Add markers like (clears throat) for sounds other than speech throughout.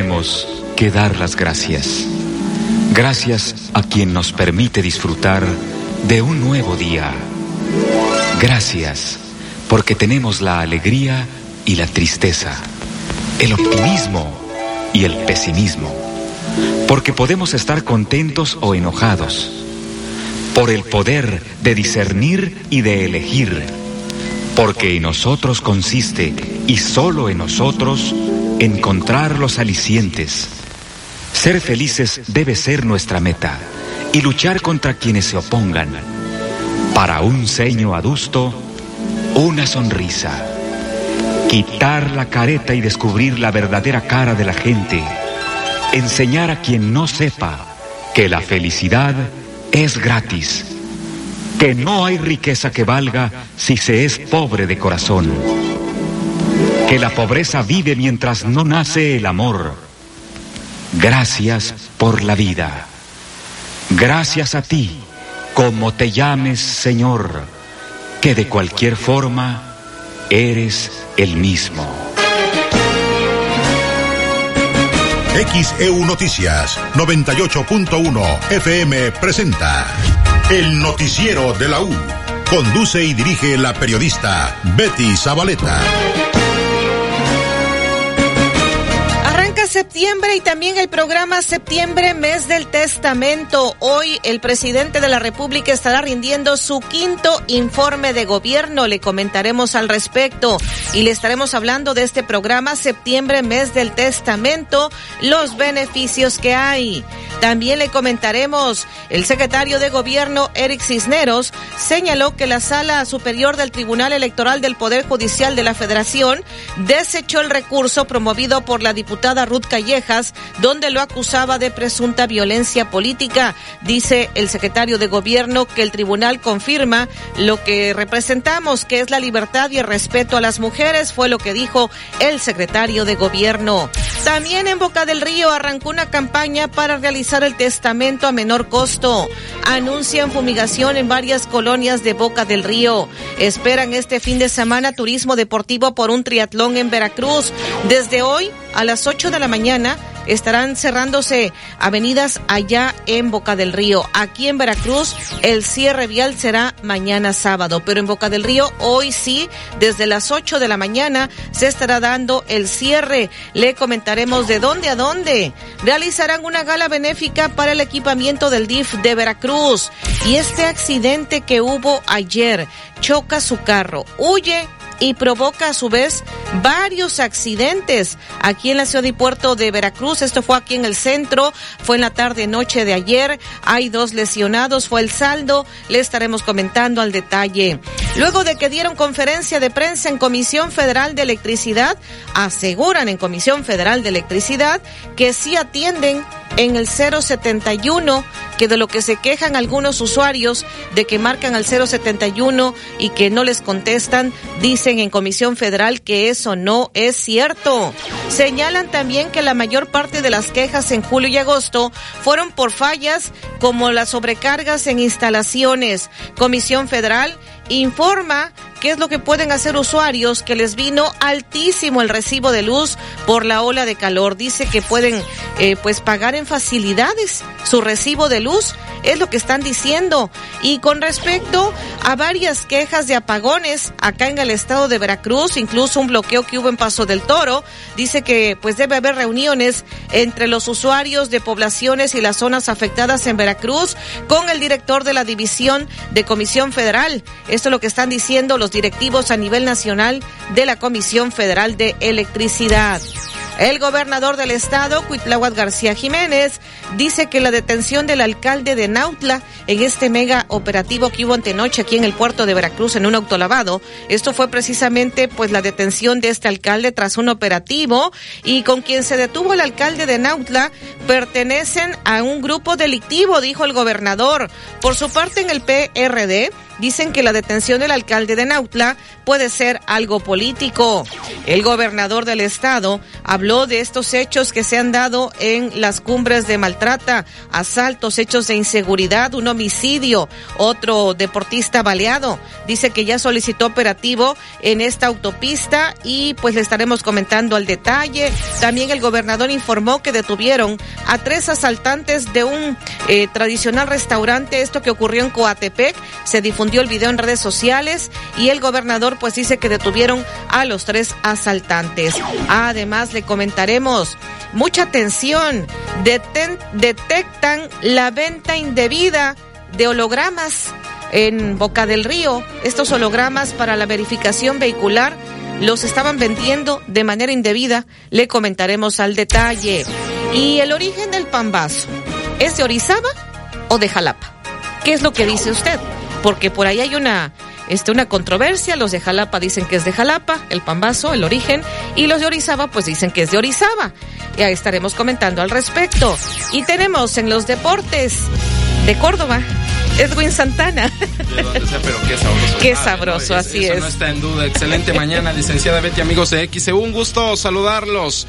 Tenemos que dar las gracias. Gracias a quien nos permite disfrutar de un nuevo día. Gracias porque tenemos la alegría y la tristeza, el optimismo y el pesimismo, porque podemos estar contentos o enojados, por el poder de discernir y de elegir, porque en nosotros consiste, y solo en nosotros, encontrar los alicientes. Ser felices debe ser nuestra meta y luchar contra quienes se opongan. Para un ceño adusto, una sonrisa. Quitar la careta y descubrir la verdadera cara de la gente. Enseñar a quien no sepa que la felicidad es gratis. Que no hay riqueza que valga si se es pobre de corazón. Que la pobreza vive mientras no nace el amor. Gracias por la vida. Gracias a ti, como te llames Señor, que de cualquier forma eres el mismo. XEU Noticias 98.1 FM presenta El Noticiero de la U. Conduce y dirige la periodista Betty Zabaleta. Septiembre y también el programa Septiembre, mes del testamento. Hoy el presidente de la República estará rindiendo su quinto informe de gobierno. Le comentaremos al respecto y le estaremos hablando de este programa Septiembre, mes del testamento, los beneficios que hay. También le comentaremos, el secretario de gobierno Eric Cisneros señaló que la Sala Superior del Tribunal Electoral del Poder Judicial de la Federación desechó el recurso promovido por la diputada Ruth Callejas, donde lo acusaba de presunta violencia política. Dice el secretario de gobierno que el tribunal confirma lo que representamos, que es la libertad y el respeto a las mujeres, fue lo que dijo el secretario de gobierno. También en Boca del Río arrancó una campaña para realizar el testamento a menor costo. Anuncian fumigación en varias colonias de Boca del Río. Esperan este fin de semana turismo deportivo por un triatlón en Veracruz. Desde hoy a las 8 de la mañana estarán cerrándose avenidas allá en Boca del Río. Aquí en Veracruz el cierre vial será mañana sábado, pero en Boca del Río hoy sí, desde las 8 de la mañana se estará dando el cierre. Le comentaremos de dónde a dónde. Realizarán una gala benéfica para el equipamiento del DIF de Veracruz. Y este accidente que hubo ayer choca su carro, huye y provoca a su vez varios accidentes aquí en la ciudad y puerto de Veracruz. Esto fue aquí en el centro, fue en la tarde noche de ayer. Hay dos lesionados, fue el saldo. Le estaremos comentando al detalle. Luego de que dieron conferencia de prensa en Comisión Federal de Electricidad, aseguran en Comisión Federal de Electricidad que sí atienden en el 071, que de lo que se quejan algunos usuarios de que marcan al 071 y que no les contestan, en Comisión Federal que eso no es cierto. Señalan también que la mayor parte de las quejas en julio y agosto fueron por fallas como las sobrecargas en instalaciones. Comisión Federal informa qué es lo que pueden hacer usuarios que les vino altísimo el recibo de luz por la ola de calor. Dice que pueden eh, pues pagar en facilidades su recibo de luz, es lo que están diciendo. Y con respecto a varias quejas de apagones acá en el estado de Veracruz, incluso un bloqueo que hubo en Paso del Toro, dice que pues debe haber reuniones entre los usuarios de poblaciones y las zonas afectadas en Veracruz con el director de la división de Comisión Federal. Esto es lo que están diciendo los directivos a nivel nacional de la Comisión Federal de Electricidad. El gobernador del estado, Cuitláhuac García Jiménez, dice que la detención del alcalde de Nautla en este mega operativo que hubo antenoche aquí en el puerto de Veracruz en un autolavado, esto fue precisamente pues la detención de este alcalde tras un operativo y con quien se detuvo el alcalde de Nautla pertenecen a un grupo delictivo, dijo el gobernador. Por su parte en el PRD, dicen que la detención del alcalde de Nautla puede ser algo político. El gobernador del estado habló de estos hechos que se han dado en las cumbres de maltrata, asaltos, hechos de inseguridad, un homicidio. Otro deportista baleado dice que ya solicitó operativo en esta autopista y pues le estaremos comentando al detalle. También el gobernador informó que detuvieron a tres asaltantes de un eh, tradicional restaurante. Esto que ocurrió en Coatepec. Se difundió el video en redes sociales y el gobernador pues dice que detuvieron a los tres asaltantes. Además le comentaremos mucha atención. detectan la venta indebida de hologramas en Boca del Río. Estos hologramas para la verificación vehicular los estaban vendiendo de manera indebida. Le comentaremos al detalle. ¿Y el origen del pambazo? ¿Es de Orizaba o de Jalapa? ¿Qué es lo que dice usted? Porque por ahí hay una este, una controversia. Los de Jalapa dicen que es de Jalapa, el pambazo, el origen, y los de Orizaba pues dicen que es de Orizaba. Ya estaremos comentando al respecto. Y tenemos en los deportes de Córdoba Edwin Santana. De donde sea, pero qué sabroso. Qué sabroso, así eso es. No está en duda. Excelente mañana, licenciada Betty, amigos de XEU. Un gusto saludarlos.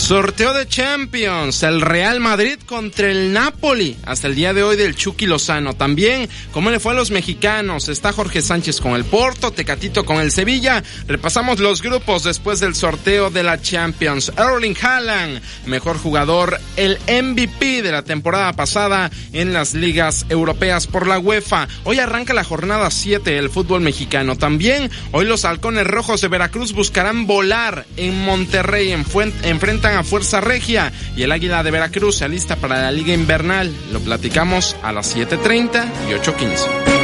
Sorteo de Champions, el Real Madrid contra el Napoli, hasta el día de hoy del Chucky Lozano. También, ¿cómo le fue a los mexicanos? Está Jorge Sánchez con el Porto, Tecatito con el Sevilla. Repasamos los grupos después del sorteo de la Champions. Erling Haaland, mejor jugador, el MVP de la temporada pasada en las ligas europeas por la UEFA. Hoy arranca la jornada 7 del fútbol mexicano. También, hoy los halcones rojos de Veracruz buscarán volar en Monterrey, en enfrentan a Fuerza Regia y el Águila de Veracruz se alista para la Liga Invernal. Lo platicamos a las 7.30 y 8.15.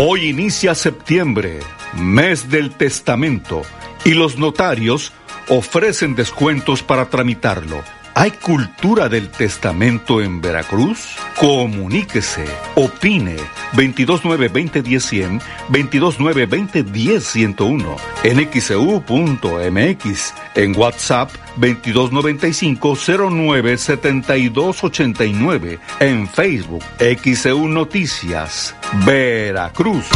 Hoy inicia septiembre, mes del testamento, y los notarios ofrecen descuentos para tramitarlo. ¿Hay cultura del testamento en Veracruz? Comuníquese, opine 229-2010-100, 229-2010-101, en xcu.mx, e en WhatsApp 2295-097289, en Facebook XEU Noticias, Veracruz.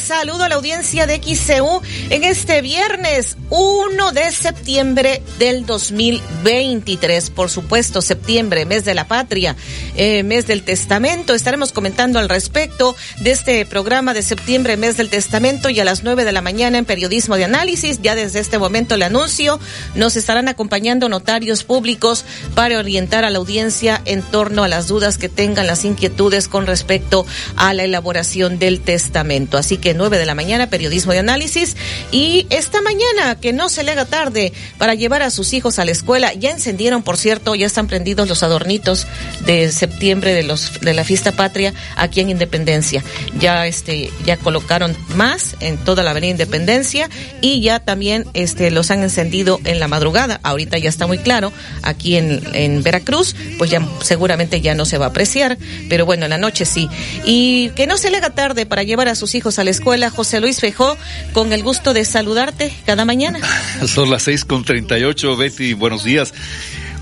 Saludo a la audiencia de XCU en este viernes 1 de septiembre del 2023. Por supuesto, septiembre, mes de la patria, eh, mes del testamento. Estaremos comentando al respecto de este programa de septiembre, mes del testamento y a las 9 de la mañana en periodismo de análisis. Ya desde este momento le anuncio, nos estarán acompañando notarios públicos para orientar a la audiencia en torno a las dudas que tengan, las inquietudes con respecto a la elaboración del testamento. Así que 9 de la mañana, periodismo de análisis. Y esta mañana, que no se le haga tarde para llevar a sus hijos a la escuela. Ya encendieron, por cierto, ya están prendidos los adornitos de septiembre de los de la fiesta patria aquí en Independencia. Ya este ya colocaron más en toda la avenida Independencia y ya también este los han encendido en la madrugada. Ahorita ya está muy claro aquí en, en Veracruz, pues ya seguramente ya no se va a apreciar, pero bueno, en la noche sí. Y que no se le haga tarde para llevar a sus hijos a la escuela. José Luis Fejó, con el gusto de saludarte cada mañana. (laughs) Son las seis con treinta y ocho, Betty, buenos días.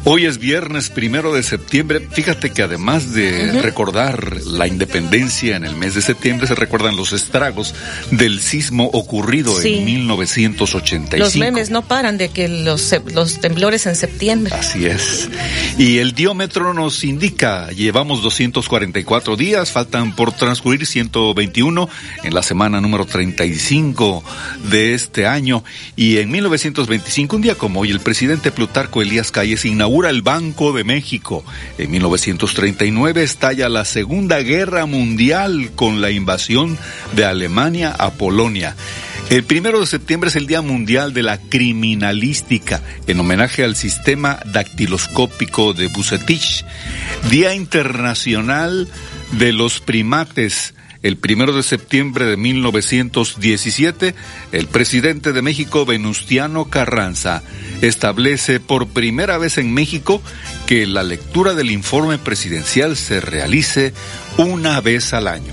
Hoy es viernes primero de septiembre. Fíjate que además de recordar la independencia en el mes de septiembre, se recuerdan los estragos del sismo ocurrido en 1985. Los memes no paran de que los, los temblores en septiembre. Así es. Y el diómetro nos indica, llevamos 244 días, faltan por transcurrir 121 en la semana número 35 de este año. Y en 1925, un día como hoy, el presidente Plutarco Elías Calles inauguró el Banco de México. En 1939 estalla la Segunda Guerra Mundial con la invasión de Alemania a Polonia. El primero de septiembre es el Día Mundial de la Criminalística, en homenaje al sistema dactiloscópico de Bucetich. Día Internacional de los Primates. El primero de septiembre de 1917, el presidente de México, Venustiano Carranza, establece por primera vez en México que la lectura del informe presidencial se realice una vez al año.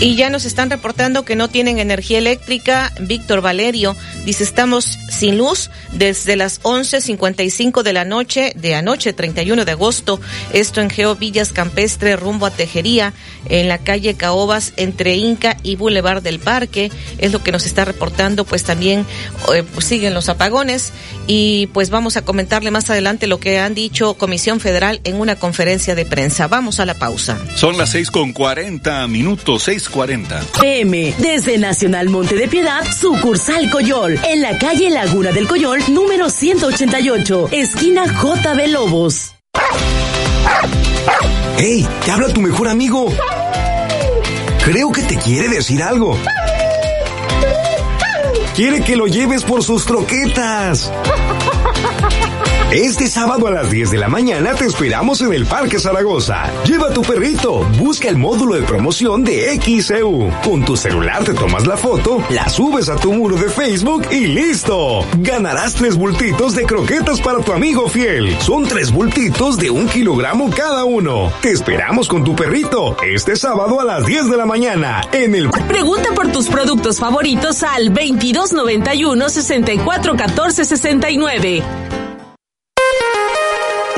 Y ya nos están reportando que no tienen energía eléctrica. Víctor Valerio dice, estamos sin luz desde las 11.55 de la noche, de anoche, 31 de agosto. Esto en Geo Villas Campestre, rumbo a Tejería, en la calle Caobas entre Inca y Boulevard del Parque, es lo que nos está reportando, pues también eh, pues siguen los apagones y pues vamos a comentarle más adelante lo que han dicho Comisión Federal en una conferencia de prensa. Vamos a la pausa. Son las seis con cuarenta minutos, seis cuarenta. PM, desde Nacional Monte de Piedad, sucursal Coyol, en la calle Laguna del Coyol, número 188, esquina JB Lobos. ¡Hey! ¡Te habla tu mejor amigo! Creo que te quiere decir algo. Quiere que lo lleves por sus croquetas. Este sábado a las 10 de la mañana te esperamos en el Parque Zaragoza. Lleva tu perrito, busca el módulo de promoción de XEU. Con tu celular te tomas la foto, la subes a tu muro de Facebook y listo. Ganarás tres bultitos de croquetas para tu amigo fiel. Son tres bultitos de un kilogramo cada uno. Te esperamos con tu perrito este sábado a las 10 de la mañana en el... Pregunta por tus productos favoritos al 2291 6414 69.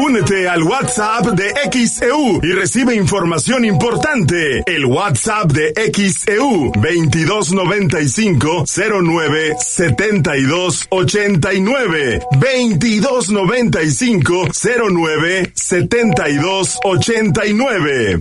Únete al WhatsApp de XEU y recibe información importante. El WhatsApp de XEU 2295 09 72 89 2295 09 72 89.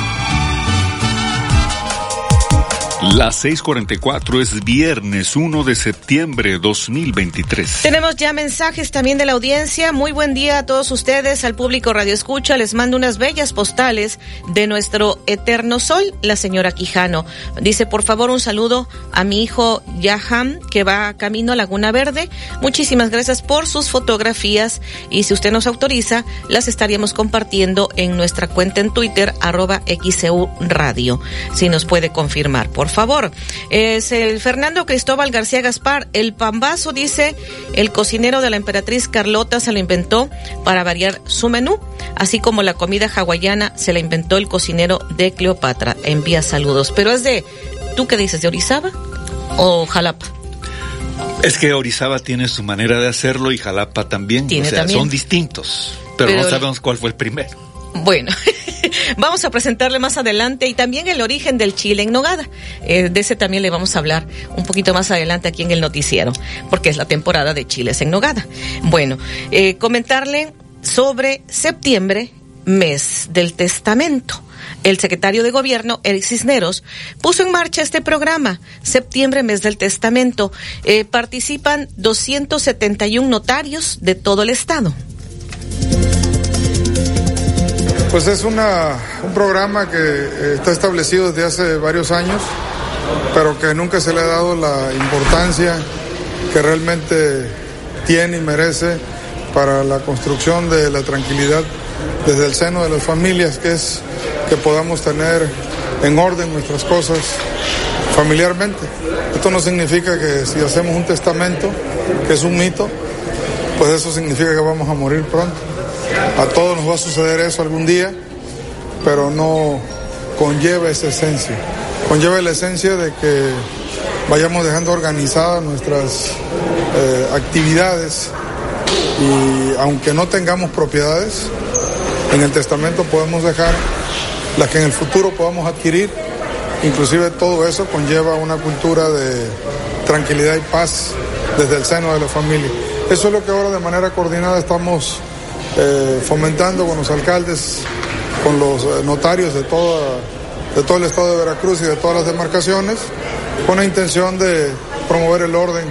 Las 6:44 es viernes 1 de septiembre 2023. Tenemos ya mensajes también de la audiencia. Muy buen día a todos ustedes, al público Radio Escucha. Les mando unas bellas postales de nuestro eterno sol, la señora Quijano. Dice, por favor, un saludo a mi hijo Yaham, que va camino a Laguna Verde. Muchísimas gracias por sus fotografías y si usted nos autoriza, las estaríamos compartiendo en nuestra cuenta en Twitter, arroba. Si nos puede confirmar, por favor. Es el Fernando Cristóbal García Gaspar. El pambazo dice, el cocinero de la emperatriz Carlota se lo inventó para variar su menú, así como la comida hawaiana se la inventó el cocinero de Cleopatra. Envía saludos. Pero es de, ¿tú qué dices? ¿De Orizaba o Jalapa? Es que Orizaba tiene su manera de hacerlo y Jalapa también. o sea, son distintos, pero, pero no sabemos cuál fue el primero. Bueno, (laughs) vamos a presentarle más adelante y también el origen del chile en nogada. Eh, de ese también le vamos a hablar un poquito más adelante aquí en el noticiero, porque es la temporada de chiles en nogada. Bueno, eh, comentarle sobre septiembre, mes del testamento. El secretario de Gobierno, Eric Cisneros, puso en marcha este programa, Septiembre, Mes del Testamento. Eh, participan 271 notarios de todo el Estado. Pues es una, un programa que eh, está establecido desde hace varios años, pero que nunca se le ha dado la importancia que realmente tiene y merece para la construcción de la tranquilidad desde el seno de las familias, que es que podamos tener en orden nuestras cosas familiarmente. Esto no significa que si hacemos un testamento, que es un mito, pues eso significa que vamos a morir pronto. A todos nos va a suceder eso algún día, pero no conlleva esa esencia. Conlleva la esencia de que vayamos dejando organizadas nuestras eh, actividades y aunque no tengamos propiedades, en el testamento podemos dejar las que en el futuro podamos adquirir. Inclusive todo eso conlleva una cultura de tranquilidad y paz desde el seno de la familia. Eso es lo que ahora de manera coordinada estamos eh, fomentando con los alcaldes, con los eh, notarios de, toda, de todo el estado de Veracruz y de todas las demarcaciones, con la intención de promover el orden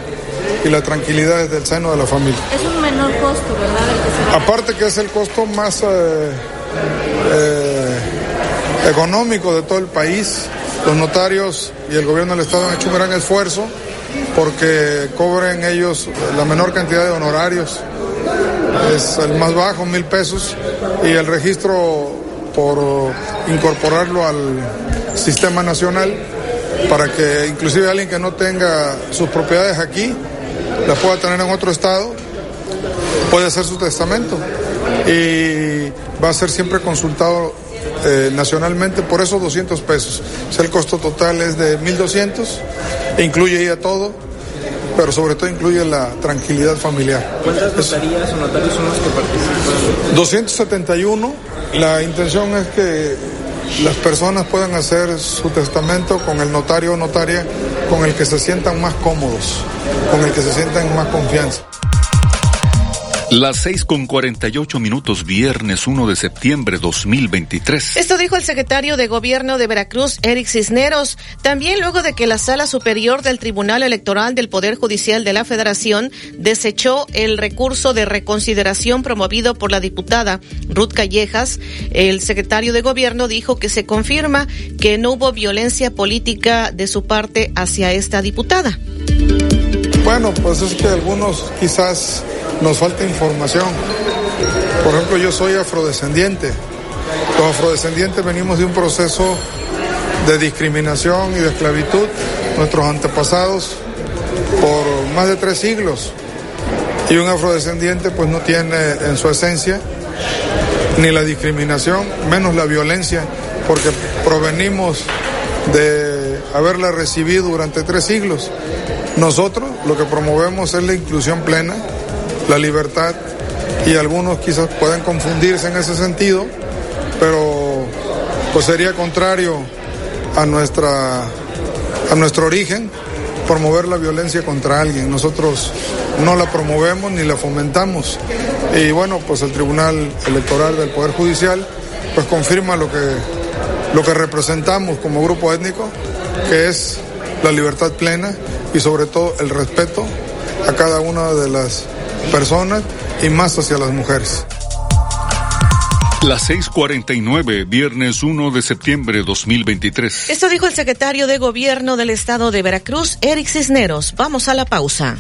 y la tranquilidad desde el seno de la familia. Es un menor costo, ¿verdad? Aparte que es el costo más eh, eh, económico de todo el país, los notarios y el gobierno del estado han hecho un gran esfuerzo porque cobren ellos la menor cantidad de honorarios es el más bajo, mil pesos, y el registro por incorporarlo al sistema nacional para que inclusive alguien que no tenga sus propiedades aquí las pueda tener en otro estado, puede hacer su testamento y va a ser siempre consultado eh, nacionalmente por esos 200 pesos. El costo total es de 1.200 e incluye ya todo, pero sobre todo incluye la tranquilidad familiar. ¿Cuántas notarías o notarios son los que participan? 271. La intención es que las personas puedan hacer su testamento con el notario o notaria con el que se sientan más cómodos, con el que se sientan en más confianza. Las 6 con 48 minutos, viernes 1 de septiembre 2023. Esto dijo el secretario de Gobierno de Veracruz, Eric Cisneros. También luego de que la Sala Superior del Tribunal Electoral del Poder Judicial de la Federación desechó el recurso de reconsideración promovido por la diputada Ruth Callejas, el secretario de Gobierno dijo que se confirma que no hubo violencia política de su parte hacia esta diputada. Bueno, pues es que algunos quizás nos falta información. Por ejemplo, yo soy afrodescendiente. Los afrodescendientes venimos de un proceso de discriminación y de esclavitud, nuestros antepasados, por más de tres siglos. Y un afrodescendiente pues no tiene en su esencia ni la discriminación, menos la violencia, porque provenimos de haberla recibido durante tres siglos. Nosotros lo que promovemos es la inclusión plena, la libertad y algunos quizás pueden confundirse en ese sentido, pero pues sería contrario a nuestra a nuestro origen promover la violencia contra alguien. Nosotros no la promovemos ni la fomentamos. Y bueno, pues el Tribunal Electoral del Poder Judicial pues confirma lo que lo que representamos como grupo étnico, que es la libertad plena y sobre todo el respeto a cada una de las personas y más hacia las mujeres. Las 6:49, viernes 1 de septiembre 2023. Esto dijo el secretario de Gobierno del Estado de Veracruz, Eric Cisneros. Vamos a la pausa.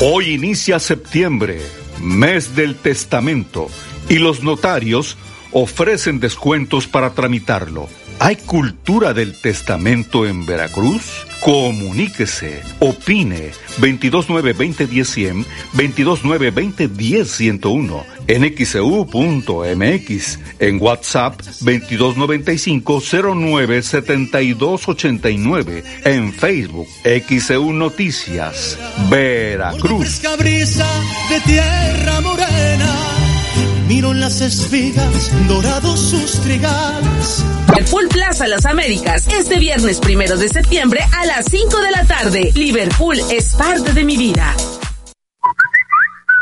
Hoy inicia septiembre, mes del testamento, y los notarios ofrecen descuentos para tramitarlo. ¿Hay cultura del testamento en Veracruz? Comuníquese, opine 229-2010-100, 229-2010-101, en xeu.mx, e en WhatsApp 2295-097289, en Facebook XEU Noticias, Veracruz. de tierra morena Miro las espigas, dorados sus trigales. Full Plaza Las Américas, este viernes primero de septiembre a las 5 de la tarde. Liverpool es parte de mi vida.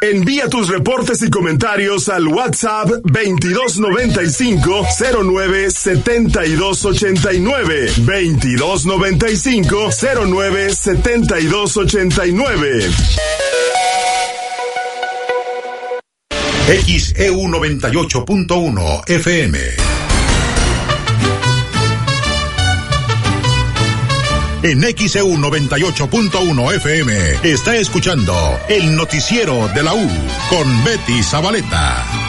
Envía tus reportes y comentarios al WhatsApp 2295 09 7289 2295 09 7289 XEU 98.1 FM. En XEU 98.1 FM está escuchando el noticiero de la U con Betty Zabaleta.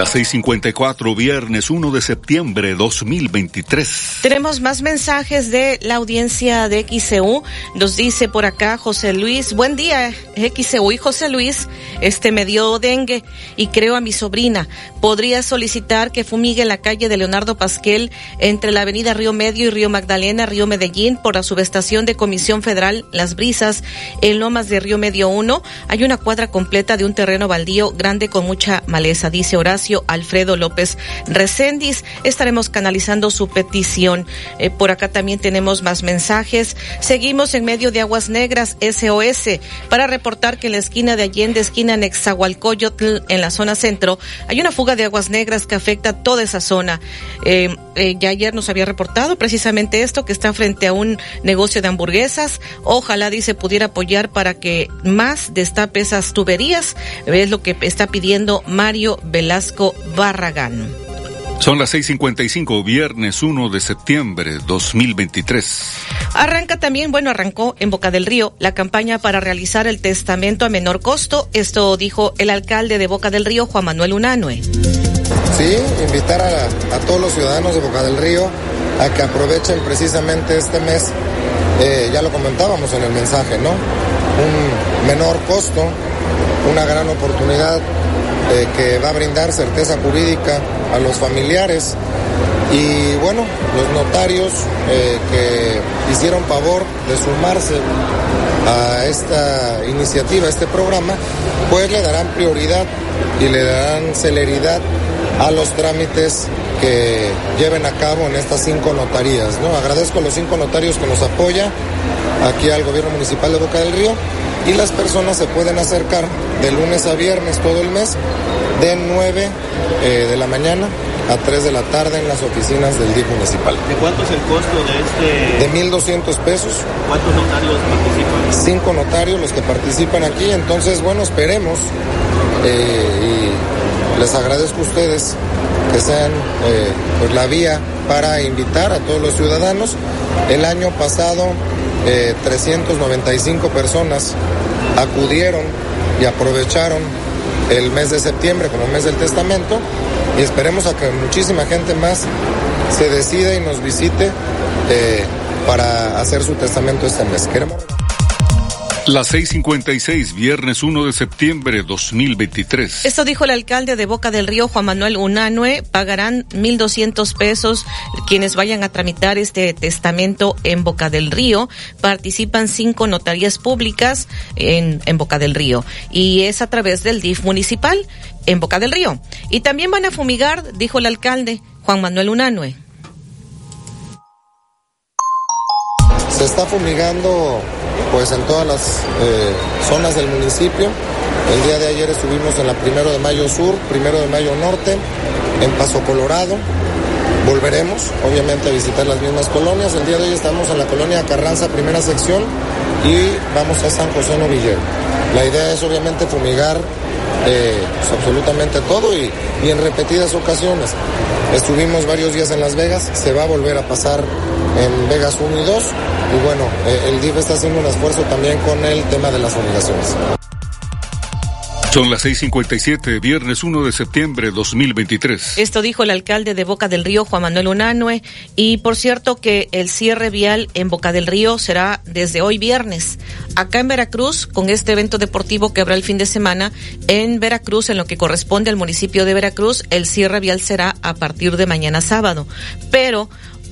Las 6:54, viernes 1 de septiembre 2023. Tenemos más mensajes de la audiencia de XCU. Nos dice por acá José Luis, buen día XCU y José Luis, este me dio dengue y creo a mi sobrina. Podría solicitar que fumigue la calle de Leonardo Pasquel entre la avenida Río Medio y Río Magdalena, Río Medellín, por la subestación de Comisión Federal Las Brisas, en Lomas de Río Medio 1. Hay una cuadra completa de un terreno baldío grande con mucha maleza, dice Horacio Alfredo López Recendis. Estaremos canalizando su petición. Eh, por acá también tenemos más mensajes. Seguimos en medio de Aguas Negras SOS para reportar que en la esquina de Allende, esquina Nexahualcoyotl, en la zona centro, hay una fuga de aguas negras que afecta toda esa zona. Eh, eh, ya ayer nos había reportado precisamente esto, que está frente a un negocio de hamburguesas. Ojalá, dice, pudiera apoyar para que más destape esas tuberías. Es lo que está pidiendo Mario Velasco Barragán. Son las 6:55, viernes 1 de septiembre 2023. Arranca también, bueno, arrancó en Boca del Río la campaña para realizar el testamento a menor costo. Esto dijo el alcalde de Boca del Río, Juan Manuel Unanue. Sí, invitar a, todos los ciudadanos de Boca del Río a que aprovechen precisamente este mes, eh, ya lo comentábamos en el mensaje, ¿no? Un menor costo, una gran oportunidad que va a brindar certeza jurídica a los familiares. Y bueno, los notarios eh, que hicieron favor de sumarse a esta iniciativa, a este programa, pues le darán prioridad y le darán celeridad a los trámites que lleven a cabo en estas cinco notarías. ¿no? Agradezco a los cinco notarios que nos apoya aquí al gobierno municipal de Boca del Río y las personas se pueden acercar de lunes a viernes todo el mes de 9 eh, de la mañana a 3 de la tarde en las oficinas del DIF municipal. ¿De cuánto es el costo de este? De 1.200 pesos. ¿Cuántos notarios participan? Cinco notarios los que participan aquí, entonces bueno, esperemos eh, y les agradezco a ustedes que sean eh, pues la vía para invitar a todos los ciudadanos. El año pasado 395 personas acudieron y aprovecharon el mes de septiembre como mes del testamento y esperemos a que muchísima gente más se decida y nos visite eh, para hacer su testamento este mes. Queremos... Las 6:56, viernes 1 de septiembre 2023. Esto dijo el alcalde de Boca del Río, Juan Manuel Unanue. Pagarán 1.200 pesos quienes vayan a tramitar este testamento en Boca del Río. Participan cinco notarías públicas en, en Boca del Río. Y es a través del DIF municipal en Boca del Río. Y también van a fumigar, dijo el alcalde, Juan Manuel Unanue. Se está fumigando pues en todas las eh, zonas del municipio. El día de ayer estuvimos en la Primero de Mayo Sur, Primero de Mayo Norte, en Paso Colorado. Volveremos, obviamente, a visitar las mismas colonias. El día de hoy estamos en la colonia Carranza, primera sección, y vamos a San José Novillero. La idea es, obviamente, fumigar eh, pues, absolutamente todo y, y en repetidas ocasiones. Estuvimos varios días en Las Vegas, se va a volver a pasar en Vegas 1 y 2 y bueno, eh, el DIF está haciendo un esfuerzo también con el tema de las obligaciones. Son las 6:57, viernes 1 de septiembre 2023. Esto dijo el alcalde de Boca del Río, Juan Manuel Unanue. Y por cierto, que el cierre vial en Boca del Río será desde hoy viernes. Acá en Veracruz, con este evento deportivo que habrá el fin de semana, en Veracruz, en lo que corresponde al municipio de Veracruz, el cierre vial será a partir de mañana sábado. Pero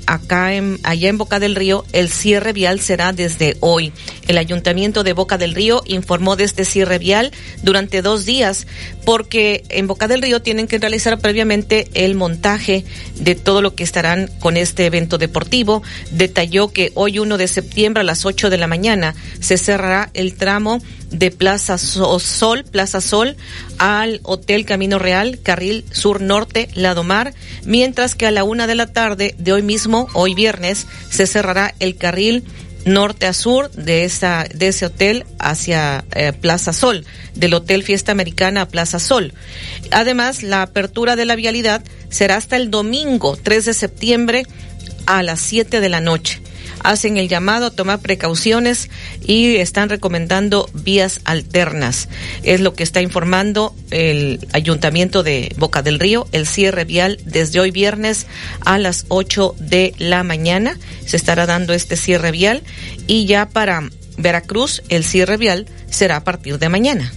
acá en, allá en Boca del Río, el cierre vial será desde hoy. El ayuntamiento de Boca del Río informó de este cierre vial durante dos días, porque en Boca del Río tienen que realizar previamente el montaje de todo lo que estarán con este evento deportivo. Detalló que hoy 1 de septiembre a las 8 de la mañana se cerrará el tramo de Plaza Sol, Plaza Sol, al Hotel Camino Real, Carril Sur Norte, Lado Mar, mientras que a la una de la tarde de hoy mismo, hoy viernes, se cerrará el carril norte a sur de esa de ese hotel hacia eh, Plaza Sol, del Hotel Fiesta Americana a Plaza Sol. Además, la apertura de la vialidad será hasta el domingo 3 de septiembre a las 7 de la noche hacen el llamado a tomar precauciones y están recomendando vías alternas. Es lo que está informando el Ayuntamiento de Boca del Río, el cierre vial desde hoy viernes a las 8 de la mañana. Se estará dando este cierre vial y ya para Veracruz el cierre vial será a partir de mañana.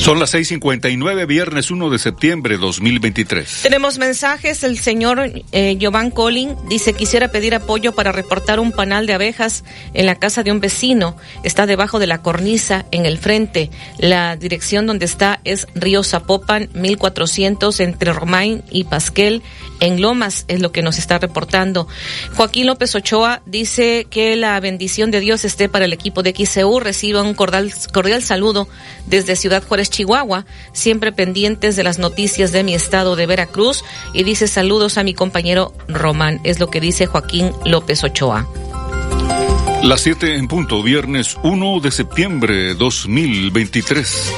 Son las 6:59, viernes 1 de septiembre 2023. Tenemos mensajes. El señor eh, Giovanni Collin dice: Quisiera pedir apoyo para reportar un panal de abejas en la casa de un vecino. Está debajo de la cornisa, en el frente. La dirección donde está es Río Zapopan, 1400, entre Romain y Pasquel, en Lomas, es lo que nos está reportando. Joaquín López Ochoa dice que la bendición de Dios esté para el equipo de XCU. Reciba un cordial, cordial saludo desde Ciudad Juárez Chihuahua, siempre pendientes de las noticias de mi estado de Veracruz y dice saludos a mi compañero Román, es lo que dice Joaquín López Ochoa. Las 7 en punto, viernes 1 de septiembre 2023.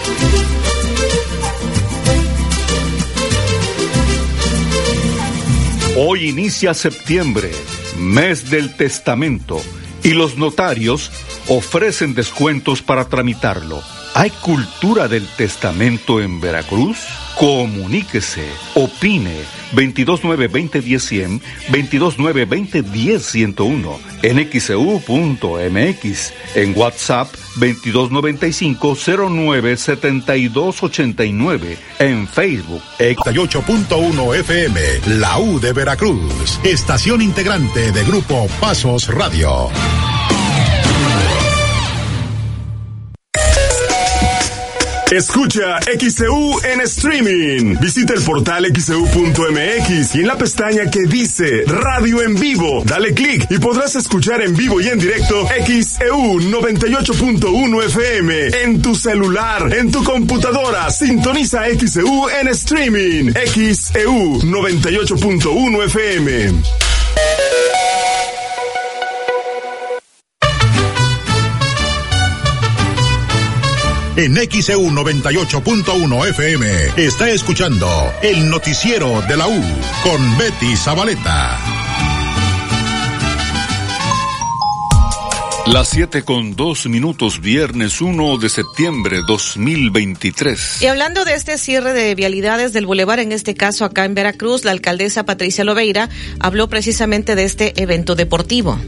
Hoy inicia septiembre, mes del testamento, y los notarios ofrecen descuentos para tramitarlo. ¿Hay cultura del testamento en Veracruz? Comuníquese, opine 229-2010-100, 229-2010-101, en xeu.mx, e en WhatsApp 2295-097289, en Facebook. 88.1 FM, la U de Veracruz, estación integrante de Grupo Pasos Radio. Escucha XCU en streaming. Visita el portal xcu.mx y en la pestaña que dice Radio en vivo, dale clic y podrás escuchar en vivo y en directo XEU 98.1 FM en tu celular, en tu computadora. Sintoniza XEU en streaming. XEU 98.1 FM. En XEU 98.1 FM está escuchando el noticiero de la U con Betty Zabaleta. Las 7 con 2 minutos, viernes 1 de septiembre 2023. Y hablando de este cierre de vialidades del bulevar, en este caso acá en Veracruz, la alcaldesa Patricia Loveira habló precisamente de este evento deportivo.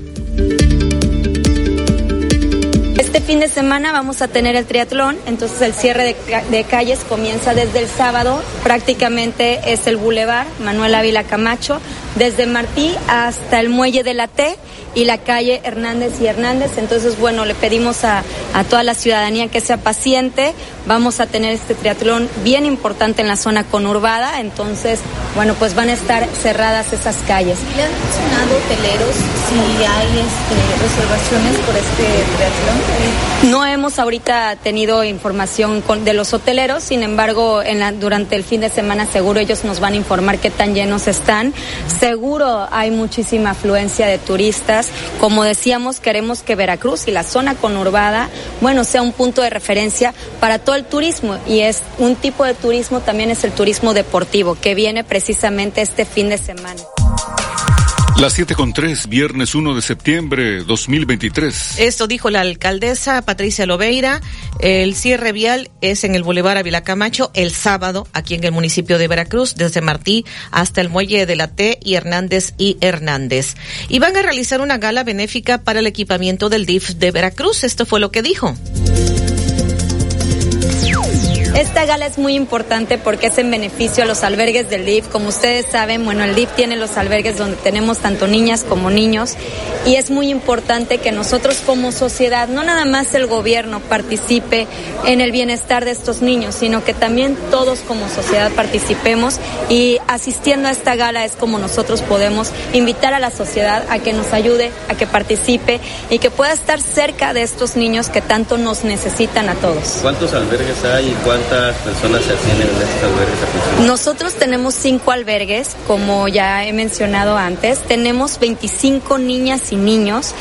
Este fin de semana vamos a tener el triatlón, entonces el cierre de, calles comienza desde el sábado, prácticamente es el Boulevard Manuel Ávila Camacho, desde Martí hasta el muelle de la T y la calle Hernández y Hernández. Entonces, bueno, le pedimos a, a, toda la ciudadanía que sea paciente. Vamos a tener este triatlón bien importante en la zona conurbada. Entonces, bueno, pues van a estar cerradas esas calles. ¿Le han mencionado hoteleros si hay este, reservaciones por este triatlón? No hemos ahorita tenido información con, de los hoteleros, sin embargo, en la, durante el fin de semana seguro ellos nos van a informar qué tan llenos están. Seguro hay muchísima afluencia de turistas como decíamos, queremos que Veracruz y la zona conurbada, bueno, sea un punto de referencia para todo el turismo y es un tipo de turismo también es el turismo deportivo que viene precisamente este fin de semana. Las 7 con 3, viernes 1 de septiembre 2023. Esto dijo la alcaldesa Patricia Loveira. El cierre vial es en el Boulevard Avila Camacho el sábado, aquí en el municipio de Veracruz, desde Martí hasta el muelle de la T y Hernández y Hernández. Y van a realizar una gala benéfica para el equipamiento del DIF de Veracruz. Esto fue lo que dijo. Esta gala es muy importante porque es en beneficio a los albergues del DIF. Como ustedes saben, bueno, el DIF tiene los albergues donde tenemos tanto niñas como niños y es muy importante que nosotros como sociedad, no nada más el gobierno participe en el bienestar de estos niños, sino que también todos como sociedad participemos y asistiendo a esta gala es como nosotros podemos invitar a la sociedad a que nos ayude, a que participe y que pueda estar cerca de estos niños que tanto nos necesitan a todos. ¿Cuántos albergues hay y cuántos ¿Cuántas personas se atienden en estos albergues? Nosotros tenemos cinco albergues, como ya he mencionado antes. Tenemos 25 niñas y niños.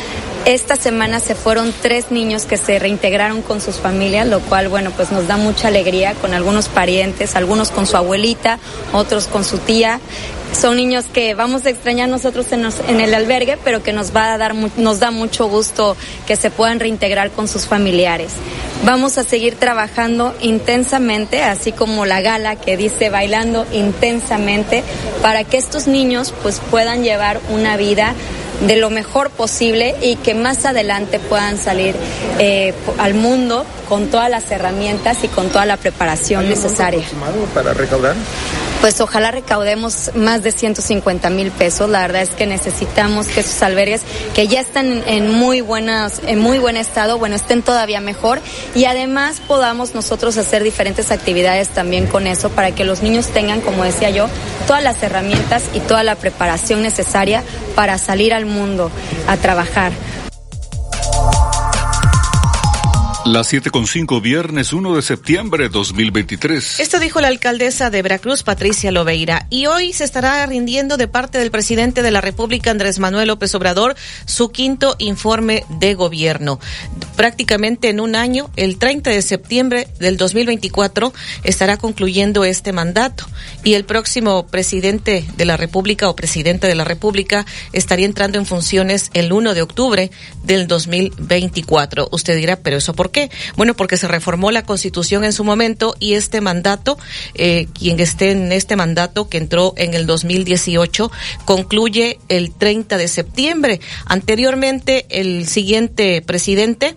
Esta semana se fueron tres niños que se reintegraron con sus familias, lo cual, bueno, pues nos da mucha alegría con algunos parientes, algunos con su abuelita, otros con su tía son niños que vamos a extrañar nosotros en, el albergue, pero que nos va a dar nos da mucho gusto que se puedan reintegrar con sus familiares. Vamos a seguir trabajando intensamente, así como la gala que dice bailando intensamente, para que estos niños pues puedan llevar una vida de lo mejor posible y que más adelante puedan salir eh, al mundo con todas las herramientas y con toda la preparación necesaria. para recaudar? Pues ojalá recaudemos más de 150 mil pesos. La verdad es que necesitamos que esos albergues que ya están en muy buenas, en muy buen estado, bueno, estén todavía mejor y además podamos nosotros hacer diferentes actividades también con eso para que los niños tengan, como decía yo, todas las herramientas y toda la preparación necesaria para salir al mundo a trabajar. Las 7.5, viernes 1 de septiembre de 2023. Esto dijo la alcaldesa de Veracruz, Patricia Loveira. Y hoy se estará rindiendo de parte del presidente de la República, Andrés Manuel López Obrador, su quinto informe de gobierno. Prácticamente en un año, el 30 de septiembre del 2024, estará concluyendo este mandato. Y el próximo presidente de la República o presidente de la República estaría entrando en funciones el 1 de octubre del 2024. Usted dirá, pero eso por qué? Bueno, porque se reformó la Constitución en su momento y este mandato, eh, quien esté en este mandato que entró en el 2018, concluye el 30 de septiembre. Anteriormente, el siguiente presidente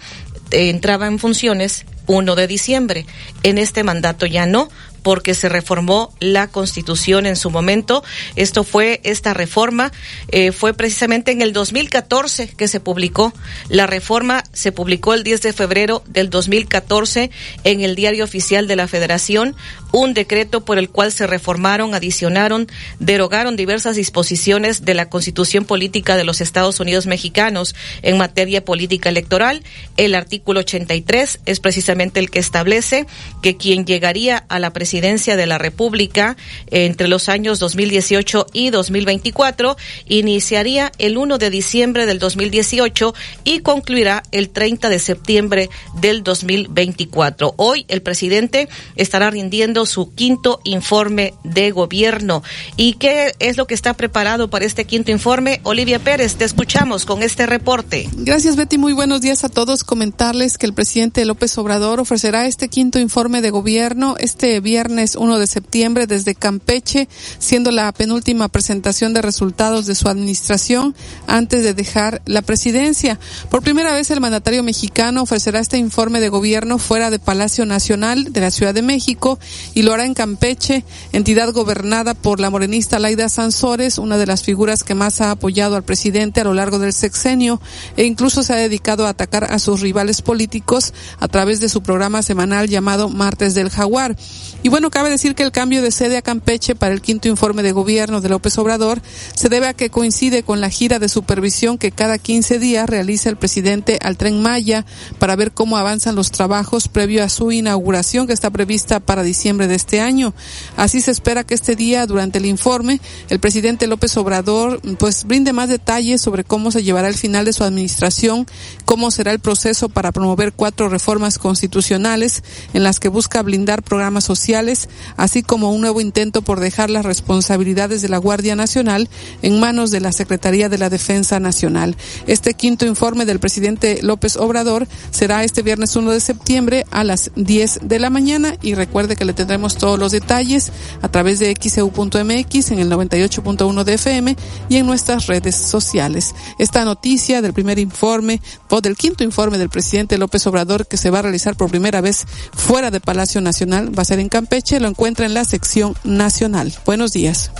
eh, entraba en funciones 1 de diciembre. En este mandato ya no, porque se reformó la constitución en su momento. Esto fue, esta reforma eh, fue precisamente en el 2014 que se publicó. La reforma se publicó el 10 de febrero del 2014 en el Diario Oficial de la Federación, un decreto por el cual se reformaron, adicionaron, derogaron diversas disposiciones de la Constitución Política de los Estados Unidos Mexicanos en materia política electoral. El artículo 83 es precisamente el que establece que quien llegaría a la presidencia de la República entre los años 2018 y 2024 iniciaría el 1 de diciembre del 2018 y concluirá el 30 de septiembre del 2024. Hoy el presidente estará rindiendo su quinto informe de gobierno. ¿Y qué es lo que está preparado para este quinto informe? Olivia Pérez, te escuchamos con este reporte. Gracias, Betty. Muy buenos días a todos. Comentarles que el presidente López Obrador ofrecerá este quinto informe de gobierno este viernes viernes 1 de septiembre desde Campeche, siendo la penúltima presentación de resultados de su administración antes de dejar la presidencia. Por primera vez el mandatario mexicano ofrecerá este informe de gobierno fuera de Palacio Nacional de la Ciudad de México y lo hará en Campeche, entidad gobernada por la morenista Laida Sansores, una de las figuras que más ha apoyado al presidente a lo largo del sexenio e incluso se ha dedicado a atacar a sus rivales políticos a través de su programa semanal llamado Martes del Jaguar. Y bueno, cabe decir que el cambio de sede a Campeche para el quinto informe de gobierno de López Obrador se debe a que coincide con la gira de supervisión que cada 15 días realiza el presidente al tren Maya para ver cómo avanzan los trabajos previo a su inauguración que está prevista para diciembre de este año. Así se espera que este día, durante el informe, el presidente López Obrador pues brinde más detalles sobre cómo se llevará el final de su administración, cómo será el proceso para promover cuatro reformas constitucionales en las que busca blindar programas sociales así como un nuevo intento por dejar las responsabilidades de la Guardia Nacional en manos de la Secretaría de la Defensa Nacional. Este quinto informe del presidente López Obrador será este viernes 1 de septiembre a las 10 de la mañana y recuerde que le tendremos todos los detalles a través de xeu.mx en el 98.1 de FM y en nuestras redes sociales. Esta noticia del primer informe o del quinto informe del presidente López Obrador que se va a realizar por primera vez fuera de Palacio Nacional va a ser en Campeche Peche lo encuentra en la sección nacional. Buenos días.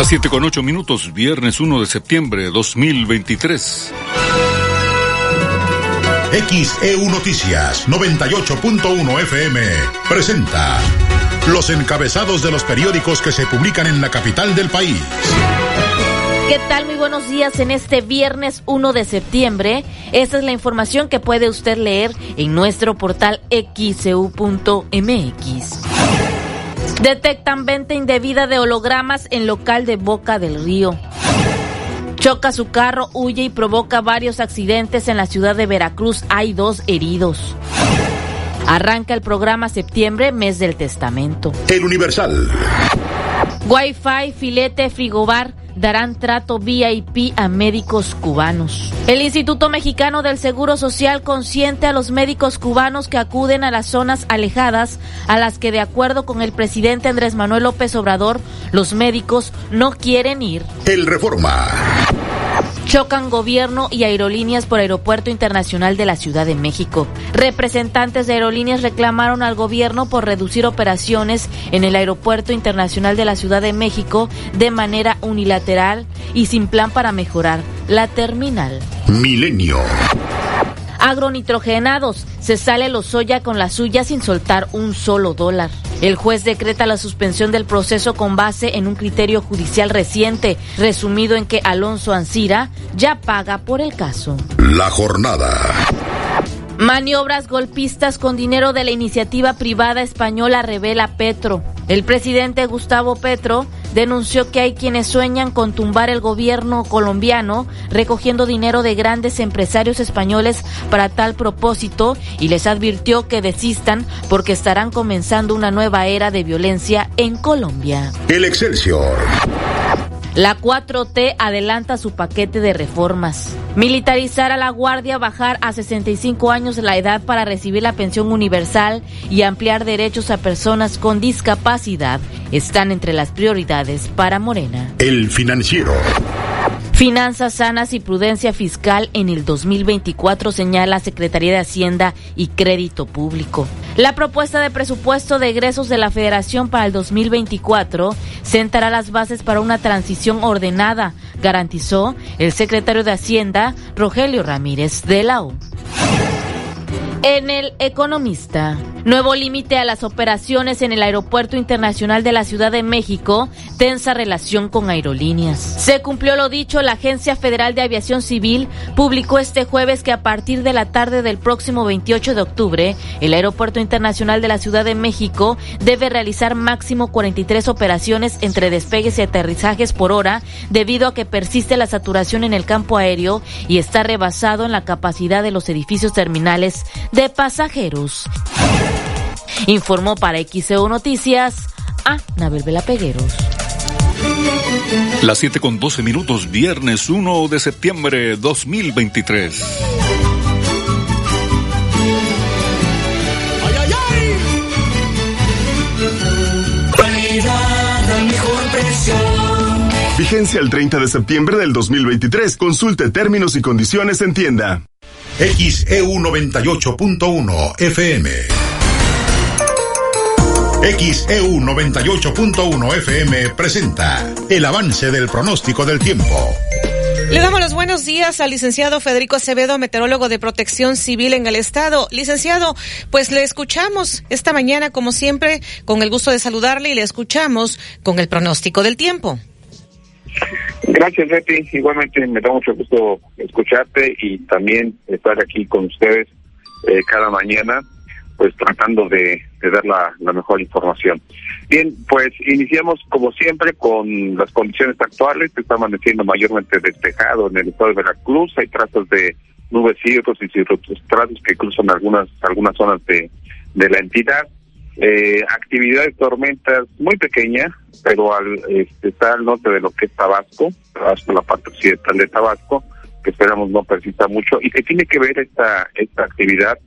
A 7 con 8 minutos, viernes 1 de septiembre de 2023. XEU Noticias 98.1 FM presenta los encabezados de los periódicos que se publican en la capital del país. ¿Qué tal? Muy buenos días en este viernes 1 de septiembre. Esta es la información que puede usted leer en nuestro portal xcu.mx. Detectan venta indebida de hologramas en local de Boca del Río. Choca su carro, huye y provoca varios accidentes en la ciudad de Veracruz. Hay dos heridos. Arranca el programa septiembre, mes del testamento. El Universal. Wi-Fi, filete, frigobar darán trato VIP a médicos cubanos. El Instituto Mexicano del Seguro Social consiente a los médicos cubanos que acuden a las zonas alejadas a las que de acuerdo con el presidente Andrés Manuel López Obrador, los médicos no quieren ir. El Reforma. Chocan gobierno y aerolíneas por Aeropuerto Internacional de la Ciudad de México. Representantes de aerolíneas reclamaron al gobierno por reducir operaciones en el Aeropuerto Internacional de la Ciudad de México de manera unilateral y sin plan para mejorar la terminal. Milenio agronitrogenados. Se sale Lozoya con la suya sin soltar un solo dólar. El juez decreta la suspensión del proceso con base en un criterio judicial reciente, resumido en que Alonso Ancira ya paga por el caso. La jornada. Maniobras golpistas con dinero de la iniciativa privada española revela Petro. El presidente Gustavo Petro denunció que hay quienes sueñan con tumbar el gobierno colombiano recogiendo dinero de grandes empresarios españoles para tal propósito y les advirtió que desistan porque estarán comenzando una nueva era de violencia en Colombia. El Excelsior. La 4T adelanta su paquete de reformas. Militarizar a la Guardia, bajar a 65 años la edad para recibir la pensión universal y ampliar derechos a personas con discapacidad están entre las prioridades para Morena. El Financiero. Finanzas sanas y prudencia fiscal en el 2024 señala Secretaría de Hacienda y Crédito Público. La propuesta de presupuesto de egresos de la Federación para el 2024 sentará las bases para una transición ordenada, garantizó el secretario de Hacienda, Rogelio Ramírez de la U. En el Economista, nuevo límite a las operaciones en el Aeropuerto Internacional de la Ciudad de México, tensa relación con aerolíneas. Se cumplió lo dicho, la Agencia Federal de Aviación Civil publicó este jueves que a partir de la tarde del próximo 28 de octubre, el Aeropuerto Internacional de la Ciudad de México debe realizar máximo 43 operaciones entre despegues y aterrizajes por hora debido a que persiste la saturación en el campo aéreo y está rebasado en la capacidad de los edificios terminales de pasajeros. Informó para XEO Noticias a Nabel Vela Pegueros. Las 7 con 12 minutos, viernes 1 de septiembre 2023. Vigencia el 30 de septiembre del 2023. Consulte términos y condiciones en tienda. XEU 98.1 FM. XEU 98.1 FM presenta el avance del pronóstico del tiempo. Le damos los buenos días al licenciado Federico Acevedo, meteorólogo de protección civil en el estado. Licenciado, pues le escuchamos esta mañana, como siempre, con el gusto de saludarle y le escuchamos con el pronóstico del tiempo. Gracias, Betty. Igualmente me da mucho gusto escucharte y también estar aquí con ustedes eh, cada mañana, pues tratando de, dar la, mejor información. Bien, pues iniciamos como siempre con las condiciones actuales. Está amaneciendo mayormente despejado en el estado de Veracruz. Hay trazas de nubes circos y cirrostratos que cruzan algunas algunas zonas de, de la entidad. Eh, actividad tormentas muy pequeña, pero al este, está al norte de lo que es Tabasco, Tabasco, la parte occidental de Tabasco, que esperamos no persista mucho, y que tiene que ver esta, esta actividad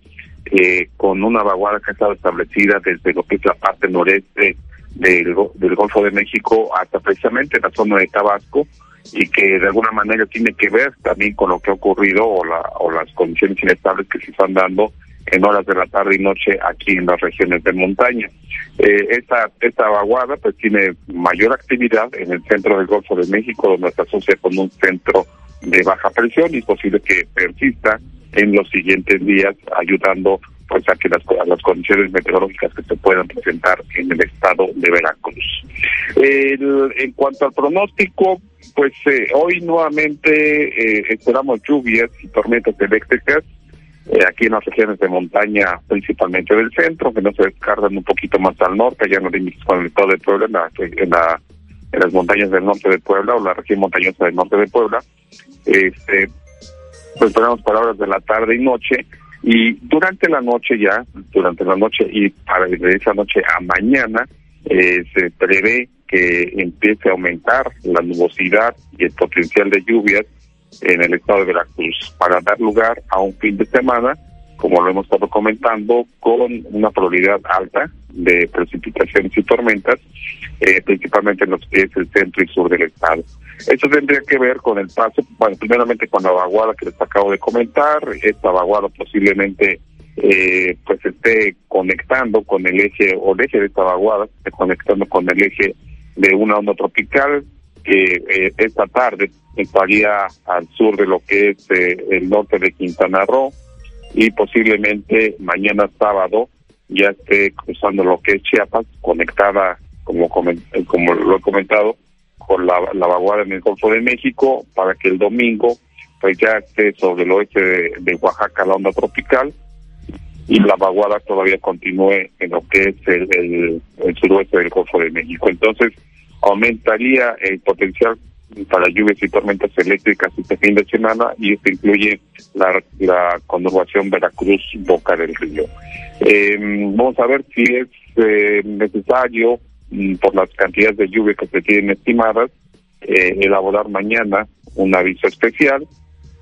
eh, con una vaguada que ha estado establecida desde lo que es la parte noreste del, del Golfo de México hasta precisamente la zona de Tabasco, y que de alguna manera tiene que ver también con lo que ha ocurrido o, la, o las condiciones inestables que se están dando en horas de la tarde y noche aquí en las regiones de montaña. Eh, esta, esta vaguada pues tiene mayor actividad en el centro del Golfo de México, donde se asocia con un centro de baja presión y es posible que persista en los siguientes días, ayudando pues a que las, las condiciones meteorológicas que se puedan presentar en el estado de Veracruz. en cuanto al pronóstico, pues eh, hoy nuevamente eh, esperamos lluvias y tormentas eléctricas eh, aquí en las regiones de montaña, principalmente del centro, que no se descargan un poquito más al norte, en los límites con el estado de Puebla, en, la, en, las montañas del norte de Puebla o la región montañosa del norte de Puebla. Este, pues tenemos para horas de la tarde y noche, y durante la noche ya, durante la noche y para de esa noche a mañana, eh, se prevé que empiece a aumentar la nubosidad y el potencial de lluvias en el estado de Veracruz para dar lugar a un fin de semana, como lo hemos estado comentando, con una probabilidad alta de precipitaciones y tormentas, eh, principalmente en los que es el centro y sur del estado. Eso tendría que ver con el paso, bueno, primeramente con la vaguada que les acabo de comentar, esta vaguada posiblemente eh, pues esté conectando con el eje, o el eje de esta vaguada, esté conectando con el eje de una onda tropical que eh, esta tarde estaría al sur de lo que es eh, el norte de Quintana Roo y posiblemente mañana sábado ya esté cruzando lo que es Chiapas, conectada, como, como lo he comentado, con la, la vaguada en el Golfo de México, para que el domingo pues ya esté sobre el oeste de, Oaxaca la onda tropical y la vaguada todavía continúe en lo que es el, el, suroeste del Golfo de México. Entonces, aumentaría el potencial para lluvias y tormentas eléctricas este fin de semana y esto incluye la, la conurbación Veracruz-Boca del Río. Eh, vamos a ver si es eh, necesario, mm, por las cantidades de lluvia que se tienen estimadas, eh, elaborar mañana un aviso especial,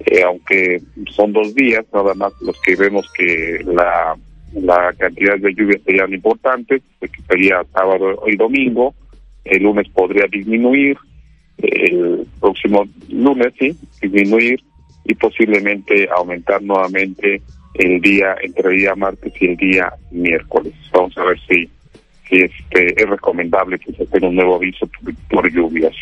eh, aunque son dos días, nada más los que vemos que la, la cantidad de lluvia serían importantes, que sería sábado y domingo, el lunes podría disminuir, el próximo lunes sí, disminuir y posiblemente aumentar nuevamente el día entre el día martes y el día miércoles. Vamos a ver si si este es recomendable que se tenga un nuevo aviso por, lluvias.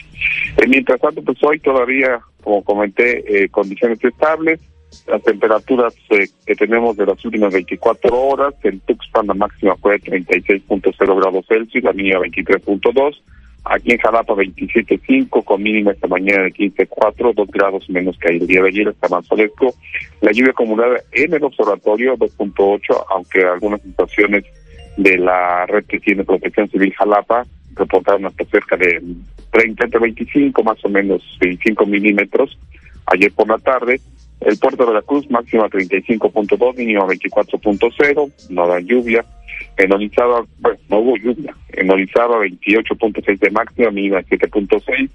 Eh, mientras tanto, pues hoy todavía, como comenté, eh, condiciones estables. Las temperaturas eh, que tenemos de las últimas 24 horas, en Tuxpan la máxima fue 36.0 grados Celsius, la mínima 23.2. Aquí en Jalapa 27.5 con mínima esta mañana de 15.4, 2 grados menos que el día de ayer, está más fresco. La lluvia acumulada en el observatorio 2.8, aunque algunas situaciones de la red que tiene protección civil Jalapa reportaron hasta cerca de 30 entre 25 más o menos 25 milímetros ayer por la tarde el puerto de la Cruz máxima 35.2 mínima 24.0 no da lluvia. En Orizaba bueno no hubo lluvia. En Orizaba 28.6 de máxima mínima 7.6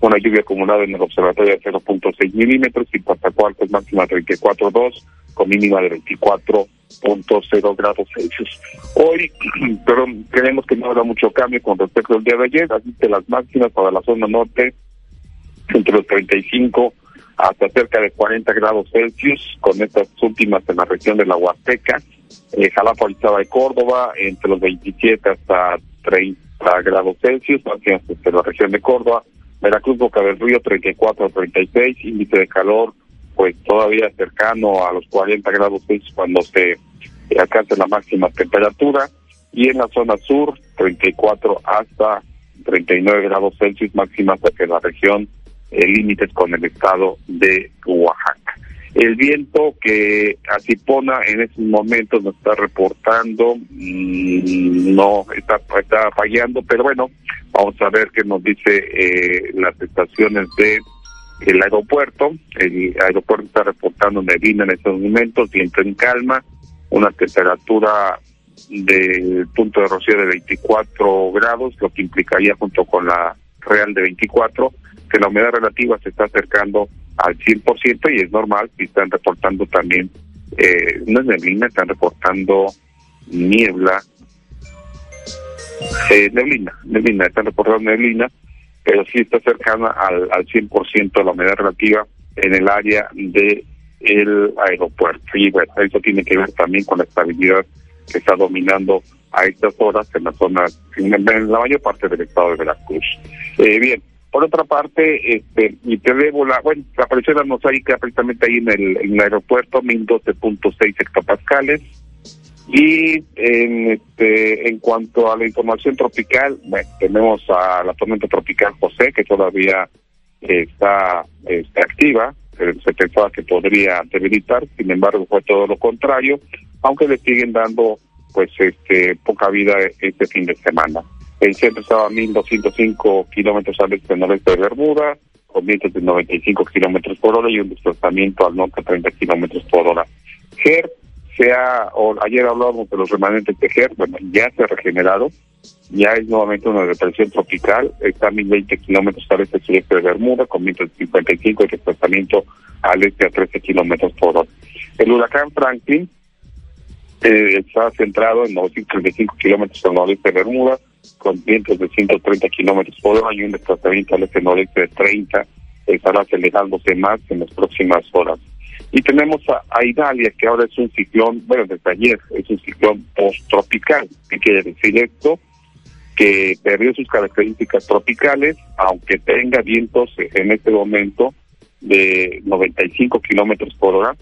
una lluvia acumulada en el observatorio de 0.6 milímetros y Coatzacoalcos máxima 34.2 con mínima de 24.0 grados Celsius. Hoy, (clears throat) pero creemos que no habrá mucho cambio con respecto al día de ayer, así que las máximas para la zona norte entre los 35 hasta cerca de 40 grados Celsius, con estas últimas en la región de la Huasteca, eh, Jalapa, Orizaba de Córdoba, entre los 27 hasta 30 grados Celsius, desde la región de Córdoba, Veracruz, Boca del Río, 34 a 36, índice de calor, pues todavía cercano a los 40 grados Celsius cuando se alcance la máxima temperatura, y en la zona sur, 34 hasta 39 grados Celsius máxima hasta que la región eh, límites con el estado de Oaxaca. El viento que Acipona en estos momentos nos está reportando mm, no está, está fallando, pero bueno, vamos a ver qué nos dice eh, las estaciones de el aeropuerto. El aeropuerto está reportando neblina en estos momentos, viento en calma, una temperatura del punto de rocío de 24 grados, lo que implicaría junto con la real de 24, que la humedad relativa se está acercando al 100% y es normal si están reportando también, eh, no es neblina, están reportando niebla, eh, neblina, neblina, están reportando neblina, pero sí está cercana al, al 100% de la humedad relativa en el área de el aeropuerto. Y bueno, eso tiene que ver también con la estabilidad que está dominando a estas horas en la zona, en, la mayor parte del estado de Veracruz. Eh, bien, por otra parte, este, y te debo la, bueno, la mosaica precisamente ahí en el, en el aeropuerto, 1012.6 hectopascales. Y en, este, en cuanto a la información tropical, tenemos a la tormenta tropical José, que todavía está, está activa, se pensaba que podría debilitar, sin embargo fue todo lo contrario, aunque le siguen dando pues este poca vida este fin de semana. El centro estaba a 1.205 kilómetros al este noreste de Bermuda, con vientos de 95 kilómetros por hora y un desplazamiento al norte a 30 kilómetros por hora. GER, sea, o ayer hablábamos de los remanentes de GER, bueno, ya se ha regenerado, ya es nuevamente una depresión tropical, está a 1.020 kilómetros al este sureste de Bermuda, con vientos de 55 y desplazamiento al este a 13 kilómetros por hora. El huracán Franklin eh, está centrado en 935 kilómetros al noreste de Bermuda, con vientos de 130 kilómetros por hora y un desplazamiento al este noreste de 30, estará acelerándose más en las próximas horas. Y tenemos a, Italia, que ahora es un ciclón, bueno, desde ayer es un ciclón post-tropical. ¿Qué quiere decir esto? Que perdió sus características tropicales, aunque tenga vientos en este momento de 95 kilómetros por hora,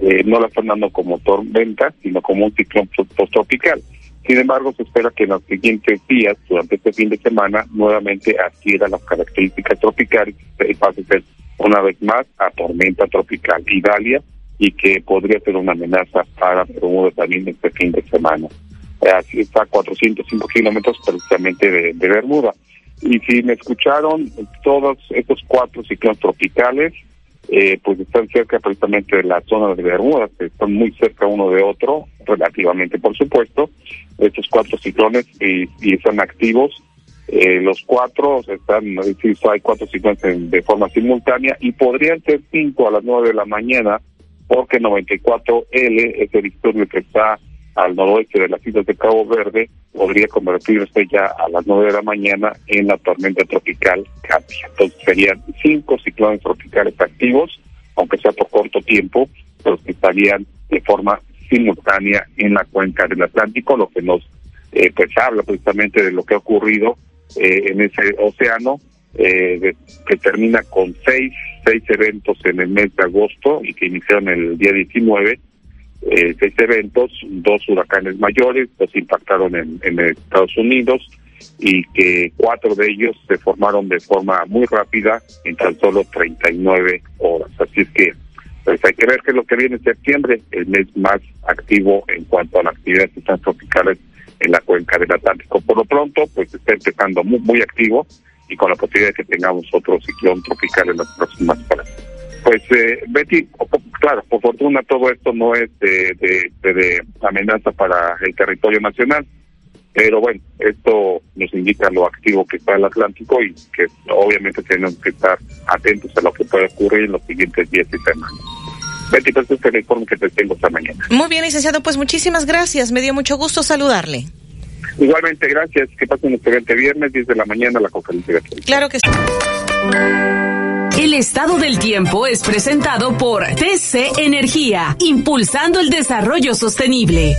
eh, no la están dando como tormenta, sino como un ciclón post-tropical. Sin embargo, se espera que en los siguientes días, durante este fin de semana, nuevamente adquiera las características tropicales y pase a ser una vez más a tormenta tropical. Italia y que podría ser una amenaza para Bermuda también este fin de semana. Así está a 405 kilómetros precisamente de, de Bermuda. Y si me escucharon, todos estos cuatro ciclones tropicales, eh, pues están cerca precisamente de la zona de Bermuda, que están muy cerca uno de otro, relativamente por supuesto, estos cuatro ciclones y, y están activos. Eh, los cuatro están, es decir, hay cuatro ciclones en- de forma simultánea y podrían ser cinco a las nueve de la mañana, porque 94L, ese disturbio que está al noroeste de las islas de Cabo Verde, podría convertirse ya a las nueve de la mañana en la tormenta tropical Katia. Entonces serían cinco ciclones tropicales activos, aunque sea por corto tiempo, pero que estarían de forma simultánea en la cuenca del Atlántico, lo que nos eh, pues habla precisamente de lo que ha ocurrido eh, en ese océano, eh, de- que termina con seis, seis eventos en el mes de agosto y que iniciaron el día 19, eh, seis eventos, dos huracanes mayores, dos impactaron en, Estados Unidos y que cuatro de ellos se formaron de forma muy rápida en tan solo 39 horas. Así es que pues hay que ver qué es lo que viene en septiembre, el mes más activo en cuanto a la actividad de ciclones tropicales en la cuenca del Atlántico. Por lo pronto, pues está empezando muy, muy activo y con la posibilidad de que tengamos otro ciclón tropical en las próximas horas. Pues eh, Betty, claro, por fortuna todo esto no es de, de- amenaza para el territorio nacional, pero bueno, esto nos indica lo activo que está el Atlántico y que obviamente tenemos que estar atentos a lo que puede ocurrir en los siguientes días y semanas. Betty, pues este es el informe que te tengo esta mañana. Muy bien, licenciado, pues muchísimas gracias. Me dio mucho gusto saludarle. Igualmente, gracias. Que pasen un excelente viernes, 10 de la mañana, la conferencia de. Claro que sí. El estado del tiempo es presentado por TC Energía, impulsando el desarrollo sostenible.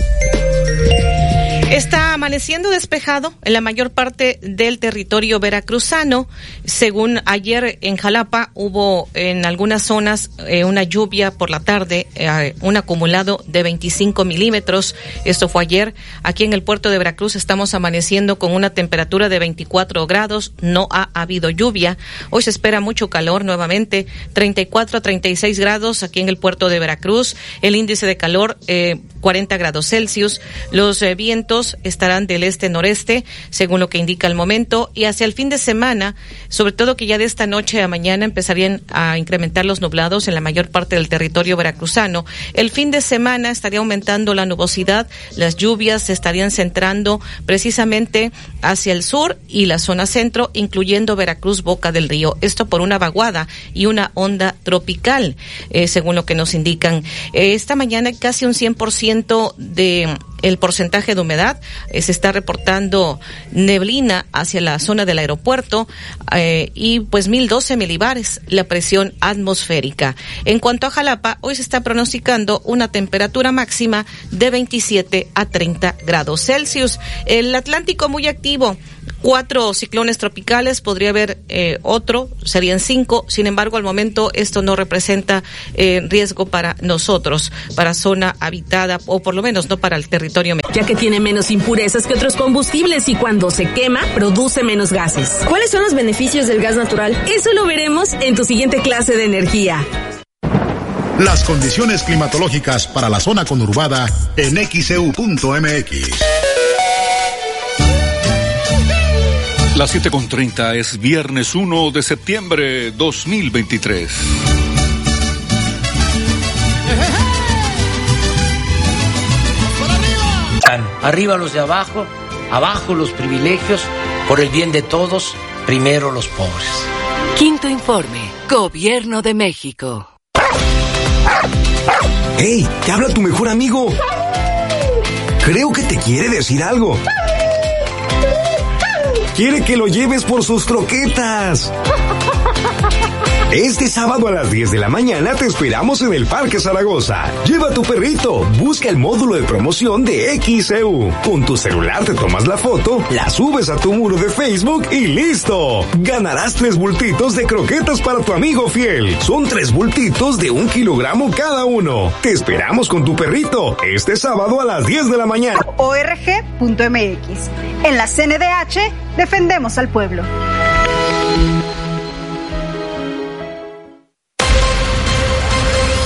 Está amaneciendo despejado en la mayor parte del territorio veracruzano. Según ayer en Jalapa hubo en algunas zonas eh, una lluvia por la tarde, eh, un acumulado de 25 milímetros. Esto fue ayer. Aquí en el puerto de Veracruz estamos amaneciendo con una temperatura de 24 grados. No ha habido lluvia. Hoy se espera mucho calor nuevamente, 34 a 36 grados aquí en el puerto de Veracruz. El índice de calor eh, 40 grados Celsius. Los eh, estarán del este-noreste, según lo que indica el momento, y hacia el fin de semana, sobre todo que ya de esta noche a mañana empezarían a incrementar los nublados en la mayor parte del territorio veracruzano. El fin de semana estaría aumentando la nubosidad, las lluvias se estarían centrando precisamente hacia el sur y la zona centro, incluyendo Veracruz, Boca del Río. Esto por una vaguada y una onda tropical, eh, según lo que nos indican. Eh, esta mañana casi un 100% de el porcentaje de humedad. Eh, se está reportando neblina hacia la zona del aeropuerto eh, y pues 1012 milibares la presión atmosférica. En cuanto a Jalapa, hoy se está pronosticando una temperatura máxima de 27 a 30 grados Celsius. El Atlántico muy activo. Cuatro ciclones tropicales, podría haber eh, otro, serían cinco. Sin embargo, al momento esto no representa eh, riesgo para nosotros, para zona habitada o por lo menos no para el territorio. Ya que tiene menos impurezas que otros combustibles y cuando se quema produce menos gases. ¿Cuáles son los beneficios del gas natural? Eso lo veremos en tu siguiente clase de energía. Las condiciones climatológicas para la zona conurbada en xeu.mx. Las 7.30 es viernes 1 de septiembre 2023. Arriba los de abajo, abajo los privilegios, por el bien de todos, primero los pobres. Quinto informe, Gobierno de México. ¡Ey! ¡Te habla tu mejor amigo! Creo que te quiere decir algo. Quiere que lo lleves por sus croquetas. (laughs) Este sábado a las 10 de la mañana te esperamos en el Parque Zaragoza. Lleva tu perrito, busca el módulo de promoción de XEU. Con tu celular te tomas la foto, la subes a tu muro de Facebook y listo. Ganarás tres bultitos de croquetas para tu amigo fiel. Son tres bultitos de un kilogramo cada uno. Te esperamos con tu perrito este sábado a las 10 de la mañana. org.mx. En la CNDH defendemos al pueblo.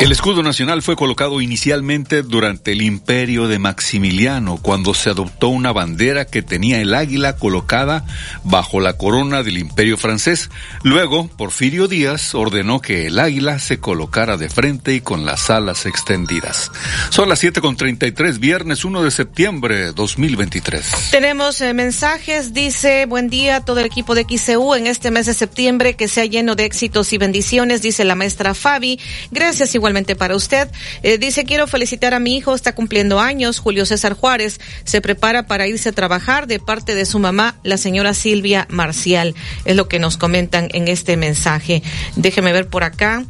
El escudo nacional fue colocado inicialmente durante el imperio de Maximiliano, cuando se adoptó una bandera que tenía el águila colocada bajo la corona del imperio francés. Luego, Porfirio Díaz ordenó que el águila se colocara de frente y con las alas extendidas. Son las 7.33, viernes 1 de septiembre 2023. Tenemos eh, mensajes, dice, buen día a todo el equipo de XCU en este mes de septiembre, que sea lleno de éxitos y bendiciones, dice la maestra Fabi. Gracias igual para usted. Eh, dice, quiero felicitar a mi hijo, está cumpliendo años, Julio César Juárez, se prepara para irse a trabajar de parte de su mamá, la señora Silvia Marcial. Es lo que nos comentan en este mensaje. Déjeme ver por acá.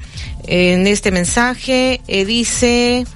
En este mensaje eh, dice...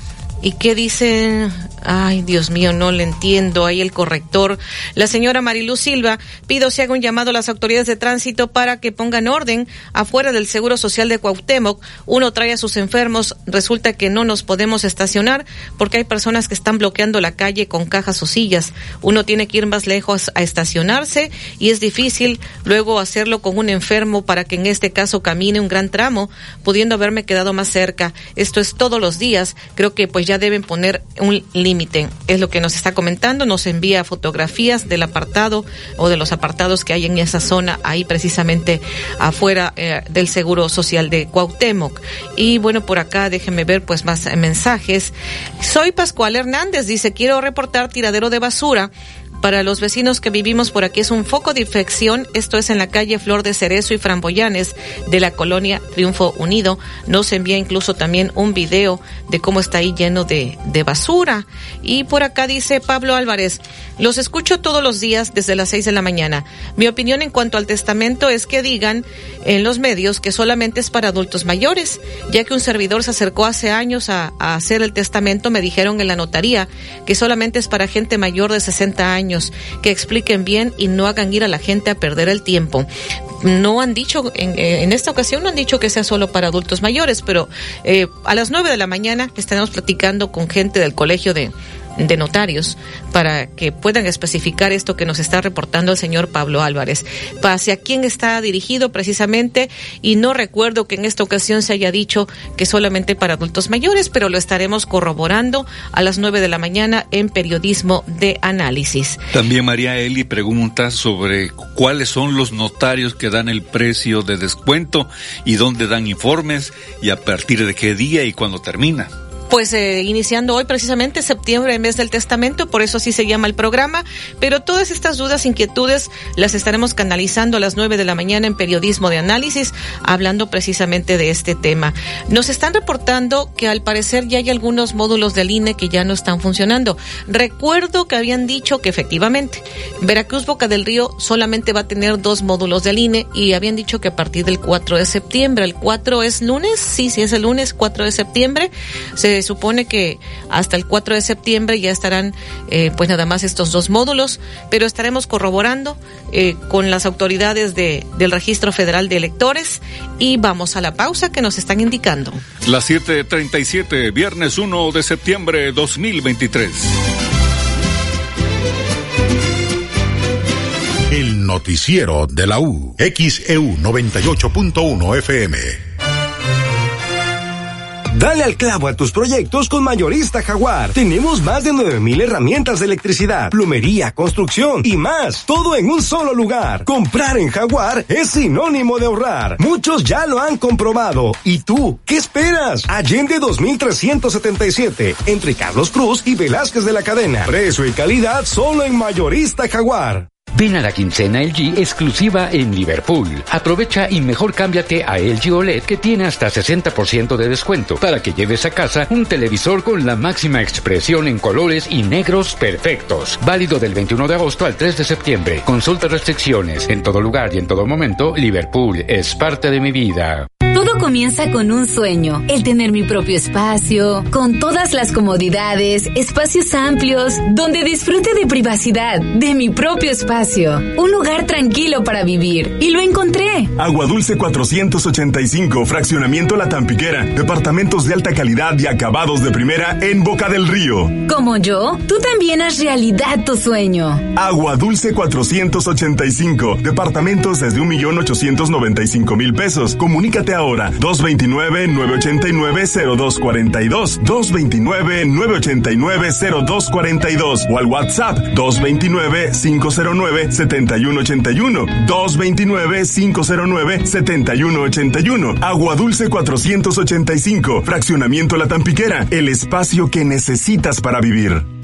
¿Y qué dice? Ay, Dios mío, no le entiendo. Ahí el corrector. La señora Mariluz Silva, pido se haga un llamado a las autoridades de tránsito para que pongan orden afuera del Seguro Social de Cuauhtémoc. Uno trae a sus enfermos, resulta que no nos podemos estacionar porque hay personas que están bloqueando la calle con cajas o sillas. Uno tiene que ir más lejos a estacionarse y es difícil luego hacerlo con un enfermo para que en este caso camine un gran tramo, pudiendo haberme quedado más cerca. Esto es todos los días. Creo que pues ya deben poner un límite. Es lo que nos está comentando. Nos envía fotografías del apartado o de los apartados que hay en esa zona, ahí precisamente afuera eh, del Seguro Social de Cuauhtémoc. Y bueno, por acá déjenme ver pues más mensajes. Soy Pascual Hernández, dice, quiero reportar tiradero de basura para los vecinos que vivimos por aquí es un foco de infección. Esto es en la calle Flor de Cerezo y Framboyanes de la colonia Triunfo Unido. Nos envía incluso también un video de cómo está ahí lleno de, basura. Y por acá dice Pablo Álvarez, los escucho todos los días desde las seis de la mañana. Mi opinión en cuanto al testamento es que digan en los medios que solamente es para adultos mayores, ya que un servidor se acercó hace años a, a hacer el testamento, me dijeron en la notaría que solamente es para gente mayor de 60 años que expliquen bien y no hagan ir a la gente a perder el tiempo. No han dicho, en, eh, esta ocasión no han dicho que sea solo para adultos mayores, pero eh, a las nueve de la mañana estaremos platicando con gente del colegio de, de notarios para que puedan especificar esto que nos está reportando el señor Pablo Álvarez. ¿Hacia quién está dirigido precisamente? Y no recuerdo que en esta ocasión se haya dicho que solamente para adultos mayores, pero lo estaremos corroborando a las nueve de la mañana en periodismo de análisis. También María Eli pregunta sobre cuáles son los notarios que dan el precio de descuento y dónde dan informes y a partir de qué día y cuándo termina pues eh, iniciando hoy precisamente septiembre, mes del testamento, por eso así se llama el programa, pero todas estas dudas, inquietudes las estaremos canalizando a las nueve de la mañana en periodismo de análisis, hablando precisamente de este tema. Nos están reportando que al parecer ya hay algunos módulos del INE que ya no están funcionando. Recuerdo que habían dicho que efectivamente Veracruz Boca del Río solamente va a tener dos módulos del INE y habían dicho que a partir del 4 de septiembre, el 4 es lunes, sí, sí es el lunes 4 de septiembre, se supone que hasta el 4 de septiembre ya estarán eh, pues nada más estos dos módulos, pero estaremos corroborando eh, con las autoridades de, del Registro Federal de Electores y vamos a la pausa que nos están indicando. Las 7:37, viernes 1 de septiembre 2023. El noticiero de la U, XEU 98.1 FM. Dale al clavo a tus proyectos con Mayorista Jaguar. Tenemos más de 9000 herramientas de electricidad, plomería, construcción y más. Todo en un solo lugar. Comprar en Jaguar es sinónimo de ahorrar. Muchos ya lo han comprobado. ¿Y tú qué esperas? Allende 2377 entre Carlos Cruz y Velázquez de la Cadena. Precio y calidad solo en Mayorista Jaguar. Ven a la quincena LG exclusiva en Liverpool. Aprovecha y mejor cámbiate a LG OLED que tiene hasta 60% de descuento para que lleves a casa un televisor con la máxima expresión en colores y negros perfectos. Válido del 21 de agosto al 3 de septiembre. Consulta restricciones. En todo lugar y en todo momento, Liverpool es parte de mi vida. Todo comienza con un sueño, el tener mi propio espacio, con todas las comodidades, espacios amplios, donde disfrute de privacidad, de mi propio espacio, un lugar tranquilo para vivir. Y lo encontré. Agua Dulce 485, fraccionamiento La Tampiquera, departamentos de alta calidad y acabados de primera en Boca del Río. Como yo, tú también haz realidad tu sueño. Agua Dulce 485, departamentos desde 1.895.000 pesos. Comunícate ahora, 229-989-0242, 229-989-0242 o al WhatsApp 229-509-7181, 229-509-7181. Agua Dulce 485, fraccionamiento La Tampiquera, el espacio que necesitas para vivir.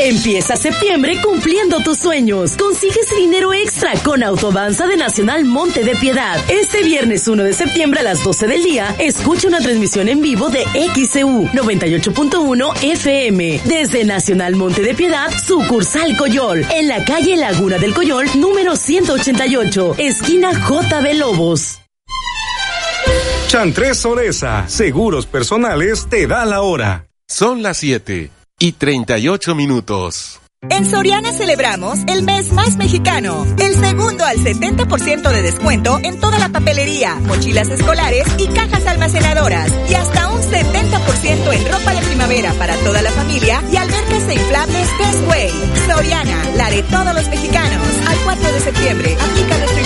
Empieza septiembre cumpliendo tus sueños. Consigues dinero extra con Autodanza de Nacional Monte de Piedad. Este viernes 1 de septiembre a las 12 del día, escucha una transmisión en vivo de XCU 98.1 FM desde Nacional Monte de Piedad, sucursal Coyol, en la calle Laguna del Coyol, número 188, esquina JB Lobos. Chantres Soresa, seguros personales, te da la hora. Son las 7 y 38 minutos. En Soriana celebramos el mes más mexicano. El segundo al 70% de descuento en toda la papelería, mochilas escolares y cajas almacenadoras. Y hasta un 70% en ropa de primavera para toda la familia y albercas e inflables Bestway. Soriana, la de todos los mexicanos. Al 4 de septiembre, aplica.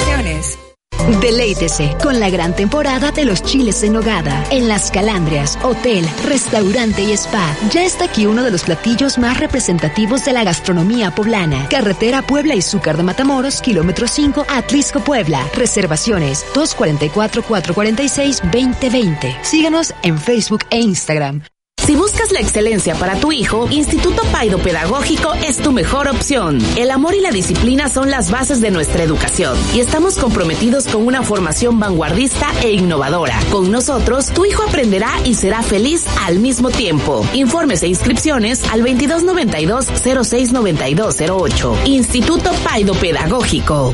Deleítese con la gran temporada de los chiles en nogada. En Las Calandrias, hotel, restaurante y spa. Ya está aquí uno de los platillos más representativos de la gastronomía poblana. Carretera Puebla y Zúcar de Matamoros, kilómetro 5, Atlisco, Puebla. Reservaciones 244-446-2020. Síganos en Facebook e Instagram. Si buscas la excelencia para tu hijo, Instituto Paido Pedagógico es tu mejor opción. El amor y la disciplina son las bases de nuestra educación y estamos comprometidos con una formación vanguardista e innovadora. Con nosotros, tu hijo aprenderá y será feliz al mismo tiempo. Informes e inscripciones al 2292-069208. Instituto Paido Pedagógico.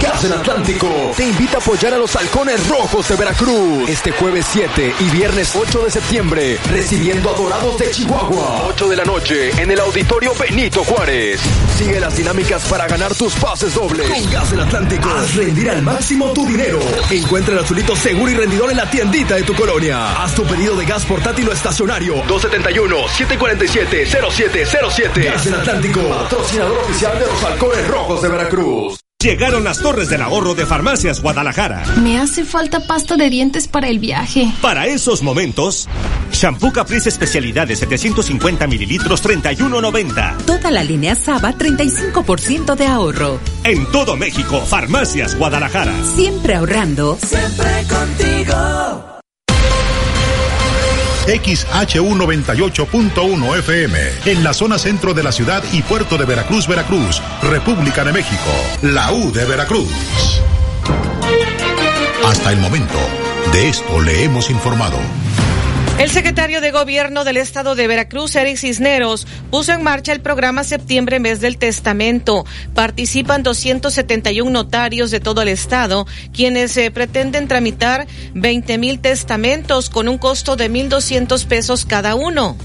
Gas del Atlántico te invita a apoyar a los halcones rojos de Veracruz este jueves 7 y viernes 8 de septiembre, recibiendo a Dorados de Chihuahua. 8 de la noche en el Auditorio Benito Juárez. Sigue las dinámicas para ganar tus pases dobles. Con Gas del Atlántico, haz rendir al máximo tu dinero. Encuentra el azulito seguro y rendidor en la tiendita de tu colonia. Haz tu pedido de gas portátil o estacionario. 271-747-0707. Gas del Atlántico, patrocinador oficial de los halcones rojos de Veracruz. Llegaron las torres del ahorro de Farmacias Guadalajara. Me hace falta pasta de dientes para el viaje. Para esos momentos, shampoo Caprice especialidad de 750 mililitros 31.90. Toda la línea Saba 35% de ahorro. En todo México, Farmacias Guadalajara. Siempre ahorrando. Siempre contigo. XHU98.1 FM, en la zona centro de la ciudad y puerto de Veracruz, Veracruz, República de México, la U de Veracruz. Hasta el momento, de esto le hemos informado. El secretario de Gobierno del Estado de Veracruz, Eric Cisneros, puso en marcha el programa Septiembre Mes del Testamento. Participan 271 notarios de todo el Estado, quienes eh, pretenden tramitar 20 mil testamentos con un costo de 1.200 pesos cada uno.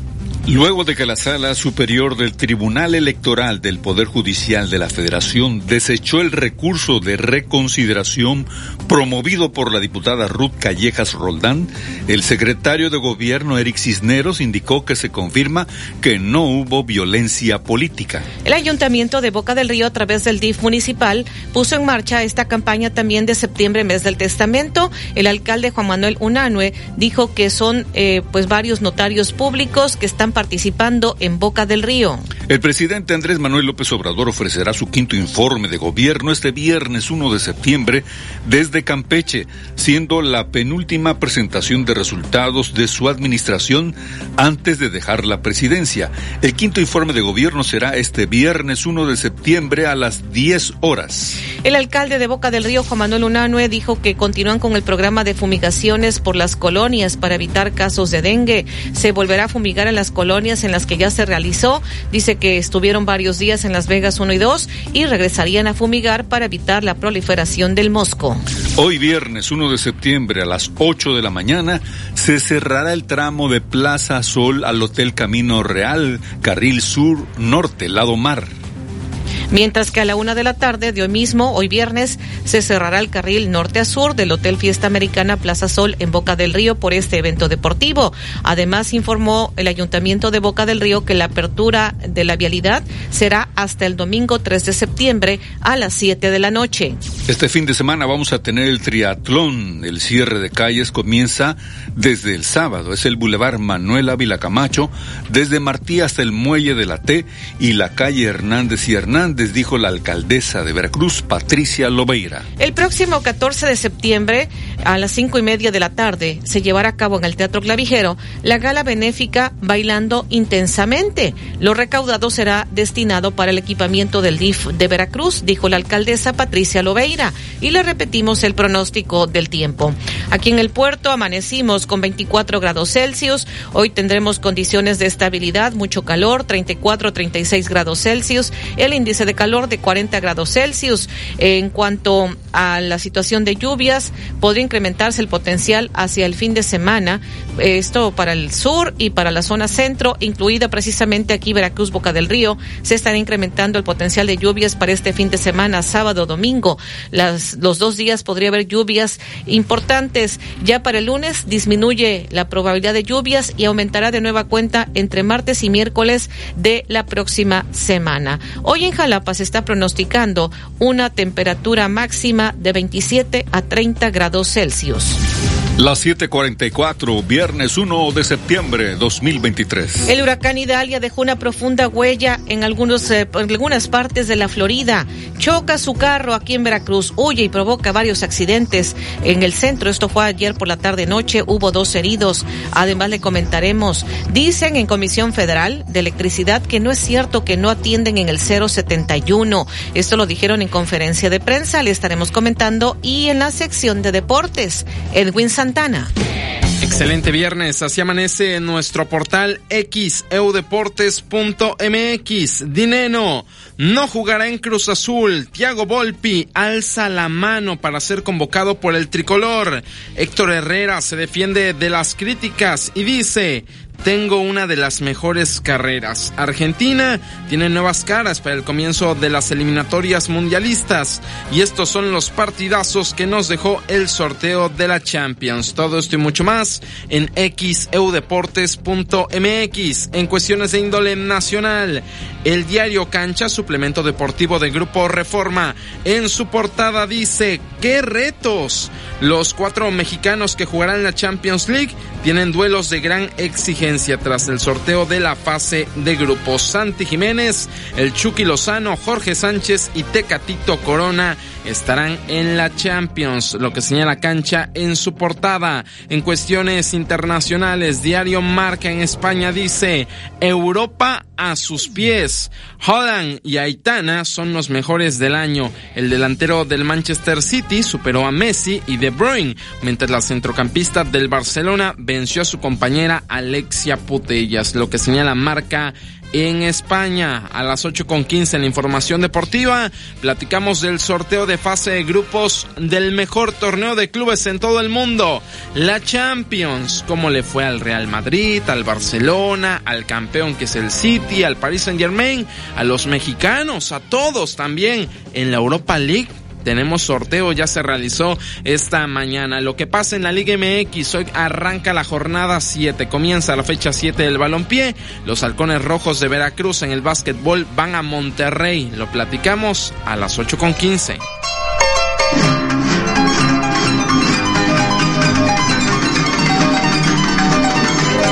Luego de que la Sala Superior del Tribunal Electoral del Poder Judicial de la Federación desechó el recurso de reconsideración promovido por la diputada Ruth Callejas Roldán, el secretario de Gobierno Eric Cisneros indicó que se confirma que no hubo violencia política. El Ayuntamiento de Boca del Río, a través del DIF municipal, puso en marcha esta campaña también de septiembre, mes del testamento. El alcalde Juan Manuel Unanue dijo que son eh, pues varios notarios públicos que están participando en Boca del Río. El presidente Andrés Manuel López Obrador ofrecerá su quinto informe de gobierno este viernes 1 de septiembre desde Campeche, siendo la penúltima presentación de resultados de su administración antes de dejar la presidencia. El quinto informe de gobierno será este viernes 1 de septiembre a las 10 horas. El alcalde de Boca del Río, Juan Manuel Unanue, dijo que continúan con el programa de fumigaciones por las colonias para evitar casos de dengue. Se volverá a fumigar en las colonias colonias en las que ya se realizó. Dice que estuvieron varios días en Las Vegas 1 y 2 y regresarían a fumigar para evitar la proliferación del mosco. Hoy viernes 1 de septiembre a las 8 de la mañana se cerrará el tramo de Plaza Sol al Hotel Camino Real, carril sur norte, lado mar. Mientras que a la una de la tarde de hoy mismo, hoy viernes, se cerrará el carril norte a sur del Hotel Fiesta Americana Plaza Sol en Boca del Río por este evento deportivo. Además, informó el Ayuntamiento de Boca del Río que la apertura de la vialidad será hasta el domingo 3 de septiembre a las 7 de la noche. Este fin de semana vamos a tener el triatlón. El cierre de calles comienza desde el sábado. Es el Boulevard Manuel Ávila Camacho, desde Martí hasta el Muelle de la T y la calle Hernández y Hernández dijo la alcaldesa de Veracruz, Patricia Lobeira. El próximo 14 de septiembre, a las cinco y media de la tarde, se llevará a cabo en el Teatro Clavijero la gala benéfica Bailando Intensamente. Lo recaudado será destinado para el equipamiento del DIF de Veracruz, dijo la alcaldesa Patricia Lobeira. Y le repetimos el pronóstico del tiempo. Aquí en el puerto amanecimos con 24 grados Celsius. Hoy tendremos condiciones de estabilidad, mucho calor, 34, 36 grados Celsius. El índice de calor de 40 grados Celsius. En cuanto a la situación de lluvias, podría incrementarse el potencial hacia el fin de semana. Esto para el sur y para la zona centro, incluida precisamente aquí Veracruz, Boca del Río. Se estará incrementando el potencial de lluvias para este fin de semana, sábado, domingo. Las, los dos días podría haber lluvias importantes. Ya para el lunes disminuye la probabilidad de lluvias y aumentará de nueva cuenta entre martes y miércoles de la próxima semana. Hoy en Jalapa se está pronosticando una temperatura máxima de 27 a 30 grados Celsius. Las 7:44, viernes 1 de septiembre 2023. El huracán Idalia dejó una profunda huella en, algunos, eh, en algunas partes de la Florida. Choca su carro aquí en Veracruz, huye y provoca varios accidentes en el centro. Esto fue ayer por la tarde-noche, hubo dos heridos. Además, le comentaremos. Dicen en Comisión Federal de Electricidad que no es cierto que no atienden en el 071. Esto lo dijeron en conferencia de prensa, le estaremos comentando. Y en la sección de deportes, Edwin Santana. Excelente viernes, así amanece en nuestro portal xeudeportes.mx. Dineno no jugará en Cruz Azul. Tiago Volpi alza la mano para ser convocado por el tricolor. Héctor Herrera se defiende de las críticas y dice, tengo una de las mejores carreras. Argentina tiene nuevas caras para el comienzo de las eliminatorias mundialistas y estos son los partidazos que nos dejó el sorteo de la Champions. Todo esto y mucho más en xeudeportes.mx. En cuestiones de índole nacional, el diario Cancha, suplemento deportivo de Grupo Reforma, en su portada dice, ¡qué retos! Los cuatro mexicanos que jugarán la Champions League tienen duelos de gran exigencia tras el sorteo de la fase de grupos. Santi Jiménez, el Chucky Lozano, Jorge Sánchez y Tecatito Corona estarán en la Champions, lo que señala Cancha en su portada. En cuestiones internacionales, Diario Marca en España dice, Europa a sus pies. Holland y Aitana son los mejores del año. El delantero del Manchester City superó a Messi y De Bruyne, mientras la centrocampista del Barcelona venció a su compañera Alexia Putellas, lo que señala Marca en España. A las 8.15 en la información deportiva platicamos del sorteo de fase de grupos del mejor torneo de clubes en todo el mundo, la Champions. ¿Cómo le fue al Real Madrid, al Barcelona, al campeón que es el City, al Paris Saint Germain, a los mexicanos, a todos también en la Europa League? Tenemos sorteo, ya se realizó esta mañana. Lo que pasa en la Liga MX, hoy arranca la jornada 7, comienza la fecha 7 del balompié. Los halcones rojos de Veracruz en el básquetbol van a Monterrey. Lo platicamos a las 8 con 15.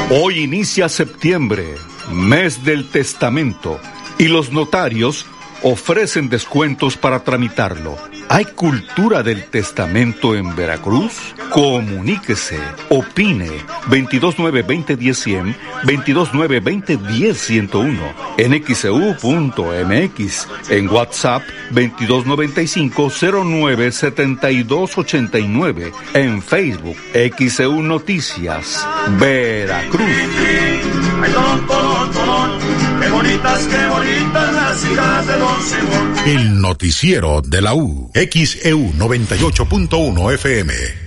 Hoy inicia septiembre, mes del testamento, y los notarios ofrecen descuentos para tramitarlo. ¿Hay cultura del testamento en Veracruz? Comuníquese, opine 229-2010-100, 229-2010-101, en xeu.mx, e en WhatsApp 2295-097289, en Facebook XEU Noticias, Veracruz. Qué bonitas, qué bonitas las hijas de Don Simón. El noticiero de la U. XEU 98.1 FM.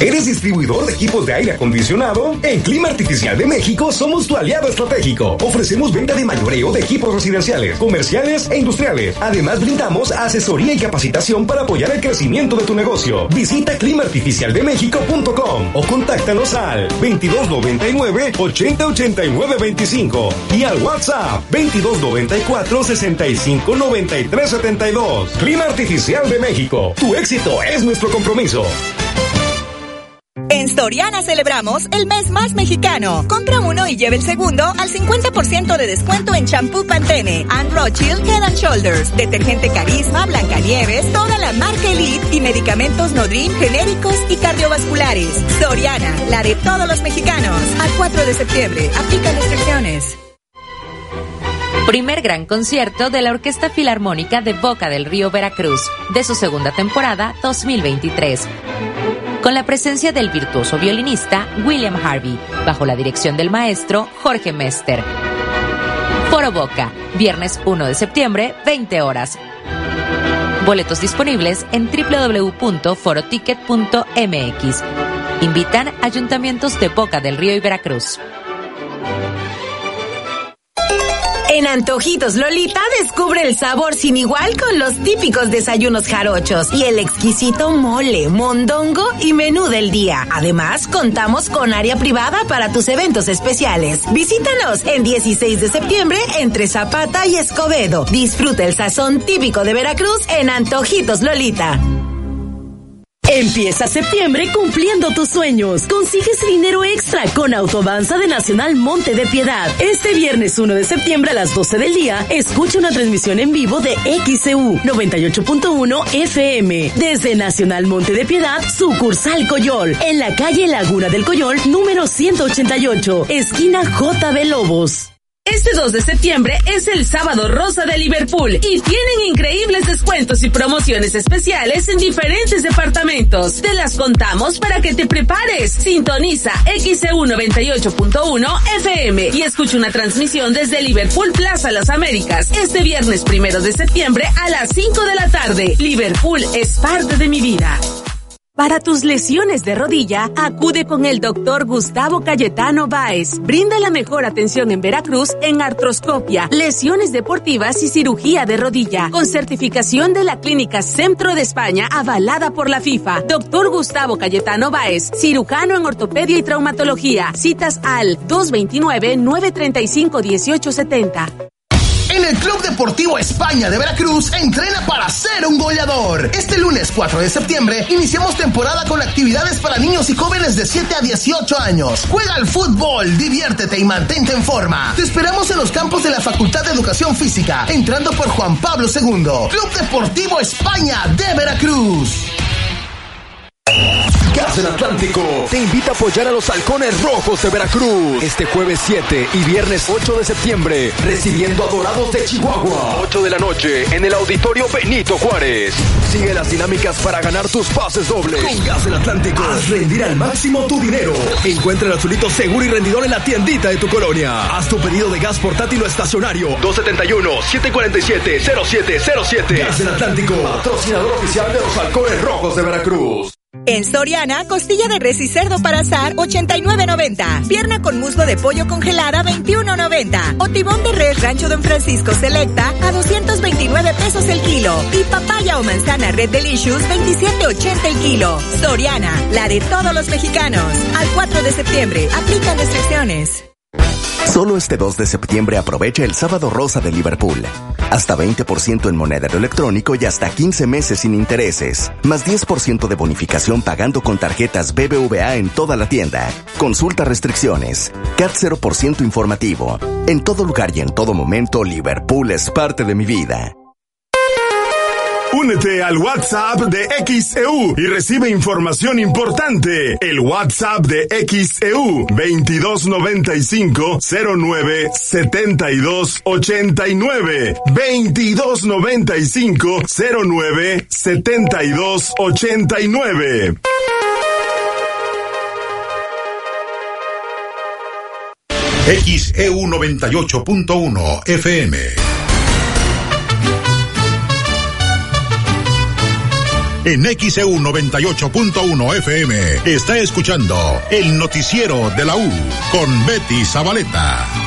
¿Eres distribuidor de equipos de aire acondicionado? En Clima Artificial de México somos tu aliado estratégico. Ofrecemos venta de mayoreo de equipos residenciales, comerciales e industriales. Además brindamos asesoría y capacitación para apoyar el crecimiento de tu negocio. Visita climaartificialdemexico.com o contáctanos al 2299 8089 25 y al WhatsApp 2294 65 Clima Artificial de México. Tu éxito es nuestro compromiso. En Soriana celebramos el mes más mexicano. Compra uno y lleve el segundo al 50% de descuento en champú Pantene, and Rothschild Head and Shoulders, detergente Carisma, Blancanieves, toda la marca Elite y medicamentos Nodrim genéricos y cardiovasculares. Soriana, la de todos los mexicanos. Al 4 de septiembre, aplica restricciones. Primer gran concierto de la Orquesta Filarmónica de Boca del Río Veracruz, de su segunda temporada 2023 con la presencia del virtuoso violinista William Harvey, bajo la dirección del maestro Jorge Mester. Foro Boca, viernes 1 de septiembre, 20 horas. Boletos disponibles en www.foroticket.mx. Invitan ayuntamientos de Boca del Río y Veracruz. En Antojitos Lolita descubre el sabor sin igual con los típicos desayunos jarochos y el exquisito mole, mondongo y menú del día. Además, contamos con área privada para tus eventos especiales. Visítanos en 16 de septiembre entre Zapata y Escobedo. Disfruta el sazón típico de Veracruz en Antojitos Lolita. Empieza septiembre cumpliendo tus sueños. Consigues dinero extra con Autodanza de Nacional Monte de Piedad. Este viernes 1 de septiembre a las 12 del día, escucha una transmisión en vivo de XCU 98.1 FM desde Nacional Monte de Piedad, sucursal Coyol, en la calle Laguna del Coyol, número 188, esquina JB Lobos. Este 2 de septiembre es el sábado rosa de Liverpool y tienen increíbles descuentos y promociones especiales en diferentes departamentos. Te las contamos para que te prepares. Sintoniza XEU 98.1 FM y escucha una transmisión desde Liverpool Plaza Las Américas este viernes primero de septiembre a las 5 de la tarde. Liverpool es parte de mi vida. Para tus lesiones de rodilla, acude con el doctor Gustavo Cayetano Báez. Brinda la mejor atención en Veracruz en artroscopia, lesiones deportivas y cirugía de rodilla, con certificación de la Clínica Centro de España avalada por la FIFA. Doctor Gustavo Cayetano Báez, cirujano en ortopedia y traumatología. Citas al 229-935-1870. En el Club Deportivo España de Veracruz entrena para ser un goleador. Este lunes 4 de septiembre iniciamos temporada con actividades para niños y jóvenes de 7 a 18 años. Juega al fútbol, diviértete y mantente en forma. Te esperamos en los campos de la Facultad de Educación Física, entrando por Juan Pablo II. Club Deportivo España de Veracruz. Gas del Atlántico te invita a apoyar a los halcones rojos de Veracruz este jueves 7 y viernes 8 de septiembre, recibiendo a Dorados de Chihuahua. 8 de la noche en el Auditorio Benito Juárez. Sigue las dinámicas para ganar tus pases dobles. Con Gas del Atlántico, haz rendir al máximo tu dinero. Encuentra el azulito seguro y rendidor en la tiendita de tu colonia. Haz tu pedido de gas portátil o estacionario. 271-747-0707. Gas del Atlántico, patrocinador oficial de los halcones rojos de Veracruz. En Soriana, costilla de res y cerdo para asar, 89.90. Pierna con muslo de pollo congelada, 21.90. O tibón de res rancho Don Francisco Selecta, a 229 pesos el kilo. Y papaya o manzana Red Delicious, 27.80 el kilo. Soriana, la de todos los mexicanos. Al 4 de septiembre, aplican restricciones. Solo este 2 de septiembre aprovecha el sábado rosa de Liverpool. Hasta 20% en monedero electrónico y hasta 15 meses sin intereses. Más 10% de bonificación pagando con tarjetas BBVA en toda la tienda. Consulta restricciones. CAT 0% informativo. En todo lugar y en todo momento, Liverpool es parte de mi vida. Únete al WhatsApp de XEU y recibe información importante. El WhatsApp de XEU 2295 09 72 89 2295 09 72 89 XEU 98.1 FM. En XEU 98.1 FM está escuchando el noticiero de la U con Betty Zabaleta.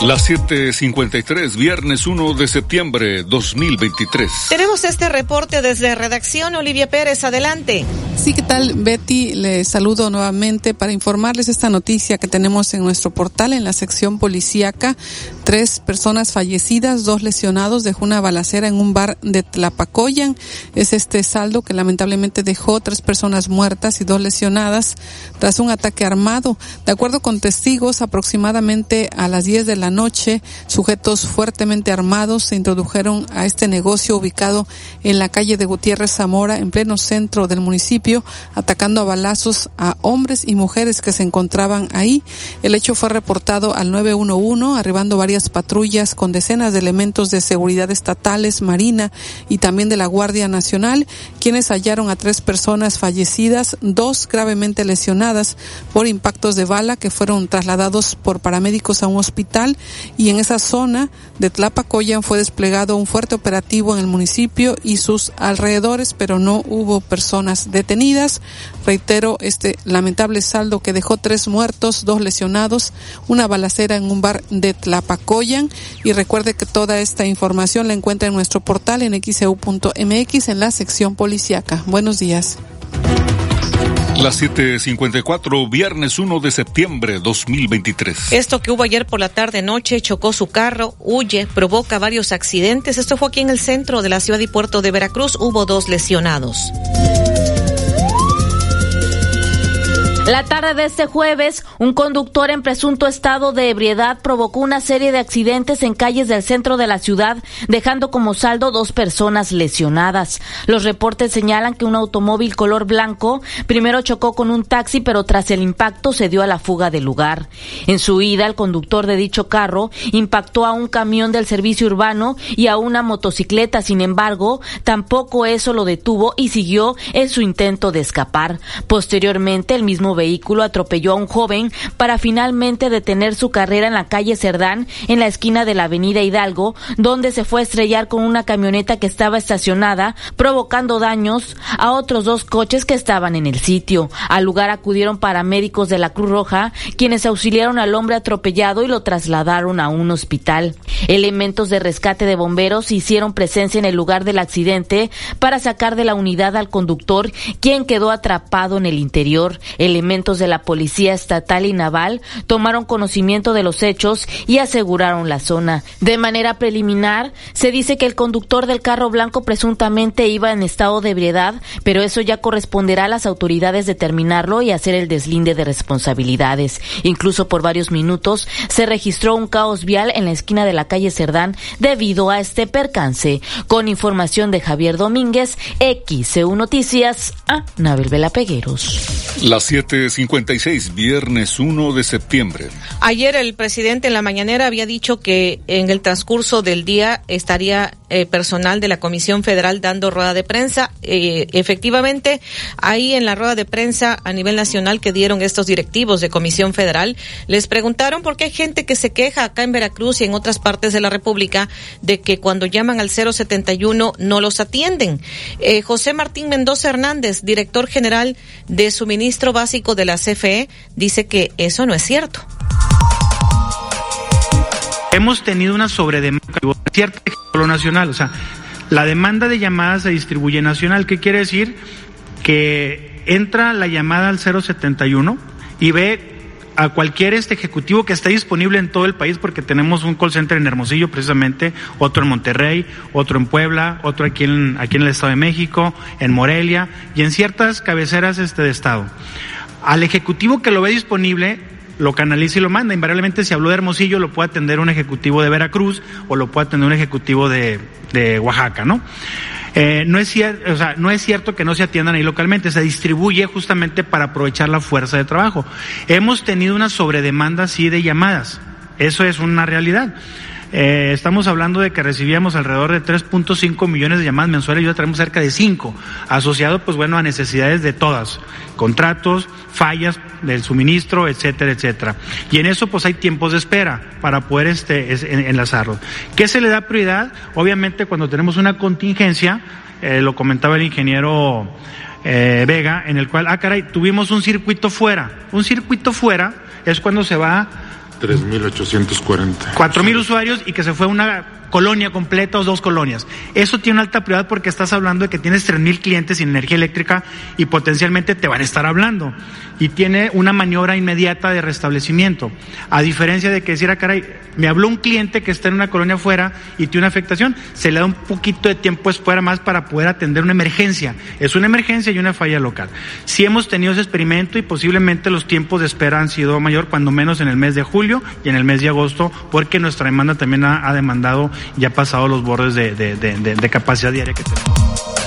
Las 7:53, viernes 1 de septiembre 2023. Tenemos este reporte desde redacción. Olivia Pérez, adelante. Sí, ¿qué tal, Betty? Le saludo nuevamente para informarles esta noticia que tenemos en nuestro portal en la sección policíaca. Tres personas fallecidas, dos lesionados, dejó una balacera en un bar de Tlapacoyan. Es este saldo que lamentablemente dejó tres personas muertas y dos lesionadas tras un ataque armado. De acuerdo con testigos, aproximadamente a las 10 de la noche, sujetos fuertemente armados se introdujeron a este negocio ubicado en la calle de Gutiérrez Zamora, en pleno centro del municipio, atacando a balazos a hombres y mujeres que se encontraban ahí. El hecho fue reportado al 911, arribando varias patrullas con decenas de elementos de seguridad estatales, marina y también de la Guardia Nacional, quienes hallaron a tres personas fallecidas, dos gravemente lesionadas por impactos de bala que fueron trasladados por paramédicos a un hospital y en esa zona de Tlapacoyan fue desplegado un fuerte operativo en el municipio y sus alrededores, pero no hubo personas detenidas. Reitero este lamentable saldo que dejó tres muertos, dos lesionados, una balacera en un bar de Tlapacoyan y recuerde que toda esta información la encuentra en nuestro portal en xeu.mx en la sección policiaca. Buenos días. Las 7:54, viernes 1 de septiembre 2023. Esto que hubo ayer por la tarde noche chocó su carro, huye, provoca varios accidentes. Esto fue aquí en el centro de la ciudad y puerto de Veracruz. Hubo dos lesionados. La tarde de este jueves, un conductor en presunto estado de ebriedad provocó una serie de accidentes en calles del centro de la ciudad, dejando como saldo dos personas lesionadas. Los reportes señalan que un automóvil color blanco primero chocó con un taxi, pero tras el impacto se dio a la fuga del lugar. En su ida, el conductor de dicho carro impactó a un camión del servicio urbano y a una motocicleta. Sin embargo, tampoco eso lo detuvo y siguió en su intento de escapar. Posteriormente, el mismo vehículo atropelló a un joven para finalmente detener su carrera en la calle Cerdán, en la esquina de la avenida Hidalgo, donde se fue a estrellar con una camioneta que estaba estacionada, provocando daños a otros dos coches que estaban en el sitio. Al lugar acudieron paramédicos de la Cruz Roja, quienes auxiliaron al hombre atropellado y lo trasladaron a un hospital. Elementos de rescate de bomberos hicieron presencia en el lugar del accidente para sacar de la unidad al conductor, quien quedó atrapado en el interior. Elementos elementos de la Policía Estatal y Naval tomaron conocimiento de los hechos y aseguraron la zona. De manera preliminar, se dice que el conductor del carro blanco presuntamente iba en estado de ebriedad, pero eso ya corresponderá a las autoridades determinarlo y hacer el deslinde de responsabilidades. Incluso por varios minutos se registró un caos vial en la esquina de la calle Cerdán debido a este percance. Con información de Javier Domínguez, XCU Noticias, a Nabel Vela Pegueros. Las 7:56, viernes 1 de septiembre. Ayer el presidente en la mañanera había dicho que en el transcurso del día estaría eh, personal de la Comisión Federal dando rueda de prensa. Eh, efectivamente, ahí en la rueda de prensa a nivel nacional que dieron estos directivos de Comisión Federal, les preguntaron por qué hay gente que se queja acá en Veracruz y en otras partes de la República de que cuando llaman al 071 no los atienden. Eh, José Martín Mendoza Hernández, director general de suministro básico de la CFE, dice que eso no es cierto. Hemos tenido una sobredemanda cierta lo nacional, o sea, la demanda de llamadas se distribuye nacional. ¿Qué quiere decir? Que entra la llamada al 071 y ve a cualquier este ejecutivo que esté disponible en todo el país, porque tenemos un call center en Hermosillo precisamente, otro en Monterrey, otro en Puebla, otro aquí en, aquí en el Estado de México, en Morelia y en ciertas cabeceras este de estado. Al ejecutivo que lo ve disponible, lo canaliza y lo manda. Invariablemente, si habló de Hermosillo, lo puede atender un ejecutivo de Veracruz o lo puede atender un ejecutivo de, de Oaxaca, ¿no? Eh, no, es no es cierto que no se atiendan ahí localmente, se distribuye justamente para aprovechar la fuerza de trabajo. Hemos tenido una sobredemanda así de llamadas, eso es una realidad. Eh, estamos hablando de que recibíamos alrededor de 3.5 millones de llamadas mensuales y ya tenemos cerca de 5, asociado pues bueno a necesidades de todas, contratos, fallas del suministro, etcétera, etcétera. Y en eso pues hay tiempos de espera para poder este, enlazarlo. ¿Qué se le da prioridad? Obviamente cuando tenemos una contingencia, eh, lo comentaba el ingeniero eh, Vega, en el cual, ah, caray, tuvimos un circuito fuera. Un circuito fuera es cuando se va 3.840. 4.000 usuarios y que se fue una colonia completa o dos colonias. Eso tiene alta prioridad porque estás hablando de que tienes 3.000 clientes sin energía eléctrica y potencialmente te van a estar hablando. Y tiene una maniobra inmediata de restablecimiento. A diferencia de que decir, ah, caray, me habló un cliente que está en una colonia afuera y tiene una afectación, se le da un poquito de tiempo fuera más para poder atender una emergencia. Es una emergencia y una falla local. Si hemos tenido ese experimento y posiblemente los tiempos de espera han sido mayor, cuando menos en el mes de julio y en el mes de agosto, porque nuestra demanda también ha, demandado y ha pasado los bordes de, de capacidad diaria que tenemos.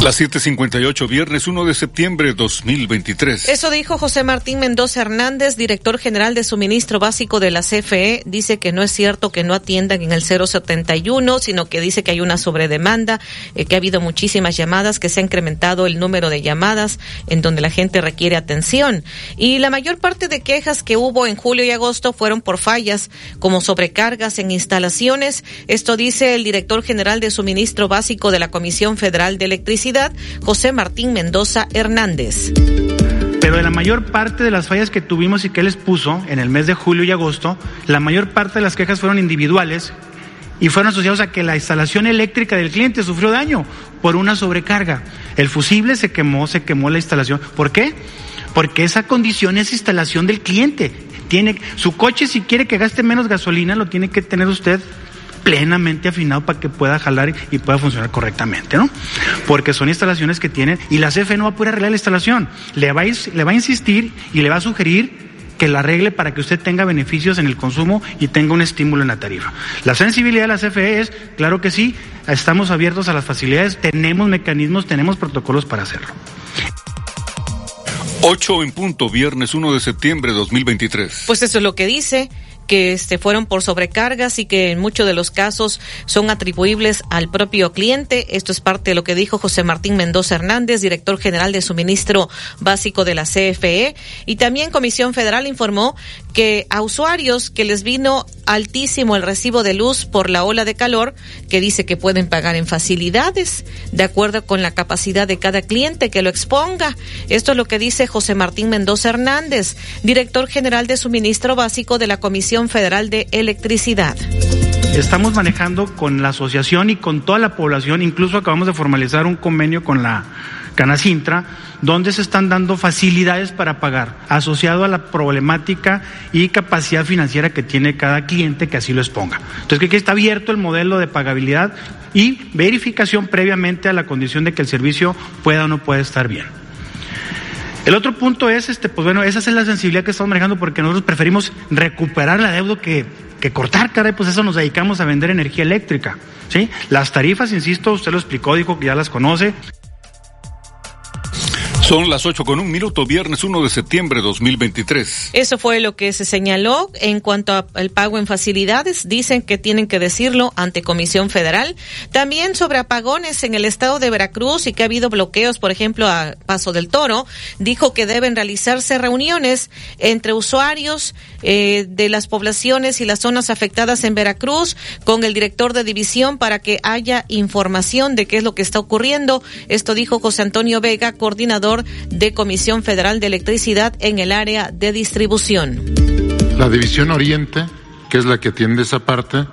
Las 7:58, viernes 1 de septiembre de 2023. Eso dijo José Martín Mendoza Hernández, director general de suministro básico de la CFE. Dice que no es cierto que no atiendan en el 071, sino que dice que hay una sobredemanda, eh, que ha habido muchísimas llamadas, que se ha incrementado el número de llamadas en donde la gente requiere atención. Y la mayor parte de quejas que hubo en julio y agosto fueron por fallas, como sobrecargas en instalaciones. Esto dice el director general de suministro básico de la Comisión Federal de Electricidad José Martín Mendoza Hernández. Pero de la mayor parte de las fallas que tuvimos y que les puso en el mes de julio y agosto, la mayor parte de las quejas fueron individuales y fueron asociados a que la instalación eléctrica del cliente sufrió daño por una sobrecarga. El fusible se quemó, se quemó la instalación. ¿Por qué? Porque esa condición es instalación del cliente. Tiene su coche si quiere que gaste menos gasolina lo tiene que tener usted plenamente afinado para que pueda jalar y pueda funcionar correctamente, ¿no? Porque son instalaciones que tienen, y la CFE no va a poder arreglar la instalación, le va a, le va a insistir y le va a sugerir que la arregle para que usted tenga beneficios en el consumo y tenga un estímulo en la tarifa. La sensibilidad de la CFE es, claro que sí, estamos abiertos a las facilidades, tenemos mecanismos, tenemos protocolos para hacerlo. 8 en punto, viernes 1 de septiembre de 2023. Pues eso es lo que dice que este, fueron por sobrecargas y que en muchos de los casos son atribuibles al propio cliente. Esto es parte de lo que dijo José Martín Mendoza Hernández, director general de suministro básico de la CFE. Y también Comisión Federal informó que a usuarios que les vino altísimo el recibo de luz por la ola de calor, que dice que pueden pagar en facilidades, de acuerdo con la capacidad de cada cliente que lo exponga. Esto es lo que dice José Martín Mendoza Hernández, director general de suministro básico de la Comisión Federal de Electricidad. Estamos manejando con la asociación y con toda la población, incluso acabamos de formalizar un convenio con la Canacintra, donde se están dando facilidades para pagar, asociado a la problemática y capacidad financiera que tiene cada cliente que así lo exponga. Entonces, que aquí está abierto el modelo de pagabilidad y verificación previamente a la condición de que el servicio pueda o no pueda estar bien. El otro punto es, este, pues bueno, esa es la sensibilidad que estamos manejando porque nosotros preferimos recuperar la deuda que, que cortar, caray, pues eso nos dedicamos a vender energía eléctrica, ¿sí? Las tarifas, insisto, usted lo explicó, dijo que ya las conoce, son las 8 con un minuto, viernes 1 de septiembre de 2023. Eso fue lo que se señaló en cuanto al pago en facilidades. Dicen que tienen que decirlo ante Comisión Federal. También sobre apagones en el estado de Veracruz y que ha habido bloqueos, por ejemplo, a Paso del Toro. Dijo que deben realizarse reuniones entre usuarios eh, de las poblaciones y las zonas afectadas en Veracruz con el director de división para que haya información de qué es lo que está ocurriendo. Esto dijo José Antonio Vega, coordinador de Comisión Federal de Electricidad en el área de distribución. La División Oriente, que es la que atiende esa parte,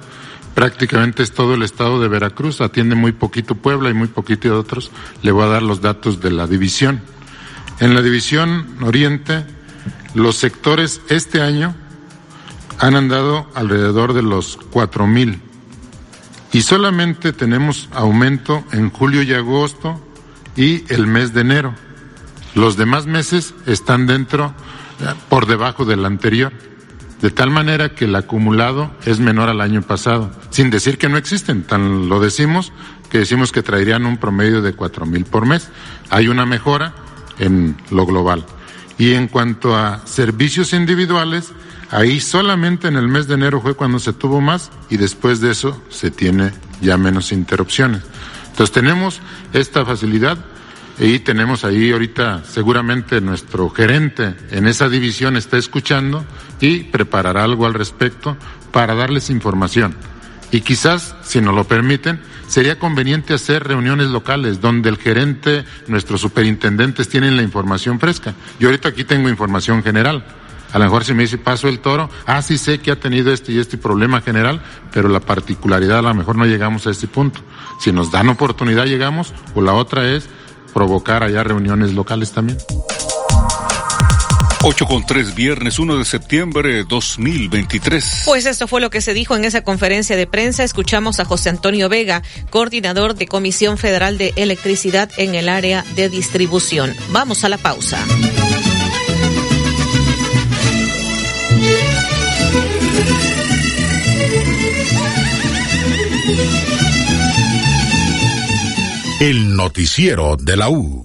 prácticamente es todo el estado de Veracruz, atiende muy poquito Puebla y muy poquito de otros. Le voy a dar los datos de la división. En la División Oriente, los sectores este año han andado alrededor de los cuatro mil y solamente tenemos aumento en julio y agosto y el mes de enero. Los demás meses están dentro, eh, por debajo del anterior, de tal manera que el acumulado es menor al año pasado, sin decir que no existen, tan lo decimos que decimos que traerían un promedio de cuatro mil por mes. Hay una mejora en lo global. Y en cuanto a servicios individuales, Ahí solamente en el mes de enero fue cuando se tuvo más y después de eso se tiene ya menos interrupciones. Entonces tenemos esta facilidad y tenemos ahí ahorita seguramente nuestro gerente en esa división está escuchando y preparará algo al respecto para darles información. Y quizás, si nos lo permiten, sería conveniente hacer reuniones locales donde el gerente, nuestros superintendentes tienen la información fresca. Yo ahorita aquí tengo información general. A lo mejor si me dice paso el toro, ah, sí sé que ha tenido este y este problema general, pero la particularidad a lo mejor no llegamos a este punto. Si nos dan oportunidad llegamos, o la otra es provocar allá reuniones locales también. 8 con 3, viernes 1 de septiembre 2023. Pues esto fue lo que se dijo en esa conferencia de prensa. Escuchamos a José Antonio Vega, coordinador de Comisión Federal de Electricidad en el área de distribución. Vamos a la pausa. El noticiero de la U.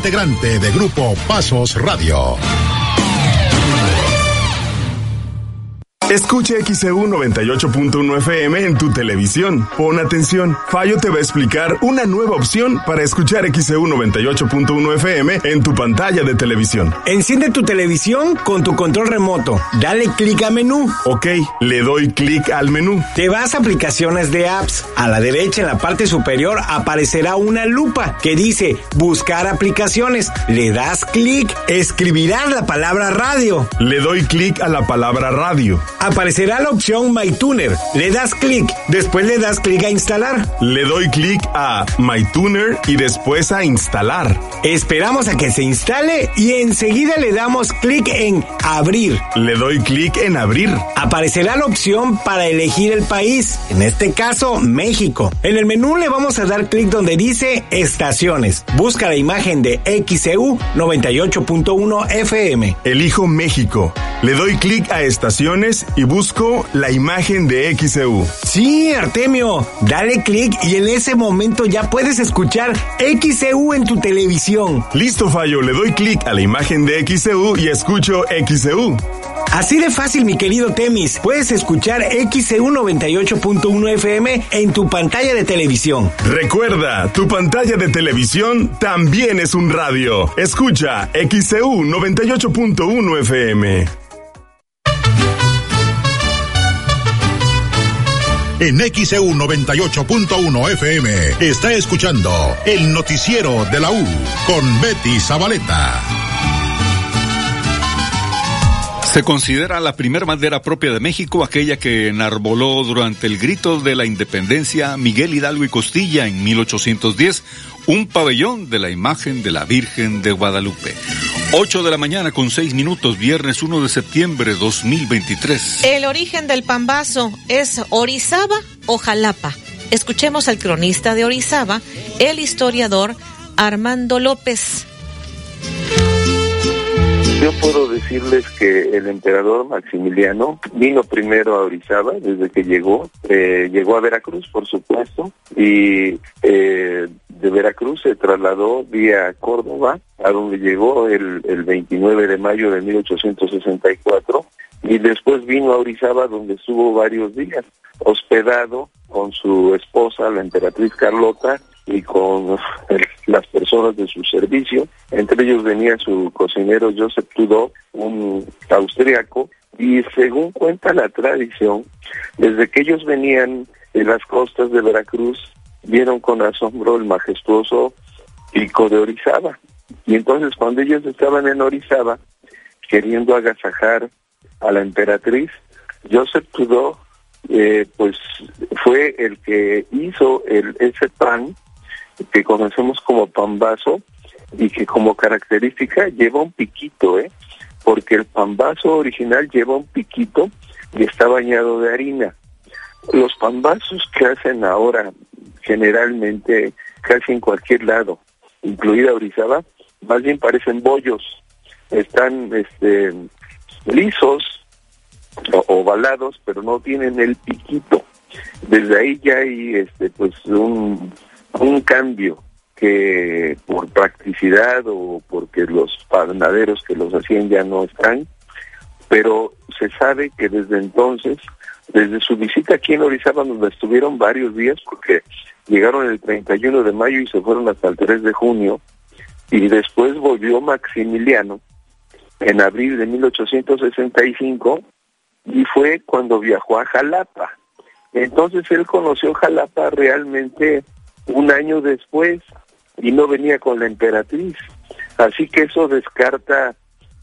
integrante de Grupo Pasos Radio. Escuche XEU 98.1 FM en tu televisión. Pon atención. Fallo te va a explicar una nueva opción para escuchar XEU 98.1 FM en tu pantalla de televisión. Enciende tu televisión con tu control remoto. Dale clic a menú. Ok, le doy clic al menú. Te vas a aplicaciones de apps. A la derecha en la parte superior aparecerá una lupa que dice buscar aplicaciones. Le das clic. Escribirás la palabra radio. Le doy clic a la palabra radio aparecerá la opción MyTuner. Le das clic, después le das clic a instalar. Le doy clic a MyTuner y después a instalar. Esperamos a que se instale y enseguida le damos clic en abrir. Le doy clic en abrir. Aparecerá la opción para elegir el país, en este caso México. En el menú le vamos a dar clic donde dice estaciones. Busca la imagen de XEU 98.1 FM. Elijo México. Le doy clic a estaciones y busco la imagen de XEU. Sí, Artemio, dale clic y en ese momento ya puedes escuchar XEU en tu televisión. Listo, Fallo, le doy clic a la imagen de XEU y escucho XEU. Así de fácil, mi querido Temis. Puedes escuchar XEU 98.1 FM en tu pantalla de televisión. Recuerda, tu pantalla de televisión también es un radio. Escucha XEU 98.1 FM. En XEU 98.1 FM está escuchando el noticiero de la U con Betty Zabaleta. Se considera la primera bandera propia de México aquella que enarboló durante el grito de la independencia Miguel Hidalgo y Costilla en 1810 un pabellón de la imagen de la Virgen de Guadalupe. 8 de la mañana con 6 minutos, viernes 1 de septiembre 2023. El origen del pambazo es Orizaba o Jalapa. Escuchemos al cronista de Orizaba, el historiador Armando López. Yo puedo decirles que el emperador Maximiliano vino primero a Orizaba desde que llegó, eh, llegó a Veracruz por supuesto y eh, de Veracruz se trasladó vía Córdoba a donde llegó el, el 29 de mayo de 1864 y después vino a Orizaba donde estuvo varios días hospedado con su esposa la emperatriz Carlota y con (laughs) las personas de su servicio. Entre ellos venía su cocinero Joseph Tudor, un austriaco, y según cuenta la tradición, desde que ellos venían de las costas de Veracruz, vieron con asombro el majestuoso pico de Orizaba. Y entonces cuando ellos estaban en Orizaba, queriendo agasajar a la emperatriz, Joseph Tudor, eh, pues fue el que hizo el, ese pan que conocemos como pambazo y que como característica lleva un piquito, ¿eh? porque el pambazo original lleva un piquito y está bañado de harina. Los pambazos que hacen ahora generalmente casi en cualquier lado, incluida Orizaba, más bien parecen bollos, están este, lisos ovalados, pero no tienen el piquito. Desde ahí ya hay este, pues un, un cambio que por practicidad o porque los panaderos que los hacían ya no están, pero se sabe que desde entonces, desde su visita aquí en Orizaba, donde estuvieron varios días, porque llegaron el 31 de mayo y se fueron hasta el 3 de junio, y después volvió Maximiliano en abril de 1865 y fue cuando viajó a Jalapa. Entonces él conoció Jalapa realmente un año después y no venía con la emperatriz. Así que eso descarta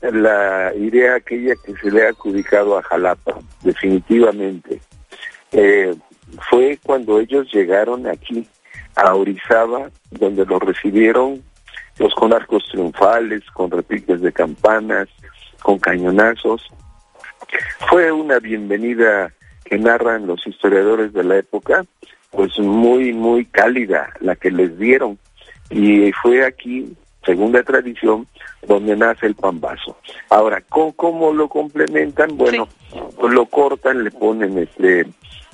la idea aquella que se le ha adjudicado a Jalapa, definitivamente. Eh, fue cuando ellos llegaron aquí, a Orizaba, donde los recibieron los con arcos triunfales, con repiques de campanas, con cañonazos. Fue una bienvenida que narran los historiadores de la época, pues muy, muy cálida la que les dieron. Y fue aquí, según la tradición, donde nace el pambazo. Ahora, ¿cómo, lo complementan? Bueno, pues lo cortan, le ponen este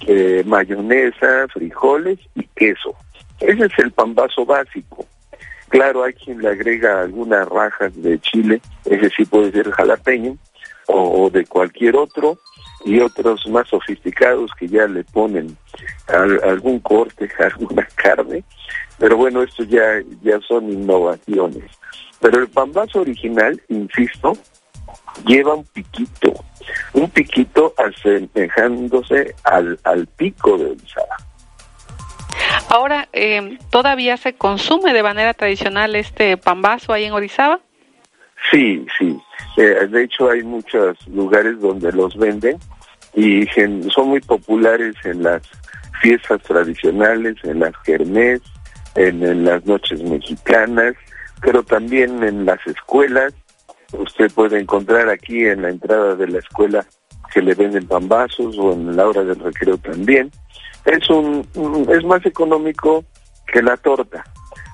eh, mayonesa, frijoles y queso. Ese es el pambazo básico. Claro, hay quien le agrega algunas rajas de chile, ese sí puede ser jalapeño, o, de cualquier otro, y otros más sofisticados que ya le ponen algún corte, (laughs) alguna carne, pero bueno, esto ya, ya son innovaciones. Pero el pambazo original, insisto, lleva un piquito, un piquito asemejándose al, al pico de Orizaba. Ahora, eh, ¿todavía se consume de manera tradicional este pambazo ahí en Orizaba? Sí, sí. Eh, de hecho, hay muchos lugares donde los venden y son muy populares en las fiestas tradicionales, en las kermés, en, las noches mexicanas, pero también en las escuelas. Usted puede encontrar aquí en la entrada de la escuela que le venden pambazos o en la hora del recreo también es un, es más económico que la torta.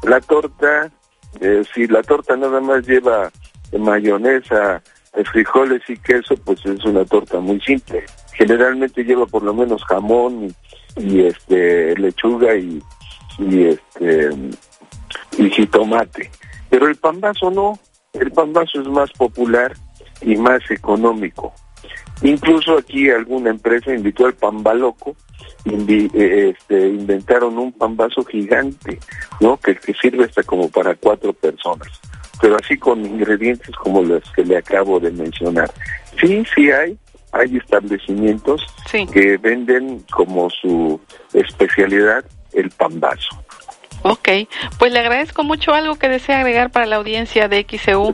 La torta, eh, si la torta nada más lleva mayonesa, frijoles y queso, pues es una torta muy simple. Generalmente lleva por lo menos jamón y, este lechuga y, este y jitomate. Pero el pambazo no, el pambazo es más popular y más económico. Incluso aquí alguna empresa invitó al pambaloco eh, este, inventaron un pambazo gigante, ¿no? Que, que sirve hasta como para cuatro personas, pero así con ingredientes como los que le acabo de mencionar. Sí, sí hay, hay establecimientos que venden como su especialidad el pambazo. Ok, pues le agradezco mucho algo que desea agregar para la audiencia de XEU.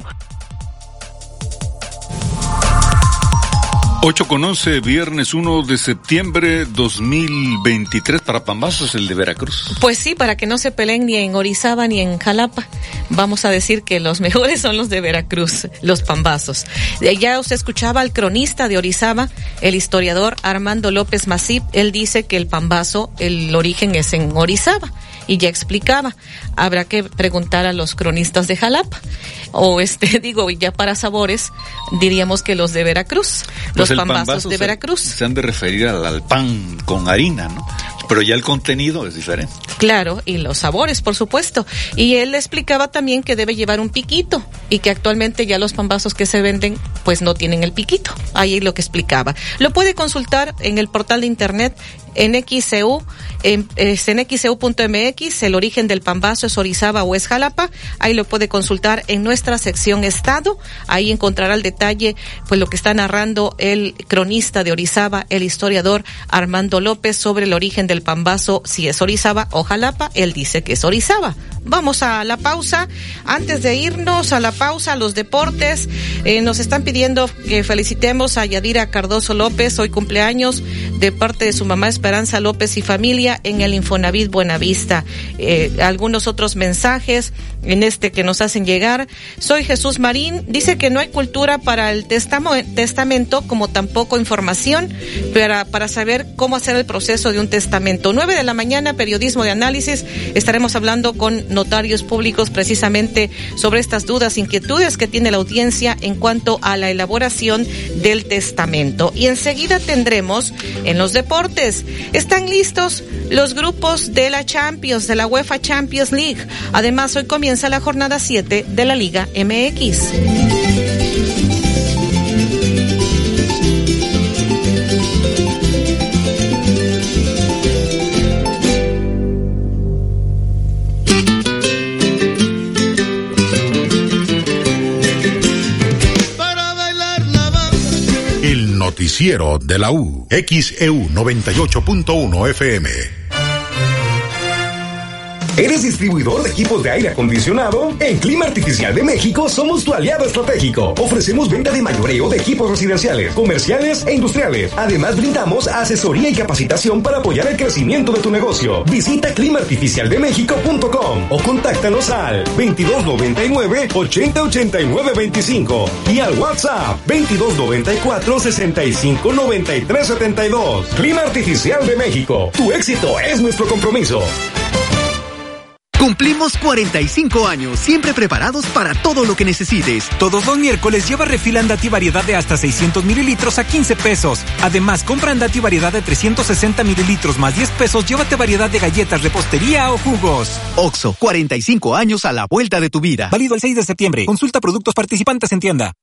8 con 11, viernes 1 de septiembre 2023 para Pambazos, el de Veracruz. Pues sí, para que no se peleen ni en Orizaba ni en Jalapa. Vamos a decir que los (laughs) mejores son los de Veracruz, los Pambazos. Ya usted escuchaba al cronista de Orizaba, el historiador Armando López Masip. Él dice que el Pambazo, el origen es en Orizaba y ya explicaba. Habrá que preguntar a los cronistas de Jalapa. O este, (laughs) digo, ya para sabores, diríamos que los de Veracruz, pues los pambazos de Veracruz. Se han de referir al, pan con harina, ¿no? Pero ya el contenido es diferente. Claro, y los sabores, por supuesto. Y él explicaba también que debe llevar un piquito y que actualmente ya los pambazos que se venden pues no tienen el piquito. Ahí lo que explicaba. Lo puede consultar en el portal de internet en XCU, en, en XCU.mx, el origen del pambazo es Orizaba o es Jalapa, ahí lo puede consultar en nuestra sección Estado, ahí encontrará el detalle, pues lo que está narrando el cronista de Orizaba, el historiador Armando López sobre el origen del pambazo, si es Orizaba o él dice que es Orizaba. Vamos a la pausa. Antes de irnos a la pausa, a los deportes, eh, nos están pidiendo que felicitemos a Yadira Cardoso López, hoy cumpleaños, de parte de su mamá Esperanza López y familia en el Infonavit Buenavista. Eh, algunos otros mensajes en este que nos hacen llegar. Soy Jesús Marín. Dice que no hay cultura para el testamento, como tampoco información para, para saber cómo hacer el proceso de un testamento. 9 de la mañana, periodismo de análisis. Estaremos hablando con notarios públicos precisamente sobre estas dudas, inquietudes que tiene la audiencia en cuanto a la elaboración del testamento. Y enseguida tendremos en los deportes. ¿Están listos los grupos de la Champions, de la UEFA Champions League? Además, hoy comienza la jornada 7 de la Liga MX. noticiero de la U. XEU 98.1 FM. ¿Eres distribuidor de equipos de aire acondicionado? En Clima Artificial de México somos tu aliado estratégico. Ofrecemos venta de mayoreo de equipos residenciales, comerciales e industriales. Además, brindamos asesoría y capacitación para apoyar el crecimiento de tu negocio. Visita climaartificialdemexico.com o contáctanos al 2299 8089 25 y al WhatsApp 2294 65 93 72. Clima Artificial de México. Tu éxito es nuestro compromiso. Cumplimos 45 años, siempre preparados para todo lo que necesites. Todos los miércoles lleva refil Andati variedad de hasta 600 mililitros a 15 pesos. Además, compra Andati variedad de 360 mililitros más 10 pesos, llévate variedad de galletas, repostería o jugos. Oxo, 45 años a la vuelta de tu vida. Válido el 6 de septiembre. Consulta productos participantes en tienda.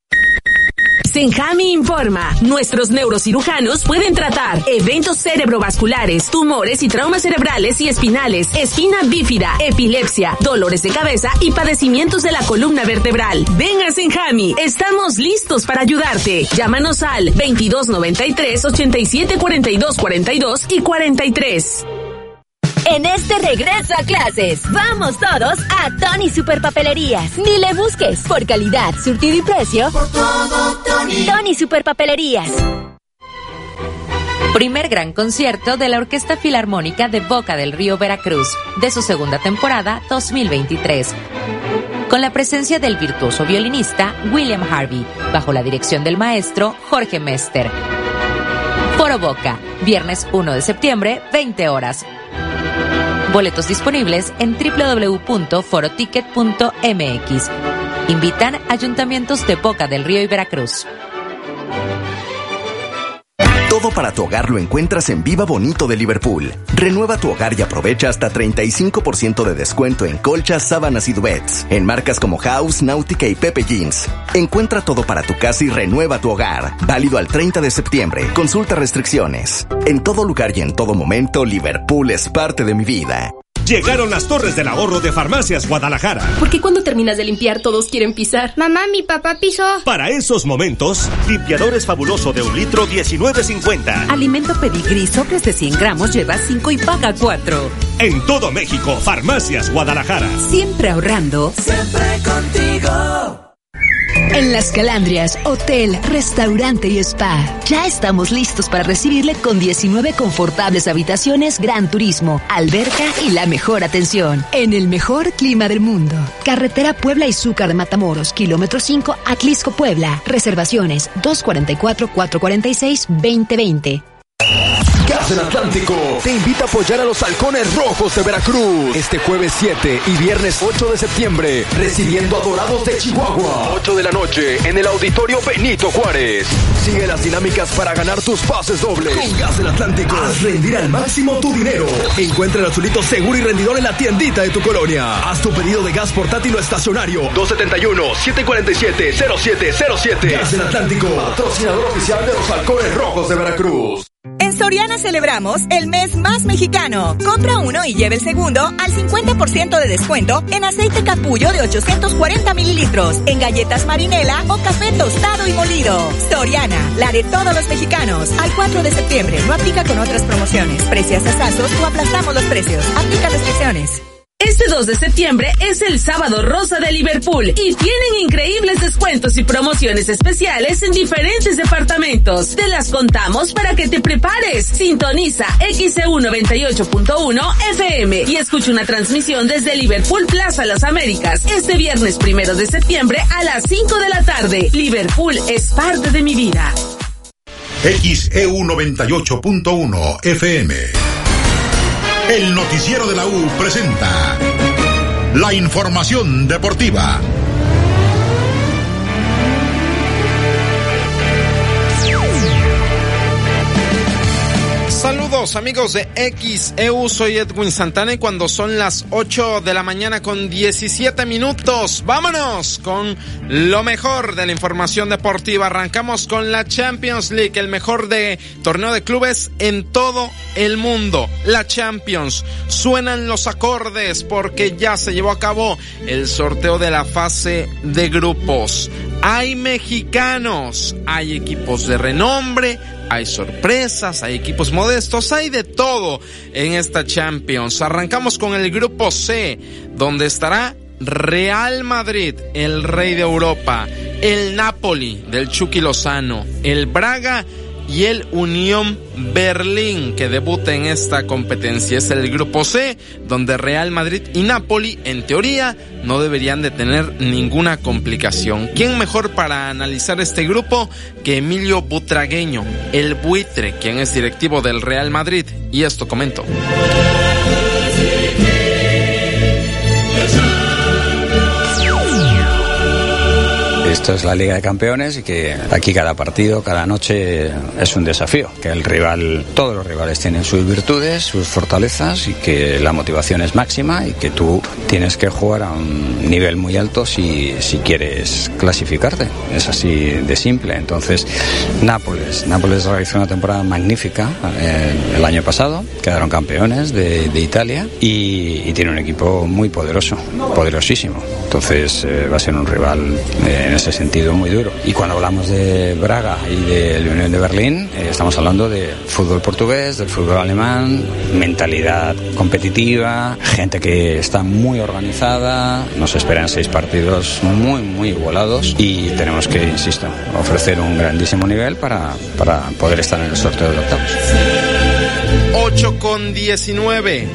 Senjami informa, nuestros neurocirujanos pueden tratar eventos cerebrovasculares, tumores y traumas cerebrales y espinales, espina bífida, epilepsia, dolores de cabeza y padecimientos de la columna vertebral. Ven a Senjami, estamos listos para ayudarte. Llámanos al 2293 87 42 42 y 43. En este regreso a clases, vamos todos a Tony Super Papelerías. Ni le busques por calidad, surtido y precio. Por todo, Tony. Tony Super Papelerías. Primer gran concierto de la Orquesta Filarmónica de Boca del Río Veracruz, de su segunda temporada 2023 con la presencia del virtuoso violinista William Harvey, bajo la dirección del maestro Jorge Mester. Foro Boca, viernes 1 de septiembre, 20 horas. Boletos disponibles en www.foroticket.mx. Invitan ayuntamientos de Boca del Río y Veracruz. Todo para tu hogar lo encuentras en Viva Bonito de Liverpool. Renueva tu hogar y aprovecha hasta 35% de descuento en colchas, sábanas y duvets, en marcas como House, Nautica y Pepe Jeans. Encuentra todo para tu casa y renueva tu hogar. Válido al 30 de septiembre. Consulta restricciones. En todo lugar y en todo momento, Liverpool es parte de mi vida. Llegaron las torres del ahorro de Farmacias Guadalajara. ¿Por qué cuando terminas de limpiar todos quieren pisar? Mamá, mi papá pisó. Para esos momentos, limpiadores fabuloso de un litro 19.50. Alimento pedigrí sobres de 100 gramos lleva 5 y paga 4. En todo México, Farmacias Guadalajara. Siempre ahorrando. Siempre contigo. En Las Calandrias, hotel, restaurante y spa. Ya estamos listos para recibirle con 19 confortables habitaciones, gran turismo, alberca y la mejor atención. En el mejor clima del mundo. Carretera Puebla y Zúcar de Matamoros, kilómetro 5, Atlisco, Puebla. Reservaciones 244-446-2020. Gas del Atlántico te invita a apoyar a los halcones rojos de Veracruz este jueves 7 y viernes 8 de septiembre, recibiendo a Dorados de Chihuahua. 8 de la noche en el Auditorio Benito Juárez. Sigue las dinámicas para ganar tus pases dobles. Con Gas del Atlántico, haz rendir al máximo tu dinero. Encuentra el azulito seguro y rendidor en la tiendita de tu colonia. Haz tu pedido de gas portátil o estacionario. 271-747-0707. Gas del Atlántico, patrocinador oficial de los halcones rojos de Veracruz. Soriana celebramos el mes más mexicano. Compra uno y lleve el segundo al 50% de descuento en aceite capullo de 840 mililitros, en galletas marinela o café tostado y molido. Soriana, la de todos los mexicanos. Al 4 de septiembre, no aplica con otras promociones. Precios asazos o aplazamos los precios. Aplica restricciones. Este 2 de septiembre es el sábado rosa de Liverpool y tienen increíbles descuentos y promociones especiales en diferentes departamentos. Te las contamos para que te prepares. Sintoniza XEU 98.1 FM y escucha una transmisión desde Liverpool Plaza Las Américas este viernes primero de septiembre a las 5 de la tarde. Liverpool es parte de mi vida. XEU 98.1 FM. El noticiero de la U presenta la información deportiva. Amigos de XEU, soy Edwin Santana y cuando son las 8 de la mañana con 17 minutos, vámonos con lo mejor de la información deportiva. Arrancamos con la Champions League, el mejor de torneo de clubes en todo el mundo. La Champions, suenan los acordes porque ya se llevó a cabo el sorteo de la fase de grupos. Hay mexicanos, hay equipos de renombre, hay sorpresas, hay equipos modestos, hay de todo en esta Champions. Arrancamos con el grupo C, donde estará Real Madrid, el rey de Europa, el Napoli del Chucky Lozano, el Braga y el Unión Berlín que debuta en esta competencia. Es el grupo C, donde Real Madrid y Napoli, en teoría, no deberían de tener ninguna complicación. ¿Quién mejor para analizar este grupo que Emilio Butragueño, el buitre, quien es directivo del Real Madrid? Y esto comento. Esto es la Liga de Campeones y que aquí cada partido, cada noche es un desafío. Que el rival, todos los rivales tienen sus virtudes, sus fortalezas y que la motivación es máxima y que tú tienes que jugar a un nivel muy alto si, si quieres clasificarte. Es así de simple. Entonces, Nápoles. Nápoles realizó una temporada magnífica eh, el año pasado. Quedaron campeones de, de Italia y, y, tiene un equipo muy poderoso, poderosísimo. Entonces, eh, va a ser un rival eh, en ese sentido muy duro. Y cuando hablamos de Braga y de la Unión de Berlín, eh, estamos hablando de fútbol portugués, del fútbol alemán, mentalidad competitiva, gente que está muy organizada, nos esperan seis partidos muy, muy igualados y tenemos que, insisto, ofrecer un grandísimo nivel para, para poder estar en el sorteo de octavos. 8 con 19,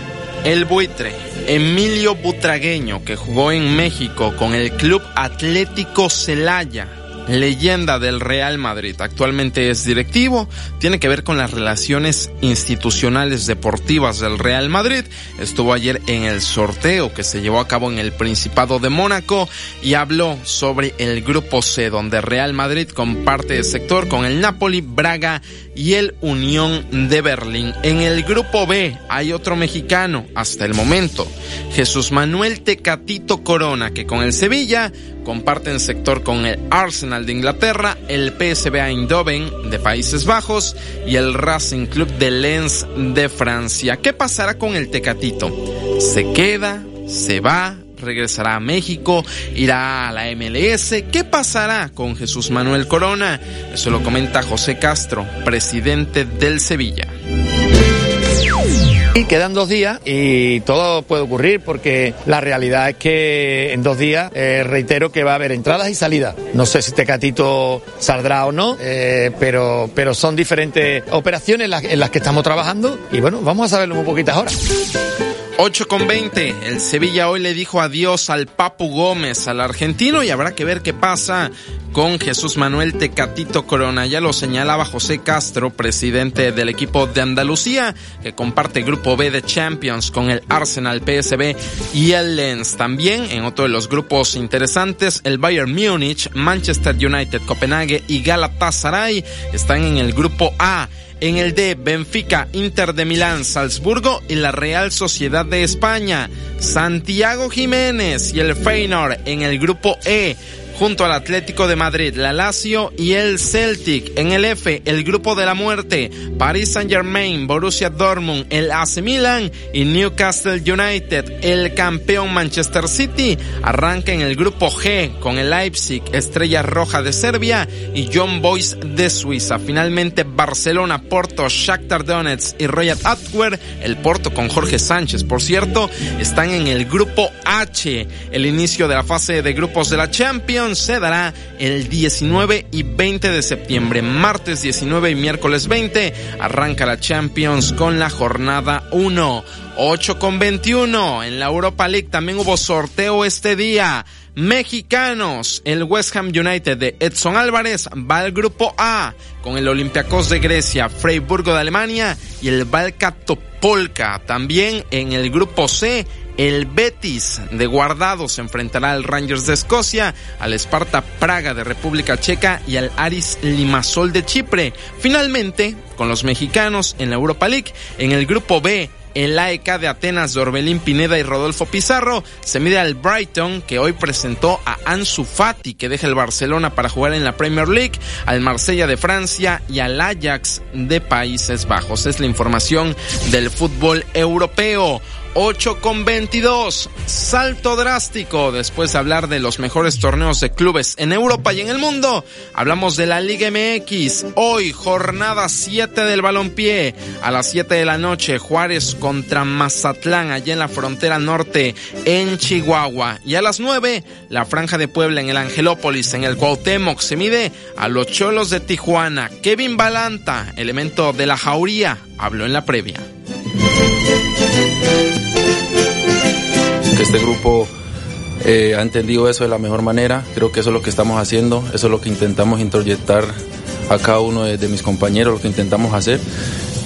el buitre. Emilio Butragueño, que jugó en México con el Club Atlético Celaya, leyenda del Real Madrid. Actualmente es directivo, tiene que ver con las relaciones institucionales deportivas del Real Madrid. Estuvo ayer en el sorteo que se llevó a cabo en el Principado de Mónaco y habló sobre el grupo C, donde Real Madrid comparte el sector con el Napoli, Braga y el Unión de Berlín. En el grupo B hay otro mexicano hasta el momento, Jesús Manuel Tecatito Corona, que con el Sevilla comparten sector con el Arsenal de Inglaterra, el PSV Eindhoven de Países Bajos y el Racing Club de Lens de Francia. ¿Qué pasará con el Tecatito? ¿Se queda? ¿Se va? regresará a México, irá a la MLS. ¿Qué pasará con Jesús Manuel Corona? Eso lo comenta José Castro, presidente del Sevilla. Y quedan dos días y todo puede ocurrir porque la realidad es que en dos días eh, reitero que va a haber entradas y salidas. No sé si Tecatito saldrá o no, eh, pero, pero son diferentes operaciones en las, en que estamos trabajando y bueno, vamos a saberlo un poquito ahora. 8 con 20. El Sevilla hoy le dijo adiós al Papu Gómez, al argentino, y habrá que ver qué pasa con Jesús Manuel Tecatito Corona. Ya lo señalaba José Castro, presidente del equipo de Andalucía, que comparte grupo B de Champions con el Arsenal PSB y el Lens. También en otro de los grupos interesantes, el Bayern Múnich, Manchester United, Copenhague y Galatasaray están en el grupo A. En el D, Benfica, Inter de Milán, Salzburgo y la Real Sociedad de España. Santiago Jiménez y el Feyenoord en el grupo E. junto al Atlético de Madrid, la Lazio y el Celtic. En el F, el grupo de la muerte, Paris Saint Germain, Borussia Dortmund, el AC Milan y Newcastle United. El campeón Manchester City arranca en el grupo G con el Leipzig, Estrella Roja de Serbia y John Boys de Suiza. Finalmente Barcelona, Porto, Shakhtar Donetsk y Royal Antwerp, el Porto con Jorge Sánchez, por cierto, están en el grupo H. El inicio de la fase de grupos de la Champions se dará el 19 y 20 de septiembre. Martes 19 y miércoles 20 arranca la Champions con la jornada 1. 8 con 21. En la Europa League también hubo sorteo este día. Mexicanos, el West Ham United de Edson Álvarez va al grupo A con el Olympiacos de Grecia, Freiburgo de Alemania y el Valka Topolka. También en el grupo C, el Betis de Guardado se enfrentará al Rangers de Escocia, al Sparta Praga de República Checa y al Aris Limassol de Chipre. Finalmente, con los mexicanos en la Europa League, en el grupo B, el AEK de Atenas de Orbelín Pineda y Rodolfo Pizarro se mide al Brighton que hoy presentó a Ansu Fati que deja el Barcelona para jugar en la Premier League, al Marsella de Francia y al Ajax de Países Bajos. Es la información del fútbol europeo. 8 con 22. Salto drástico. Después de hablar de los mejores torneos de clubes en Europa y en el mundo, hablamos de la Liga MX. Hoy, jornada 7 del balompié. A las 7 de la noche, Juárez contra Mazatlán, allá en la frontera norte, en Chihuahua. Y a las 9, la Franja de Puebla en el Angelópolis, en el Cuauhtémoc, se mide a los Cholos de Tijuana. Kevin Balanta, elemento de la Jauría, habló en la previa que este grupo eh, ha entendido eso de la mejor manera. Creo que eso es lo que estamos haciendo, eso es lo que intentamos introyectar a cada uno de, mis compañeros, lo que intentamos hacer.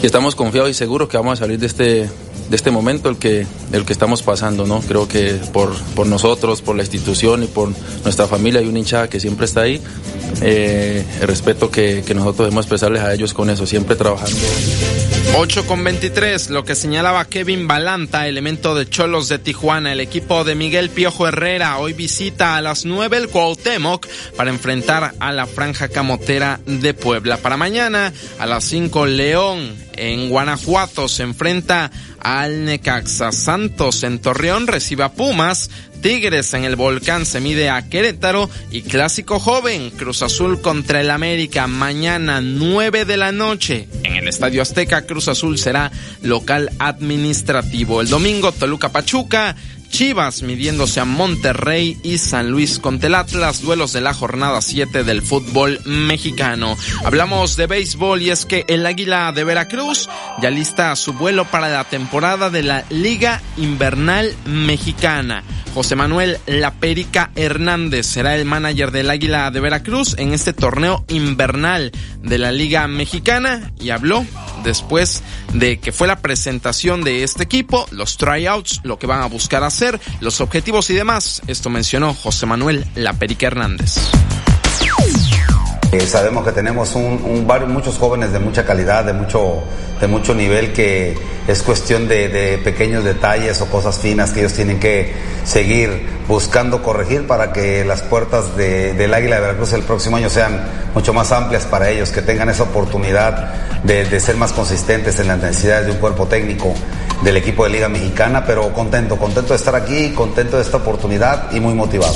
Y estamos confiados y seguros que vamos a salir de este, de este momento el que, el que estamos pasando. ¿no? Creo que por, por nosotros, por la institución y por nuestra familia hay una hinchada que siempre está ahí. Eh, el respeto que, que nosotros debemos expresarles a ellos con eso, siempre trabajando. 8 con 23, lo que señalaba Kevin Balanta, elemento de Cholos de Tijuana. El equipo de Miguel Piojo Herrera hoy visita a las 9 el Cuauhtémoc para enfrentar a la Franja Camotera de Puebla. Para mañana a las 5 León en Guanajuato se enfrenta al Necaxa. Santos en Torreón recibe a Pumas. Tigres en el Volcán se mide a Querétaro y Clásico Joven Cruz Azul contra el América mañana 9 de la noche en el Estadio Azteca Cruz Azul será local administrativo. El domingo Toluca Pachuca Chivas midiéndose a Monterrey y San Luis contra el Atlas, duelos de la jornada 7 del fútbol mexicano. Hablamos de béisbol y es que el Águila de Veracruz ya lista su vuelo para la temporada de la Liga Invernal Mexicana. José Manuel Laperica Hernández será el manager del Águila de Veracruz en este torneo invernal de la Liga Mexicana y habló después de que fue la presentación de este equipo, los tryouts, lo que van a buscar hacer, los objetivos y demás. Esto mencionó José Manuel Laperica Hernández. Eh, sabemos que tenemos un, muchos jóvenes de mucha calidad, de mucho, de mucho nivel, que es cuestión de, pequeños detalles o cosas finas que ellos tienen que seguir buscando corregir para que las puertas del Águila de Veracruz el próximo año sean mucho más amplias para ellos, que tengan esa oportunidad de, de ser más consistentes en las necesidades de un cuerpo técnico del equipo de Liga Mexicana, pero contento, contento de estar aquí, contento de esta oportunidad y muy motivado.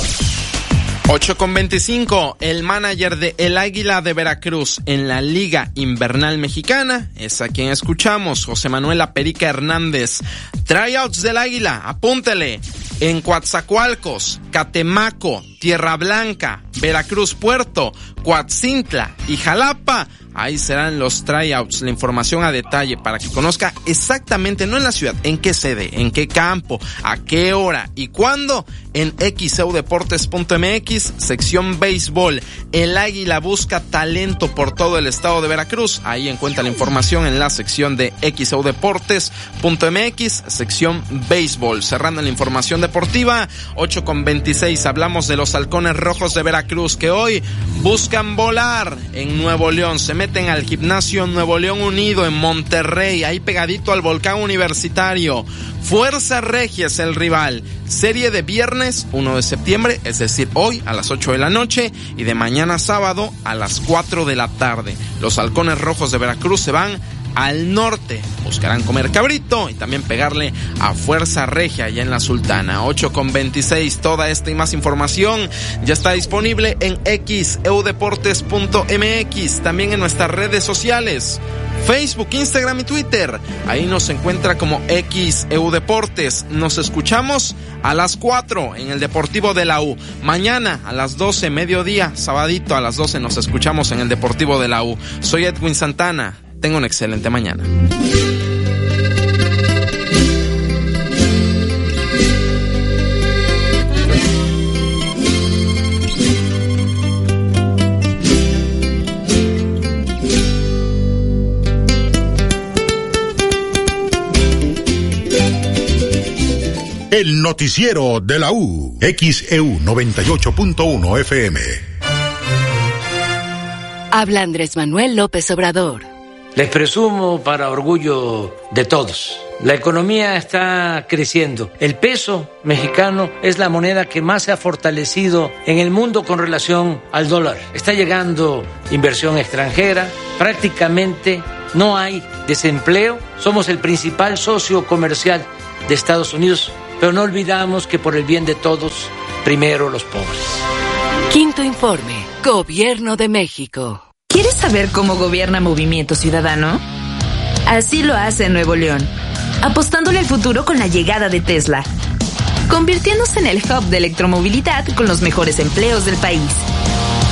8 con 25, el manager de El Águila de Veracruz en la Liga Invernal Mexicana es a quien escuchamos, José Manuel Aperica Hernández. Tryouts del Águila, apúntele. En Coatzacoalcos, Catemaco, Tierra Blanca, Veracruz Puerto, Coatzintla y Jalapa Ahí serán los tryouts, la información a detalle para que conozca exactamente, no en la ciudad, en qué sede, en qué campo, a qué hora y cuándo en xeudeportes.mx, sección béisbol. El Águila busca talento por todo el estado de Veracruz. Ahí encuentra la información en la sección de xeudeportes.mx, sección béisbol. Cerrando la información deportiva, 8 con 26, hablamos de los halcones rojos de Veracruz que hoy buscan volar en Nuevo León. Se meten al gimnasio Nuevo León Unido en Monterrey, ahí pegadito al volcán universitario. Fuerza Regia es el rival. Serie de viernes 1 de septiembre, es decir, hoy a las 8 de la noche y de mañana sábado a las 4 de la tarde. Los halcones rojos de Veracruz se van al norte. Buscarán comer cabrito y también pegarle a Fuerza Regia allá en la Sultana. 8 con 26. Toda esta y más información ya está disponible en xeudeportes.mx. También en nuestras redes sociales. Facebook, Instagram y Twitter. Ahí nos encuentra como XEU Deportes. Nos escuchamos a las 4 en el Deportivo de la U. Mañana a las 12, mediodía, sabadito a las 12 nos escuchamos en el Deportivo de la U. Soy Edwin Santana. Tengo una excelente mañana. El noticiero de la U, XEU 98.1 FM. Habla Andrés Manuel López Obrador. Les presumo para orgullo de todos. La economía está creciendo. El peso mexicano es la moneda que más se ha fortalecido en el mundo con relación al dólar. Está llegando inversión extranjera. Prácticamente no hay desempleo. Somos el principal socio comercial de Estados Unidos pero no olvidamos que por el bien de todos, primero los pobres. Quinto informe, Gobierno de México. ¿Quieres saber cómo gobierna Movimiento Ciudadano? Así lo hace Nuevo León, apostándole al futuro con la llegada de Tesla, convirtiéndose en el hub de electromovilidad con los mejores empleos del país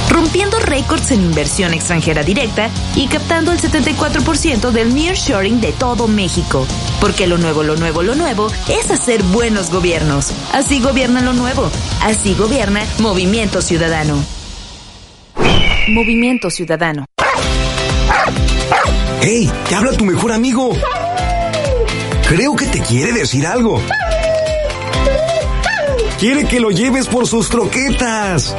rompiendo récords en inversión extranjera directa y captando el 74% del nearshoring de todo México. Porque lo nuevo, lo nuevo, lo nuevo es hacer buenos gobiernos. Así gobierna lo nuevo. Así gobierna Movimiento Ciudadano. Movimiento Ciudadano. ¡Hey! ¡Te habla tu mejor amigo! Creo que te quiere decir algo. Quiere que lo lleves por sus croquetas.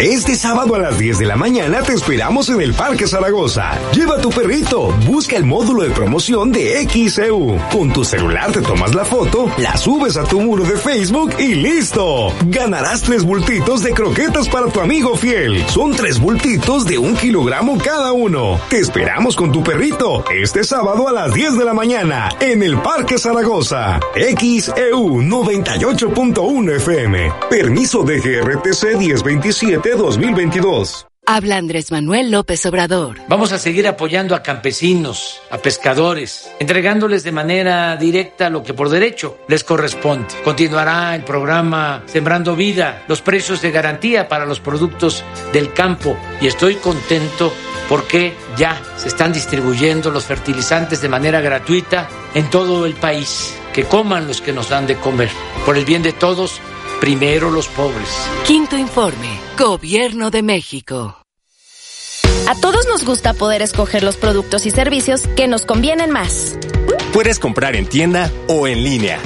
Este sábado a las 10 de la mañana te esperamos en el Parque Zaragoza. Lleva tu perrito, busca el módulo de promoción de XEU. Con tu celular te tomas la foto, la subes a tu muro de Facebook y listo. Ganarás tres bultitos de croquetas para tu amigo fiel. Son tres bultitos de un kilogramo cada uno. Te esperamos con tu perrito este sábado a las 10 de la mañana en el Parque Zaragoza. XEU 98.1 FM. Permiso de GRTC 1027 2022. Habla Andrés Manuel López Obrador. Vamos a seguir apoyando a campesinos, a pescadores, entregándoles de manera directa lo que por derecho les corresponde. Continuará el programa Sembrando Vida, los precios de garantía para los productos del campo y estoy contento porque ya se están distribuyendo los fertilizantes de manera gratuita en todo el país. Que coman los que nos dan de comer. Por el bien de todos, primero los pobres. Quinto informe. Gobierno de México. A todos nos gusta poder escoger los productos y servicios que nos convienen más. Puedes comprar en tienda o en línea.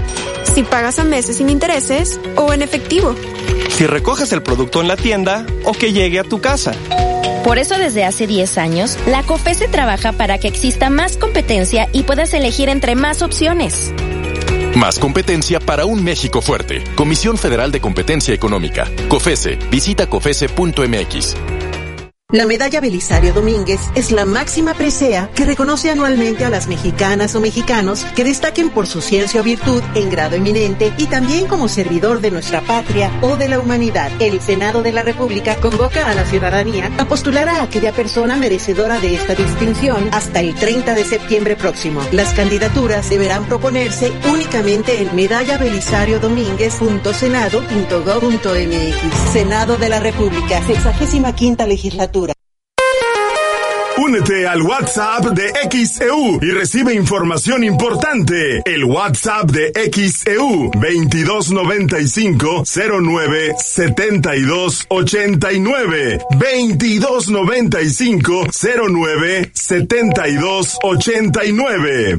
Si pagas a meses sin intereses o en efectivo. Si recoges el producto en la tienda o que llegue a tu casa. Por eso desde hace 10 años, la COFESE trabaja para que exista más competencia y puedas elegir entre más opciones. Más competencia para un México fuerte. Comisión Federal de Competencia Económica. COFESE. Visita COFESE.mx. La medalla Belisario Domínguez es la máxima presea que reconoce anualmente a las mexicanas o mexicanos que destaquen por su ciencia o virtud en grado eminente y también como servidor de nuestra patria o de la humanidad. El Senado de la República convoca a la ciudadanía a postular a aquella persona merecedora de esta distinción hasta el 30 de septiembre próximo. Las candidaturas deberán proponerse únicamente en medallabelisario.senado.gov.mx. Senado de la República, 65 legislatura. Únete al WhatsApp de XEU y recibe información importante. El WhatsApp de XEU 2295 09 72 89 2295 09 72 89.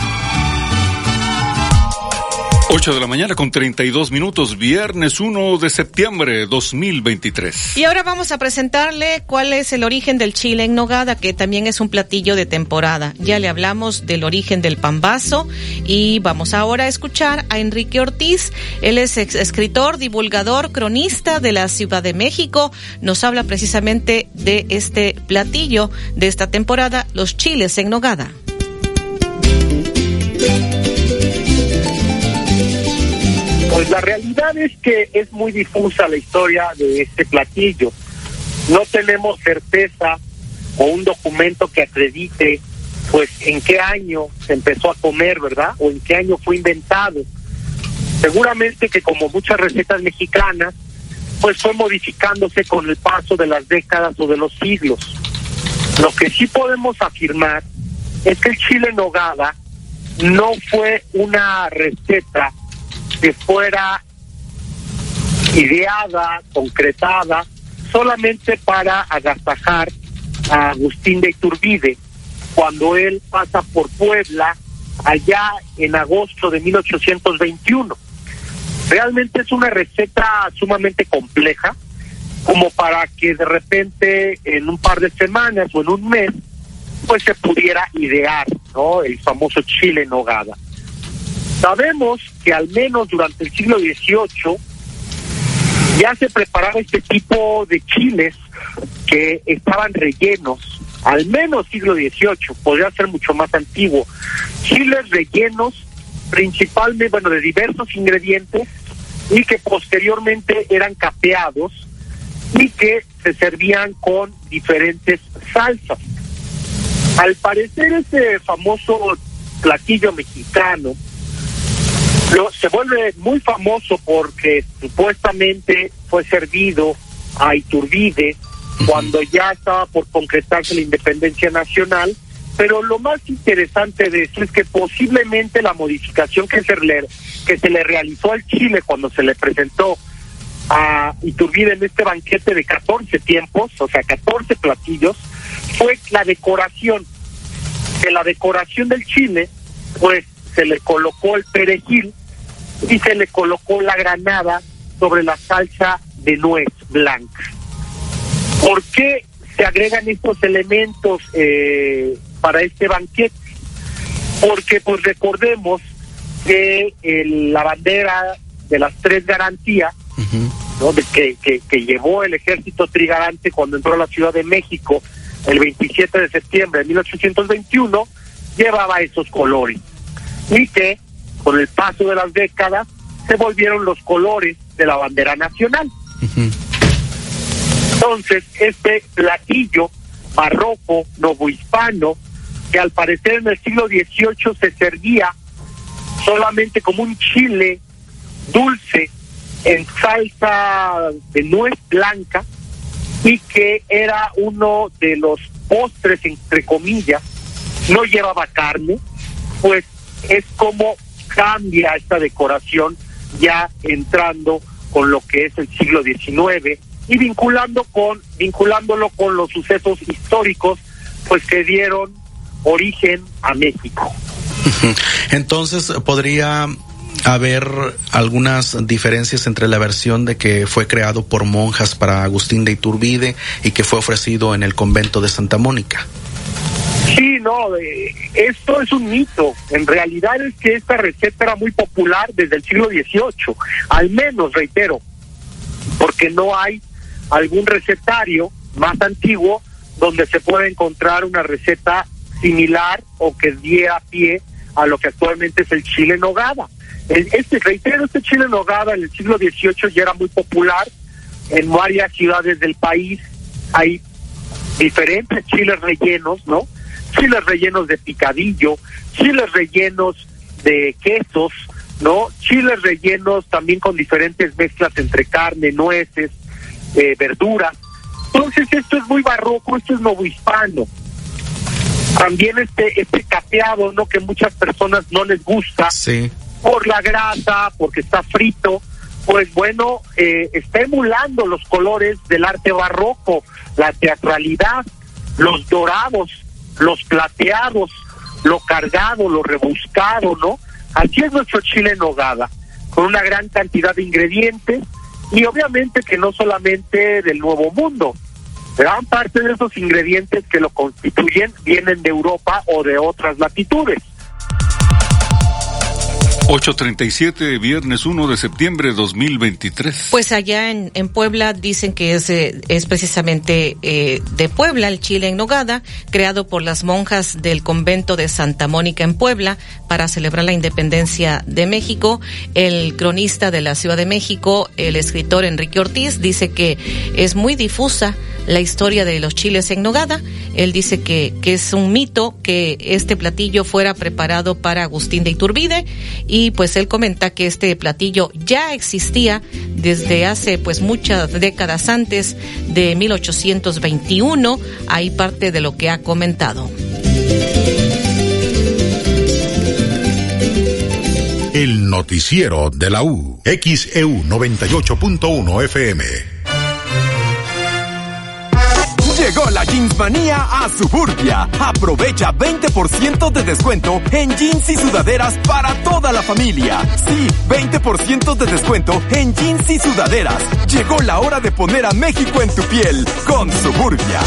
8 de la mañana con 32 minutos, viernes 1 de septiembre 2023. Y ahora vamos a presentarle cuál es el origen del chile en nogada, que también es un platillo de temporada. Ya le hablamos del origen del pambazo y vamos ahora a escuchar a Enrique Ortiz. Él es escritor, divulgador, cronista de la Ciudad de México. Nos habla precisamente de este platillo de esta temporada, los chiles en nogada. Pues la realidad es que es muy difusa la historia de este platillo. No tenemos certeza o un documento que acredite pues en qué año se empezó a comer, ¿verdad? O en qué año fue inventado. Seguramente que como muchas recetas mexicanas, pues fue modificándose con el paso de las décadas o de los siglos. Lo que sí podemos afirmar es que el chile nogada no fue una receta que fuera ideada, concretada, solamente para agasajar a Agustín de Iturbide cuando él pasa por Puebla allá en agosto de 1821. Realmente es una receta sumamente compleja, como para que de repente en un par de semanas o en un mes, pues se pudiera idear, ¿no? El famoso chile en nogada. Sabemos que al menos durante el siglo XVIII ya se preparaba este tipo de chiles que estaban rellenos, al menos siglo XVIII, podría ser mucho más antiguo, chiles rellenos principalmente, bueno, de diversos ingredientes y que posteriormente eran capeados y que se servían con diferentes salsas. Al parecer ese famoso platillo mexicano se vuelve muy famoso porque supuestamente fue servido a Iturbide cuando ya estaba por concretarse la independencia nacional, pero lo más interesante de esto es que posiblemente la modificación que se le, que se le realizó al Chile cuando se le presentó a Iturbide en este banquete de 14 tiempos, o sea, 14 platillos, fue la decoración. Que la decoración del Chile, pues se le colocó el perejil y se le colocó la granada sobre la salsa de nuez blanca. ¿Por qué se agregan estos elementos eh, para este banquete? Porque pues recordemos que la bandera de las tres garantías que, que, que llevó el ejército trigarante cuando entró a la Ciudad de México el 27 de septiembre de 1821 llevaba esos colores y que con el paso de las décadas, se volvieron los colores de la bandera nacional. Entonces, este platillo barroco, novohispano, que al parecer en el siglo XVIII se servía solamente como un chile dulce en salsa de nuez blanca y que era uno de los postres, entre comillas, no llevaba carne, pues es como cambia esta decoración ya entrando con lo que es el siglo XIX y vinculando con vinculándolo con los sucesos históricos pues que dieron origen a México. Entonces podría haber algunas diferencias entre la versión de que fue creado por monjas para Agustín de Iturbide y que fue ofrecido en el convento de Santa Mónica. Sí, no, eh, esto es un mito. En realidad es que esta receta era muy popular desde el siglo XVIII, al menos, reitero, porque no hay algún recetario más antiguo donde se pueda encontrar una receta similar o que diera pie a lo que actualmente es el chile nogada. Este, reitero, este chile nogada en el siglo XVIII ya era muy popular en varias ciudades del país. Hay diferentes chiles rellenos, ¿no? chiles rellenos de picadillo, chiles rellenos de quesos, ¿no? Chiles rellenos también con diferentes mezclas entre carne, nueces, eh, verduras. Entonces esto es muy barroco, esto es novohispano. También este, este capeado, ¿no? Que muchas personas no les gusta. Por la grasa, porque está frito. Pues bueno, eh, está emulando los colores del arte barroco, la teatralidad, los dorados, los plateados, lo cargado, lo rebuscado, ¿no? Aquí es nuestro chile en nogada, con una gran cantidad de ingredientes y obviamente que no solamente del Nuevo Mundo, gran parte de esos ingredientes que lo constituyen vienen de Europa o de otras latitudes. 837, viernes 1 de septiembre de 2023. Pues allá en, en Puebla dicen que es, eh, es precisamente eh, de Puebla el chile en nogada, creado por las monjas del convento de Santa Mónica en Puebla para celebrar la independencia de México. El cronista de la Ciudad de México, el escritor Enrique Ortiz, dice que es muy difusa la historia de los chiles en nogada. Él dice que, que es un mito que este platillo fuera preparado para Agustín de Iturbide y pues él comenta que este platillo ya existía desde hace pues muchas décadas antes de 1821. Ahí parte de lo que ha comentado. El noticiero de la U, XEU 98.1 FM. Llegó la Jeans Manía a Suburbia. Aprovecha 20% de descuento en jeans y sudaderas para toda la familia. Sí, 20% de descuento en jeans y sudaderas. Llegó la hora de poner a México en tu piel con Suburbia.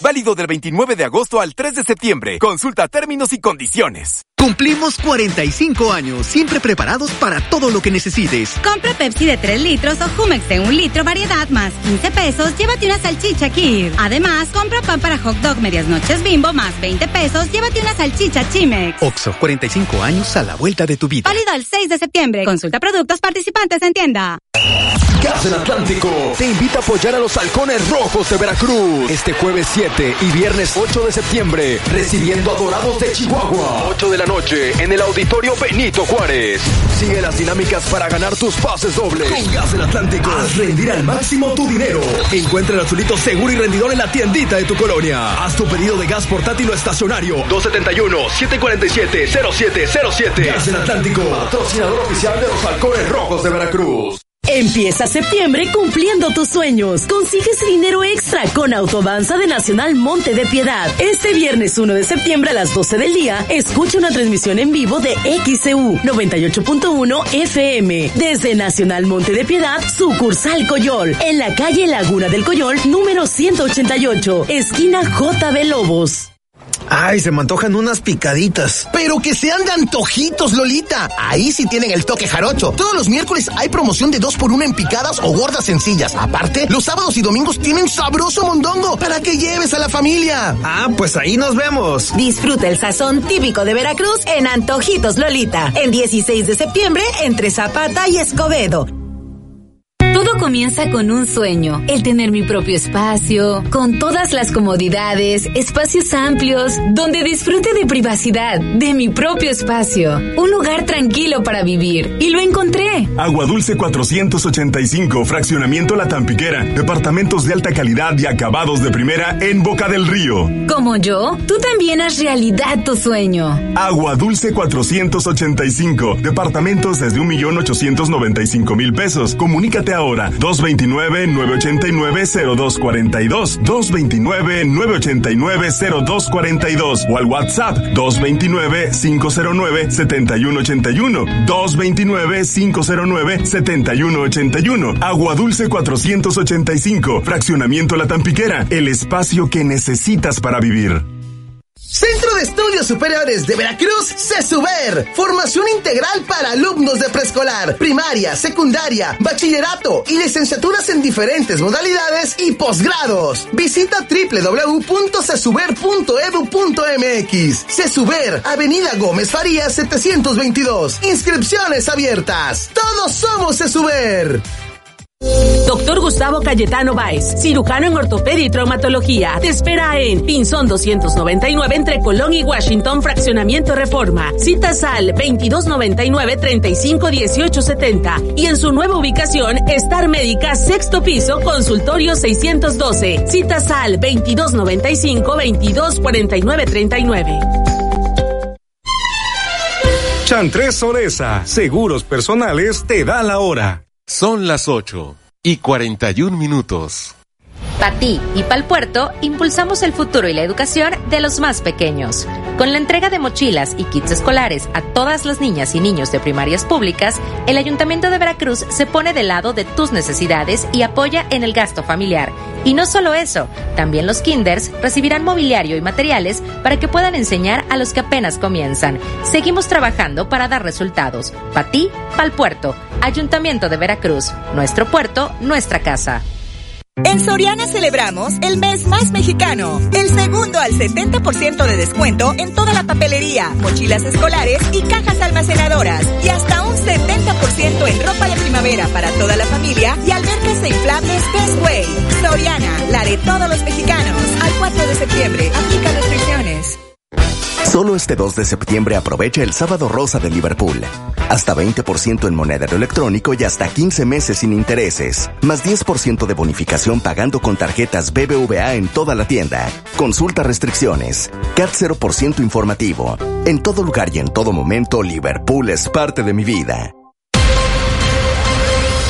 Válido del 29 de agosto al 3 de septiembre. Consulta términos y condiciones. Cumplimos 45 años, siempre preparados para todo lo que necesites. Compra Pepsi de 3 litros o Jumex de 1 litro variedad más 15 pesos, llévate una salchicha Kir. Además, compra pan para hot dog medias noches bimbo más 20 pesos, llévate una salchicha Chimex. Oxo, 45 años a la vuelta de tu vida. Válido el 6 de septiembre. Consulta productos participantes en tienda. Gas del Atlántico te invita a apoyar a los halcones rojos de Veracruz este jueves 7 y viernes 8 de septiembre, recibiendo a Dorados de Chihuahua. 8 de la noche en el Auditorio Benito Juárez. Sigue las dinámicas para ganar tus pases dobles. Con Gas del Atlántico, haz rendir al máximo tu dinero. Encuentra el azulito seguro y rendidor en la tiendita de tu colonia. Haz tu pedido de gas portátil o estacionario. 271-747-0707. Gas del Atlántico, patrocinador oficial de los halcones rojos de Veracruz. Empieza septiembre cumpliendo tus sueños. Consigues dinero extra con Autodanza de Nacional Monte de Piedad. Este viernes 1 de septiembre a las 12 del día, escucha una transmisión en vivo de XCU 98.1 FM desde Nacional Monte de Piedad, sucursal Coyol, en la calle Laguna del Coyol, número 188, esquina JB Lobos. Ay, se me antojan unas picaditas. Pero que sean de antojitos, Lolita. Ahí sí tienen el toque jarocho. Todos los miércoles hay promoción de dos por uno en picadas o gordas sencillas. Aparte, los sábados y domingos tienen sabroso mondongo para que lleves a la familia. Ah, pues ahí nos vemos. Disfruta el sazón típico de Veracruz en Antojitos Lolita. El 16 de septiembre entre Zapata y Escobedo. Todo comienza con un sueño, el tener mi propio espacio, con todas las comodidades, espacios amplios, donde disfrute de privacidad, de mi propio espacio, un lugar tranquilo para vivir. Y lo encontré. Agua Dulce 485, fraccionamiento La Tampiquera, departamentos de alta calidad y acabados de primera en Boca del Río. Como yo, tú también haz realidad tu sueño. Agua Dulce 485, departamentos desde 1.895.000 pesos. Comunícate ahora 229-989-0242, 229-989-0242 o al WhatsApp 229-509-7181, 229-509-7181. Agua Dulce 485, fraccionamiento La Tampiquera, el espacio que necesitas para vivir. Centro de Estudios Superiores de Veracruz, CESUBER. Formación integral para alumnos de preescolar, primaria, secundaria, bachillerato y licenciaturas en diferentes modalidades y posgrados. Visita www.cesuber.edu.mx. CESUBER, Avenida Gómez Farías 722. Inscripciones abiertas. Todos somos CESUBER. Doctor Gustavo Cayetano Báez, cirujano en ortopedia y traumatología. Te espera en Pinzón 299 entre Colón y Washington, Fraccionamiento Reforma. Citas al 2299 351870 y en su nueva ubicación, Star Médica, sexto piso, consultorio 612. Citas al 2295 2249 39. Chantres Soresa, Seguros Personales te da la hora. Son las 8 y 41 minutos. Para ti y para el puerto, impulsamos el futuro y la educación de los más pequeños. Con la entrega de mochilas y kits escolares a todas las niñas y niños de primarias públicas, el Ayuntamiento de Veracruz se pone del lado de tus necesidades y apoya en el gasto familiar. Y no solo eso, también los kinders recibirán mobiliario y materiales para que puedan enseñar a los que apenas comienzan. Seguimos trabajando para dar resultados. Para ti, para el puerto. Ayuntamiento de Veracruz. Nuestro puerto, nuestra casa. En Soriana celebramos el mes más mexicano. El segundo al 70% de descuento en toda la papelería, mochilas escolares y cajas almacenadoras. Y hasta un 70% en ropa de primavera para toda la familia y albercas e inflables Bestway. Soriana, la de todos los mexicanos. Al 4 de septiembre, aplica restricciones. Solo este 2 de septiembre aprovecha el sábado rosa de Liverpool. Hasta 20% en monedero electrónico y hasta 15 meses sin intereses. Más 10% de bonificación pagando con tarjetas BBVA en toda la tienda. Consulta restricciones. CAT 0% informativo. En todo lugar y en todo momento, Liverpool es parte de mi vida.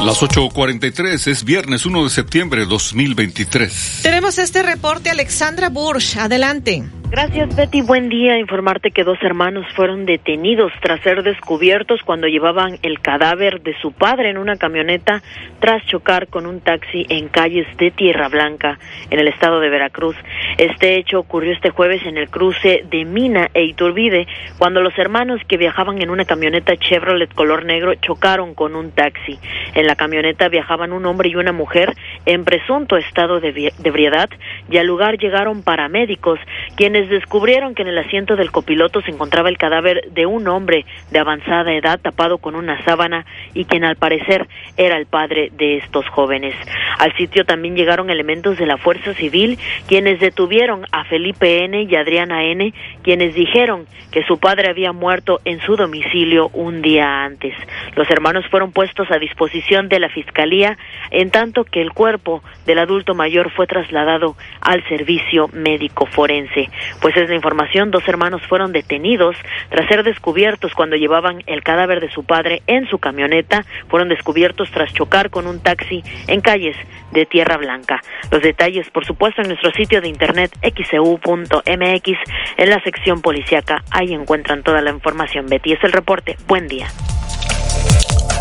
Las 8.43 es viernes 1 de septiembre de 2023. Tenemos este reporte, Alexandra Bursch. Adelante. Gracias, Betty. Buen día. Informarte que dos hermanos fueron detenidos tras ser descubiertos cuando llevaban el cadáver de su padre en una camioneta tras chocar con un taxi en calles de Tierra Blanca, en el estado de Veracruz. Este hecho ocurrió este jueves en el cruce de Mina e Iturbide, cuando los hermanos que viajaban en una camioneta Chevrolet color negro chocaron con un taxi. En la camioneta viajaban un hombre y una mujer en presunto estado de ebriedad y al lugar llegaron paramédicos, quienes descubrieron que en el asiento del copiloto se encontraba el cadáver de un hombre de avanzada edad tapado con una sábana y quien al parecer era el padre de estos jóvenes. Al sitio también llegaron elementos de la Fuerza Civil quienes detuvieron a Felipe N y Adriana N, quienes dijeron que su padre había muerto en su domicilio un día antes. Los hermanos fueron puestos a disposición de la Fiscalía en tanto que el cuerpo del adulto mayor fue trasladado al servicio médico forense. Pues es la información, dos hermanos fueron detenidos tras ser descubiertos cuando llevaban el cadáver de su padre en su camioneta, fueron descubiertos tras chocar con un taxi en calles de Tierra Blanca. Los detalles, por supuesto, en nuestro sitio de internet xcu.mx, e en la sección policiaca, ahí encuentran toda la información. Betty, es el reporte. Buen día.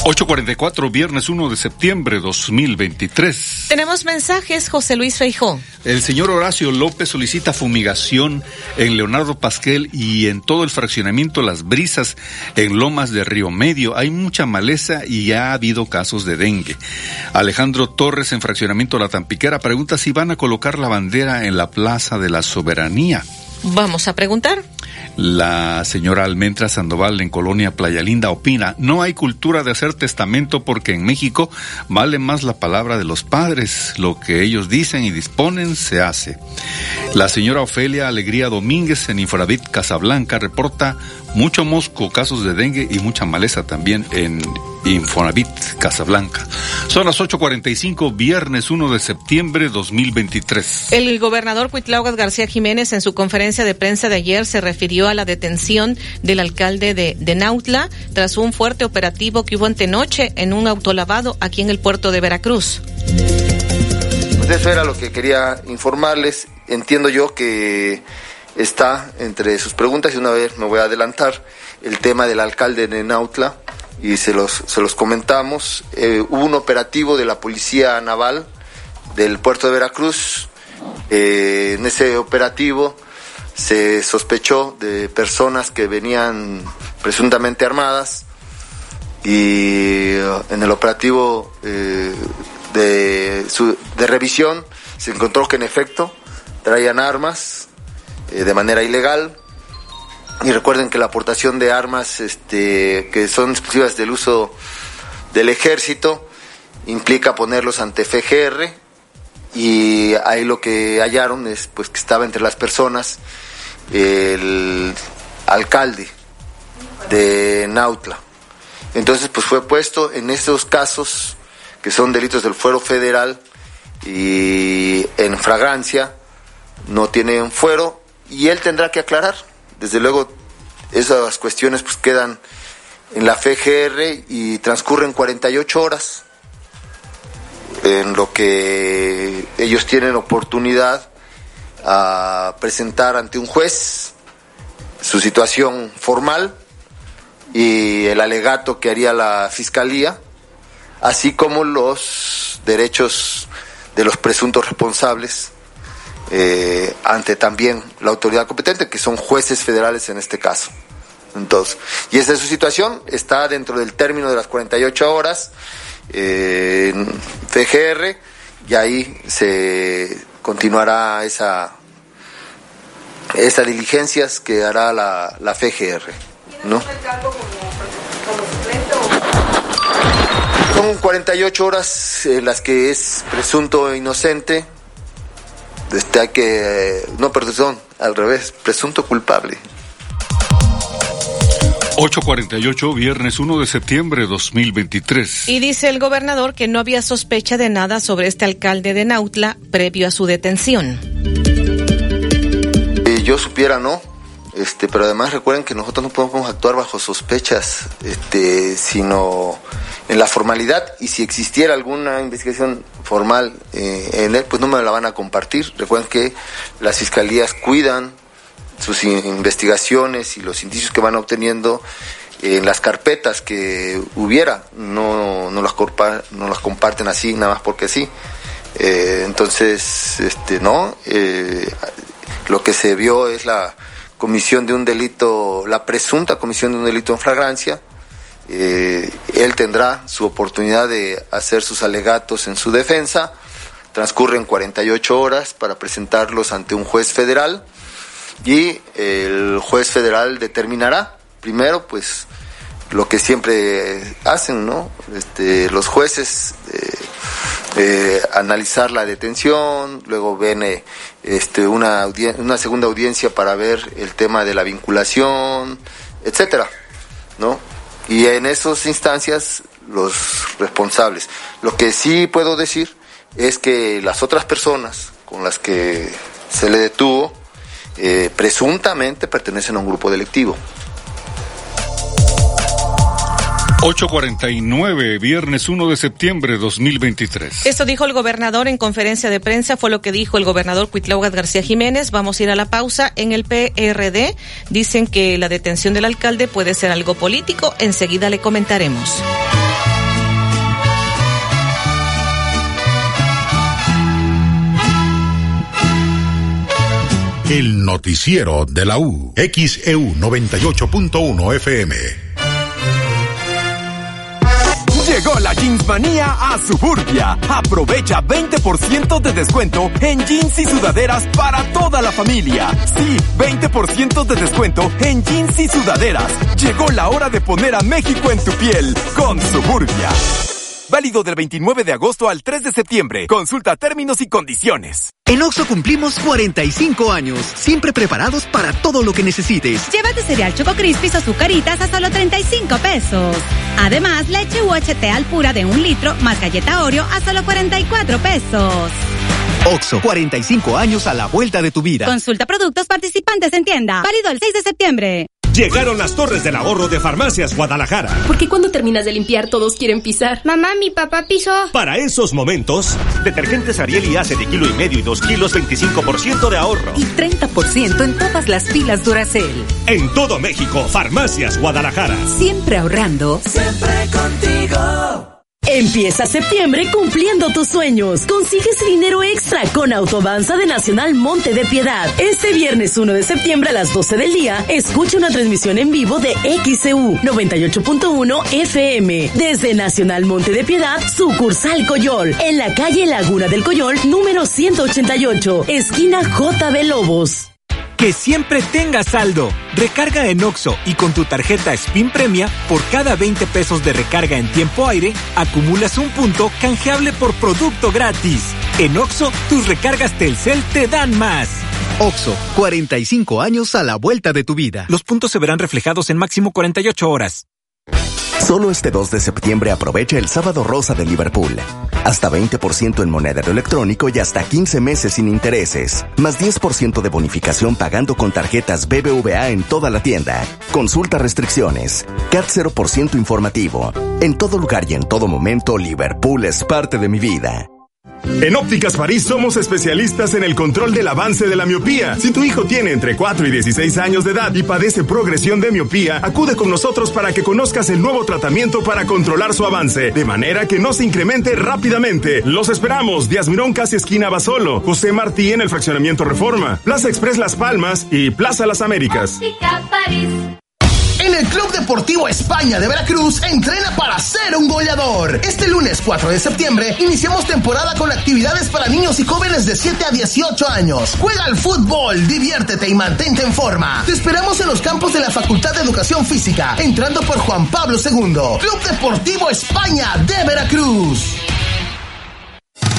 844, viernes 1 de septiembre 2023. Tenemos mensajes, José Luis Feijó. El señor Horacio López solicita fumigación en Leonardo Pasquel y en todo el fraccionamiento Las Brisas en Lomas de Río Medio. Hay mucha maleza y ha habido casos de dengue. Alejandro Torres en fraccionamiento La Tampiquera pregunta si van a colocar la bandera en la Plaza de la Soberanía. Vamos a preguntar. La señora Almentra Sandoval en Colonia Playa Linda opina, no hay cultura de hacer testamento porque en México vale más la palabra de los padres, lo que ellos dicen y disponen se hace. La señora Ofelia Alegría Domínguez en Infravit Casablanca reporta mucho mosco, casos de dengue y mucha maleza también en Infonavit Casablanca. Son las 8.45, viernes 1 de septiembre 2023. El gobernador Cuitlaugas García Jiménez en su conferencia de prensa de ayer se refirió a la detención del alcalde de, de Nautla tras un fuerte operativo que hubo antenoche en un autolavado aquí en el puerto de Veracruz. Pues eso era lo que quería informarles. Entiendo yo que está entre sus preguntas y una vez me voy a adelantar el tema del alcalde de Nautla y se los, se los comentamos. Eh, hubo un operativo de la Policía Naval del puerto de Veracruz. Eh, en ese operativo se sospechó de personas que venían presuntamente armadas y uh, en el operativo eh, de, de revisión se encontró que en efecto traían armas eh, de manera ilegal y recuerden que la aportación de armas este, que son exclusivas del uso del ejército implica ponerlos ante FGR y ahí lo que hallaron es pues que estaba entre las personas el alcalde de Nautla. Entonces pues fue puesto en estos casos que son delitos del fuero federal y en fragancia no tiene un fuero y él tendrá que aclarar. Desde luego esas cuestiones pues quedan en la FGR y transcurren 48 horas en lo que ellos tienen oportunidad a presentar ante un juez su situación formal y el alegato que haría la fiscalía, así como los derechos de los presuntos responsables eh, ante también la autoridad competente, que son jueces federales en este caso. Entonces, y esa es su situación, está dentro del término de las 48 horas eh, en FGR y ahí se continuará esa esas diligencias que hará la, la FGR, ¿no? Son 48 horas en las que es presunto inocente, este, hay que, no, perdón, al revés, presunto culpable. 848, viernes 1 de septiembre de 2023. Y dice el gobernador que no había sospecha de nada sobre este alcalde de Nautla previo a su detención. Eh, yo supiera, no. Este, pero además recuerden que nosotros no podemos actuar bajo sospechas, este, sino en la formalidad y si existiera alguna investigación formal eh, en él, pues no me la van a compartir. Recuerden que las fiscalías cuidan sus investigaciones y los indicios que van obteniendo en las carpetas que hubiera, no, no, las, no las comparten así, nada más porque sí. Eh, entonces, este, no, eh, lo que se vio es la comisión de un delito, la presunta comisión de un delito en flagrancia, eh, él tendrá su oportunidad de hacer sus alegatos en su defensa. Transcurren 48 horas para presentarlos ante un juez federal y el juez federal determinará, primero, pues lo que siempre hacen, ¿no? Este, los jueces eh, eh, analizar la detención, luego ven este, una, una segunda audiencia para ver el tema de la vinculación, etcétera, ¿no? y en esas instancias los responsables. Lo que sí puedo decir es que las otras personas con las que se le detuvo eh, presuntamente pertenecen a un grupo delictivo. 849, viernes 1 de septiembre de 2023. Esto dijo el gobernador en conferencia de prensa, fue lo que dijo el gobernador Cuitlaugat García Jiménez. Vamos a ir a la pausa. En el PRD dicen que la detención del alcalde puede ser algo político. Enseguida le comentaremos. El noticiero de la U, XEU 98.1 FM. Llegó la Jeans Manía a Suburbia. Aprovecha 20% de descuento en jeans y sudaderas para toda la familia. Sí, 20% de descuento en jeans y sudaderas. Llegó la hora de poner a México en tu piel con Suburbia. Válido del 29 de agosto al 3 de septiembre. Consulta términos y condiciones. En Oxo cumplimos 45 años, siempre preparados para todo lo que necesites. Llévate cereal Choco Crispis o Zucaritas a solo 35 pesos. Además, leche UHT al pura de un litro más galleta Oreo a solo 44 pesos. Oxo, 45 años a la vuelta de tu vida. Consulta productos participantes en tienda. Válido el 6 de septiembre. Llegaron las torres del ahorro de Farmacias Guadalajara. Porque cuando terminas de limpiar todos quieren pisar. Mamá, mi papá pisó. Para esos momentos, detergentes Ariel y hace de kilo y medio y dos kilos 25% de ahorro. Y 30% en todas las pilas Duracel. En todo México, Farmacias Guadalajara. Siempre ahorrando. Siempre contigo. Empieza septiembre cumpliendo tus sueños. Consigues dinero extra con Autodanza de Nacional Monte de Piedad. Este viernes 1 de septiembre a las 12 del día, escucha una transmisión en vivo de XCU 98.1 FM desde Nacional Monte de Piedad, sucursal Coyol, en la calle Laguna del Coyol, número 188, esquina JB Lobos. Que siempre tengas saldo. Recarga en Oxo y con tu tarjeta Spin Premia, por cada 20 pesos de recarga en tiempo aire, acumulas un punto canjeable por producto gratis. En Oxo, tus recargas Telcel te dan más. Oxo, 45 años a la vuelta de tu vida. Los puntos se verán reflejados en máximo 48 horas. Solo este 2 de septiembre aprovecha el sábado rosa de Liverpool. Hasta 20% en monedero electrónico y hasta 15 meses sin intereses. Más 10% de bonificación pagando con tarjetas BBVA en toda la tienda. Consulta restricciones. CAT 0% informativo. En todo lugar y en todo momento, Liverpool es parte de mi vida. En Ópticas París somos especialistas en el control del avance de la miopía. Si tu hijo tiene entre 4 y 16 años de edad y padece progresión de miopía, acude con nosotros para que conozcas el nuevo tratamiento para controlar su avance, de manera que no se incremente rápidamente. Los esperamos, Díaz Mirón casi esquina Basolo, José Martí en el fraccionamiento Reforma, Plaza Express Las Palmas y Plaza Las Américas. En el Club Deportivo España de Veracruz entrena para ser un goleador. Este lunes 4 de septiembre iniciamos temporada con actividades para niños y jóvenes de 7 a 18 años. Juega al fútbol, diviértete y mantente en forma. Te esperamos en los campos de la Facultad de Educación Física, entrando por Juan Pablo II. Club Deportivo España de Veracruz.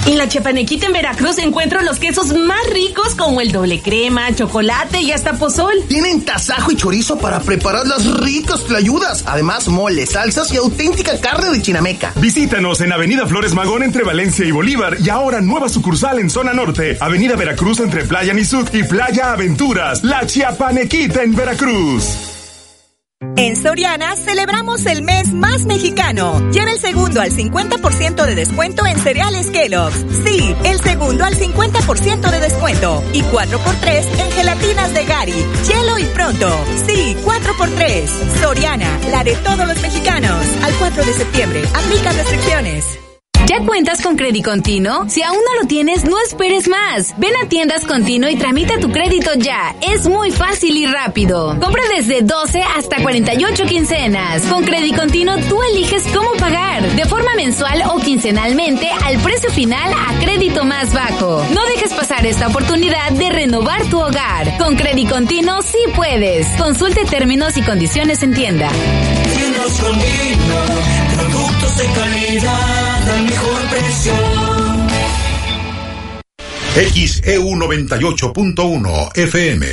En la Chapanequita en Veracruz encuentro los quesos más ricos como el doble crema, chocolate y hasta pozol. Tienen tasajo y chorizo para preparar las ricas tlayudas. Además, mole, salsas y auténtica carne de chinameca. Visítanos en Avenida Flores Magón entre Valencia y Bolívar y ahora nueva sucursal en zona norte. Avenida Veracruz entre Playa Nizuk y Playa Aventuras. La Chiapanequita en Veracruz. En Soriana celebramos el mes más mexicano. Lleva el segundo al 50% de descuento en cereales Kellogg's. Sí, el segundo al 50% de descuento. Y 4x3 en gelatinas de Gary, Hielo y Pronto. Sí, 4x3. Soriana, la de todos los mexicanos. Al 4 de septiembre. Aplica restricciones. ¿Ya cuentas con Crédito Continuo? Si aún no lo tienes, no esperes más. Ven a Tiendas Continuo y tramita tu crédito ya. Es muy fácil y rápido. Compra desde 12 hasta 48 quincenas. Con Crédito Continuo tú eliges cómo pagar. De forma mensual o quincenalmente al precio final a crédito más bajo. No dejes pasar esta oportunidad de renovar tu hogar. Con Crédito Continuo sí puedes. Consulte términos y condiciones en tienda. Tiendas Continuo, productos de calidad al mejor. XEU 98.1 FM.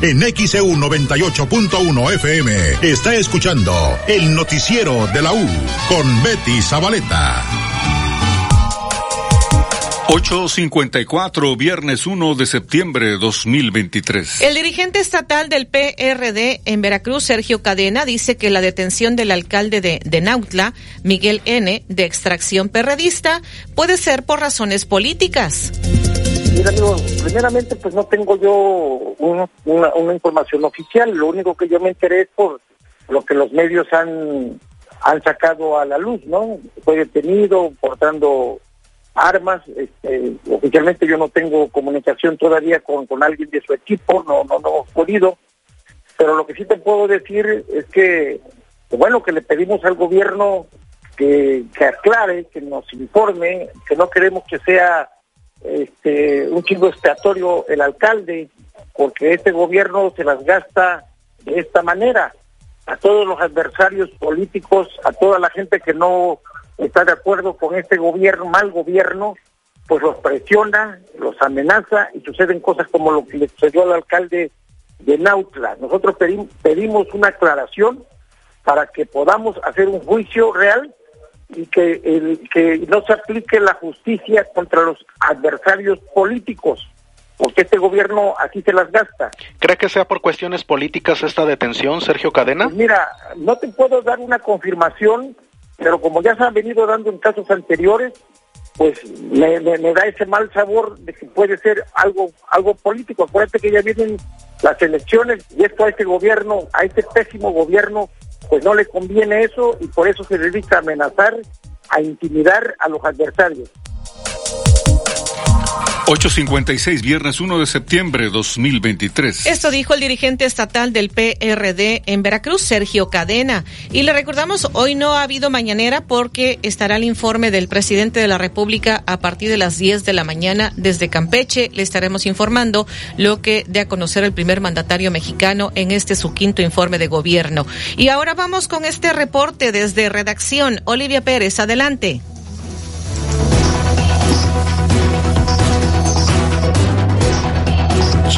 En XEU 98.1 FM está escuchando el noticiero de la U con Betty Zabaleta. 854, viernes 1 de septiembre de 2023. El dirigente estatal del PRD en Veracruz, Sergio Cadena, dice que la detención del alcalde de, de Nautla, Miguel N., de extracción perredista, puede ser por razones políticas. Mira, amigo, primeramente, pues no tengo yo un- una, una información oficial. Lo único que yo me enteré es por lo que los medios han, han sacado a la luz, ¿no? Fue detenido portando armas. Este, oficialmente yo no tengo comunicación todavía con, con alguien de su equipo, no, no, no he podido. Pero lo que sí te puedo decir es que, bueno, que le pedimos al gobierno que, que aclare, que nos informe, que no queremos que sea este, un chivo expiatorio el alcalde, porque este gobierno se las gasta de esta manera. A todos los adversarios políticos, a toda la gente que no está de acuerdo con este gobierno, mal gobierno, pues los presiona, los amenaza y suceden cosas como lo que le sucedió al alcalde de Nautla. Nosotros pedim- pedimos una aclaración para que podamos hacer un juicio real y que, el, que no se aplique la justicia contra los adversarios políticos, porque este gobierno así se las gasta. ¿Cree que sea por cuestiones políticas esta detención, Sergio Cadena? Pues mira, no te puedo dar una confirmación, pero como ya se han venido dando en casos anteriores, pues me, da ese mal sabor de que puede ser algo algo político. Acuérdate que ya vienen las elecciones y esto a este gobierno, a este pésimo gobierno, pues no le conviene eso y por eso se dedica a amenazar, a intimidar a los adversarios. 856, viernes 1 de septiembre 2023. Esto dijo el dirigente estatal del PRD en Veracruz, Sergio Cadena. Y le recordamos, hoy no ha habido mañanera porque estará el informe del presidente de la República a partir de las 10 de la mañana desde Campeche. Le estaremos informando lo que dé a conocer el primer mandatario mexicano en este su quinto informe de gobierno. Y ahora vamos con este reporte desde redacción. Olivia Pérez, adelante.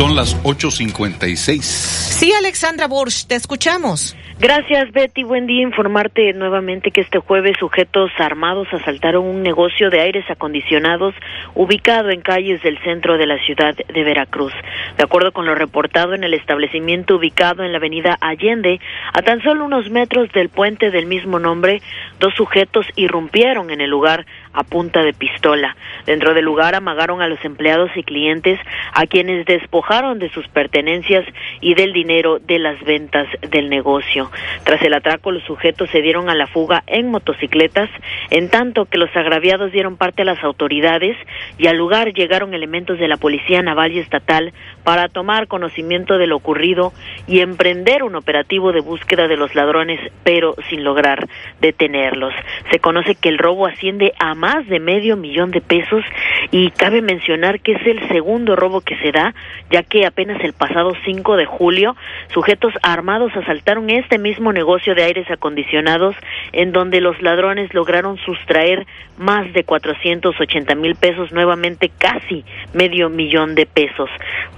Son las 8.56. Sí, Alexandra Bursch, te escuchamos. Gracias, Betty. Buen día. Informarte nuevamente que este jueves sujetos armados asaltaron un negocio de aires acondicionados ubicado en calles del centro de la ciudad de Veracruz. De acuerdo con lo reportado en el establecimiento ubicado en la avenida Allende, a tan solo unos metros del puente del mismo nombre, dos sujetos irrumpieron en el lugar a punta de pistola. Dentro del lugar amagaron a los empleados y clientes a quienes despojaron de sus pertenencias y del dinero de las ventas del negocio. Tras el atraco, los sujetos se dieron a la fuga en motocicletas, en tanto que los agraviados dieron parte a las autoridades y al lugar llegaron elementos de la Policía Naval y Estatal para tomar conocimiento de lo ocurrido y emprender un operativo de búsqueda de los ladrones, pero sin lograr detenerlos. Se conoce que el robo asciende a más de medio millón de pesos y cabe mencionar que es el segundo robo que se da, ya que apenas el pasado 5 de julio sujetos armados asaltaron este mismo negocio de aires acondicionados en donde los ladrones lograron sustraer más de 480 mil pesos, nuevamente casi medio millón de pesos.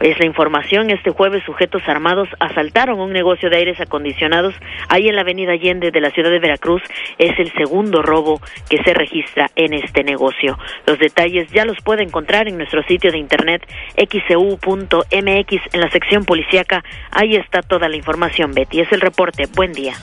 Es la información, este jueves sujetos armados asaltaron un negocio de aires acondicionados ahí en la avenida Allende de la ciudad de Veracruz. Es el segundo robo que se registra en este negocio. Los detalles ya los puede encontrar en nuestro sitio de internet xcu.mx en la sección policíaca. Ahí está toda la información, Betty. Es el reporte. Buen día.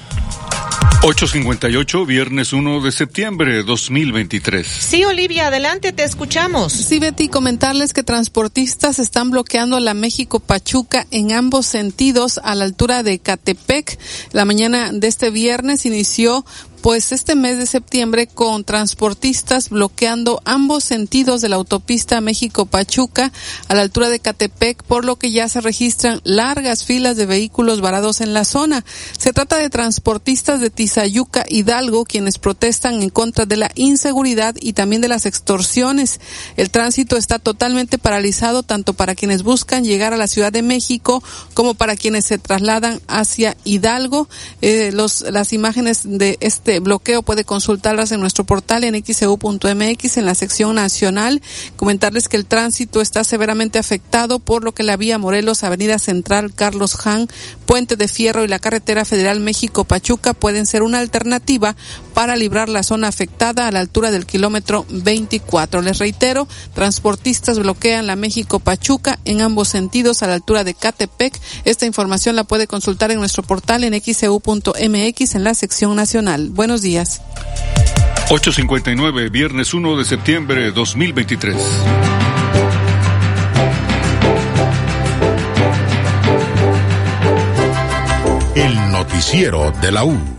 858, viernes 1 de septiembre de 2023. Sí, Olivia, adelante, te escuchamos. Sí, Betty, comentarles que transportistas están bloqueando la México-Pachuca en ambos sentidos a la altura de Catepec. La mañana de este viernes inició pues este mes de septiembre con transportistas bloqueando ambos sentidos de la autopista México-Pachuca a la altura de Catepec, por lo que ya se registran largas filas de vehículos varados en la zona. Se trata de transportistas de Tizayuca Hidalgo quienes protestan en contra de la inseguridad y también de las extorsiones. El tránsito está totalmente paralizado tanto para quienes buscan llegar a la Ciudad de México como para quienes se trasladan hacia Hidalgo. Eh, los, las imágenes de este este bloqueo puede consultarlas en nuestro portal en xeu.mx en la sección nacional. Comentarles que el tránsito está severamente afectado por lo que la vía Morelos, Avenida Central, Carlos Han, Puente de Fierro y la carretera federal México-Pachuca pueden ser una alternativa para librar la zona afectada a la altura del kilómetro 24. Les reitero, transportistas bloquean la México-Pachuca en ambos sentidos a la altura de Catepec. Esta información la puede consultar en nuestro portal en xeu.mx en la sección nacional. Buenos días. 859, viernes 1 de septiembre de 2023. El noticiero de la U.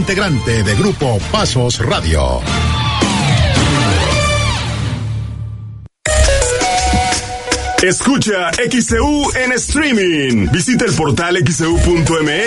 integrante de Grupo Pasos Radio. Escucha XCU en streaming. Visita el portal xcu.mx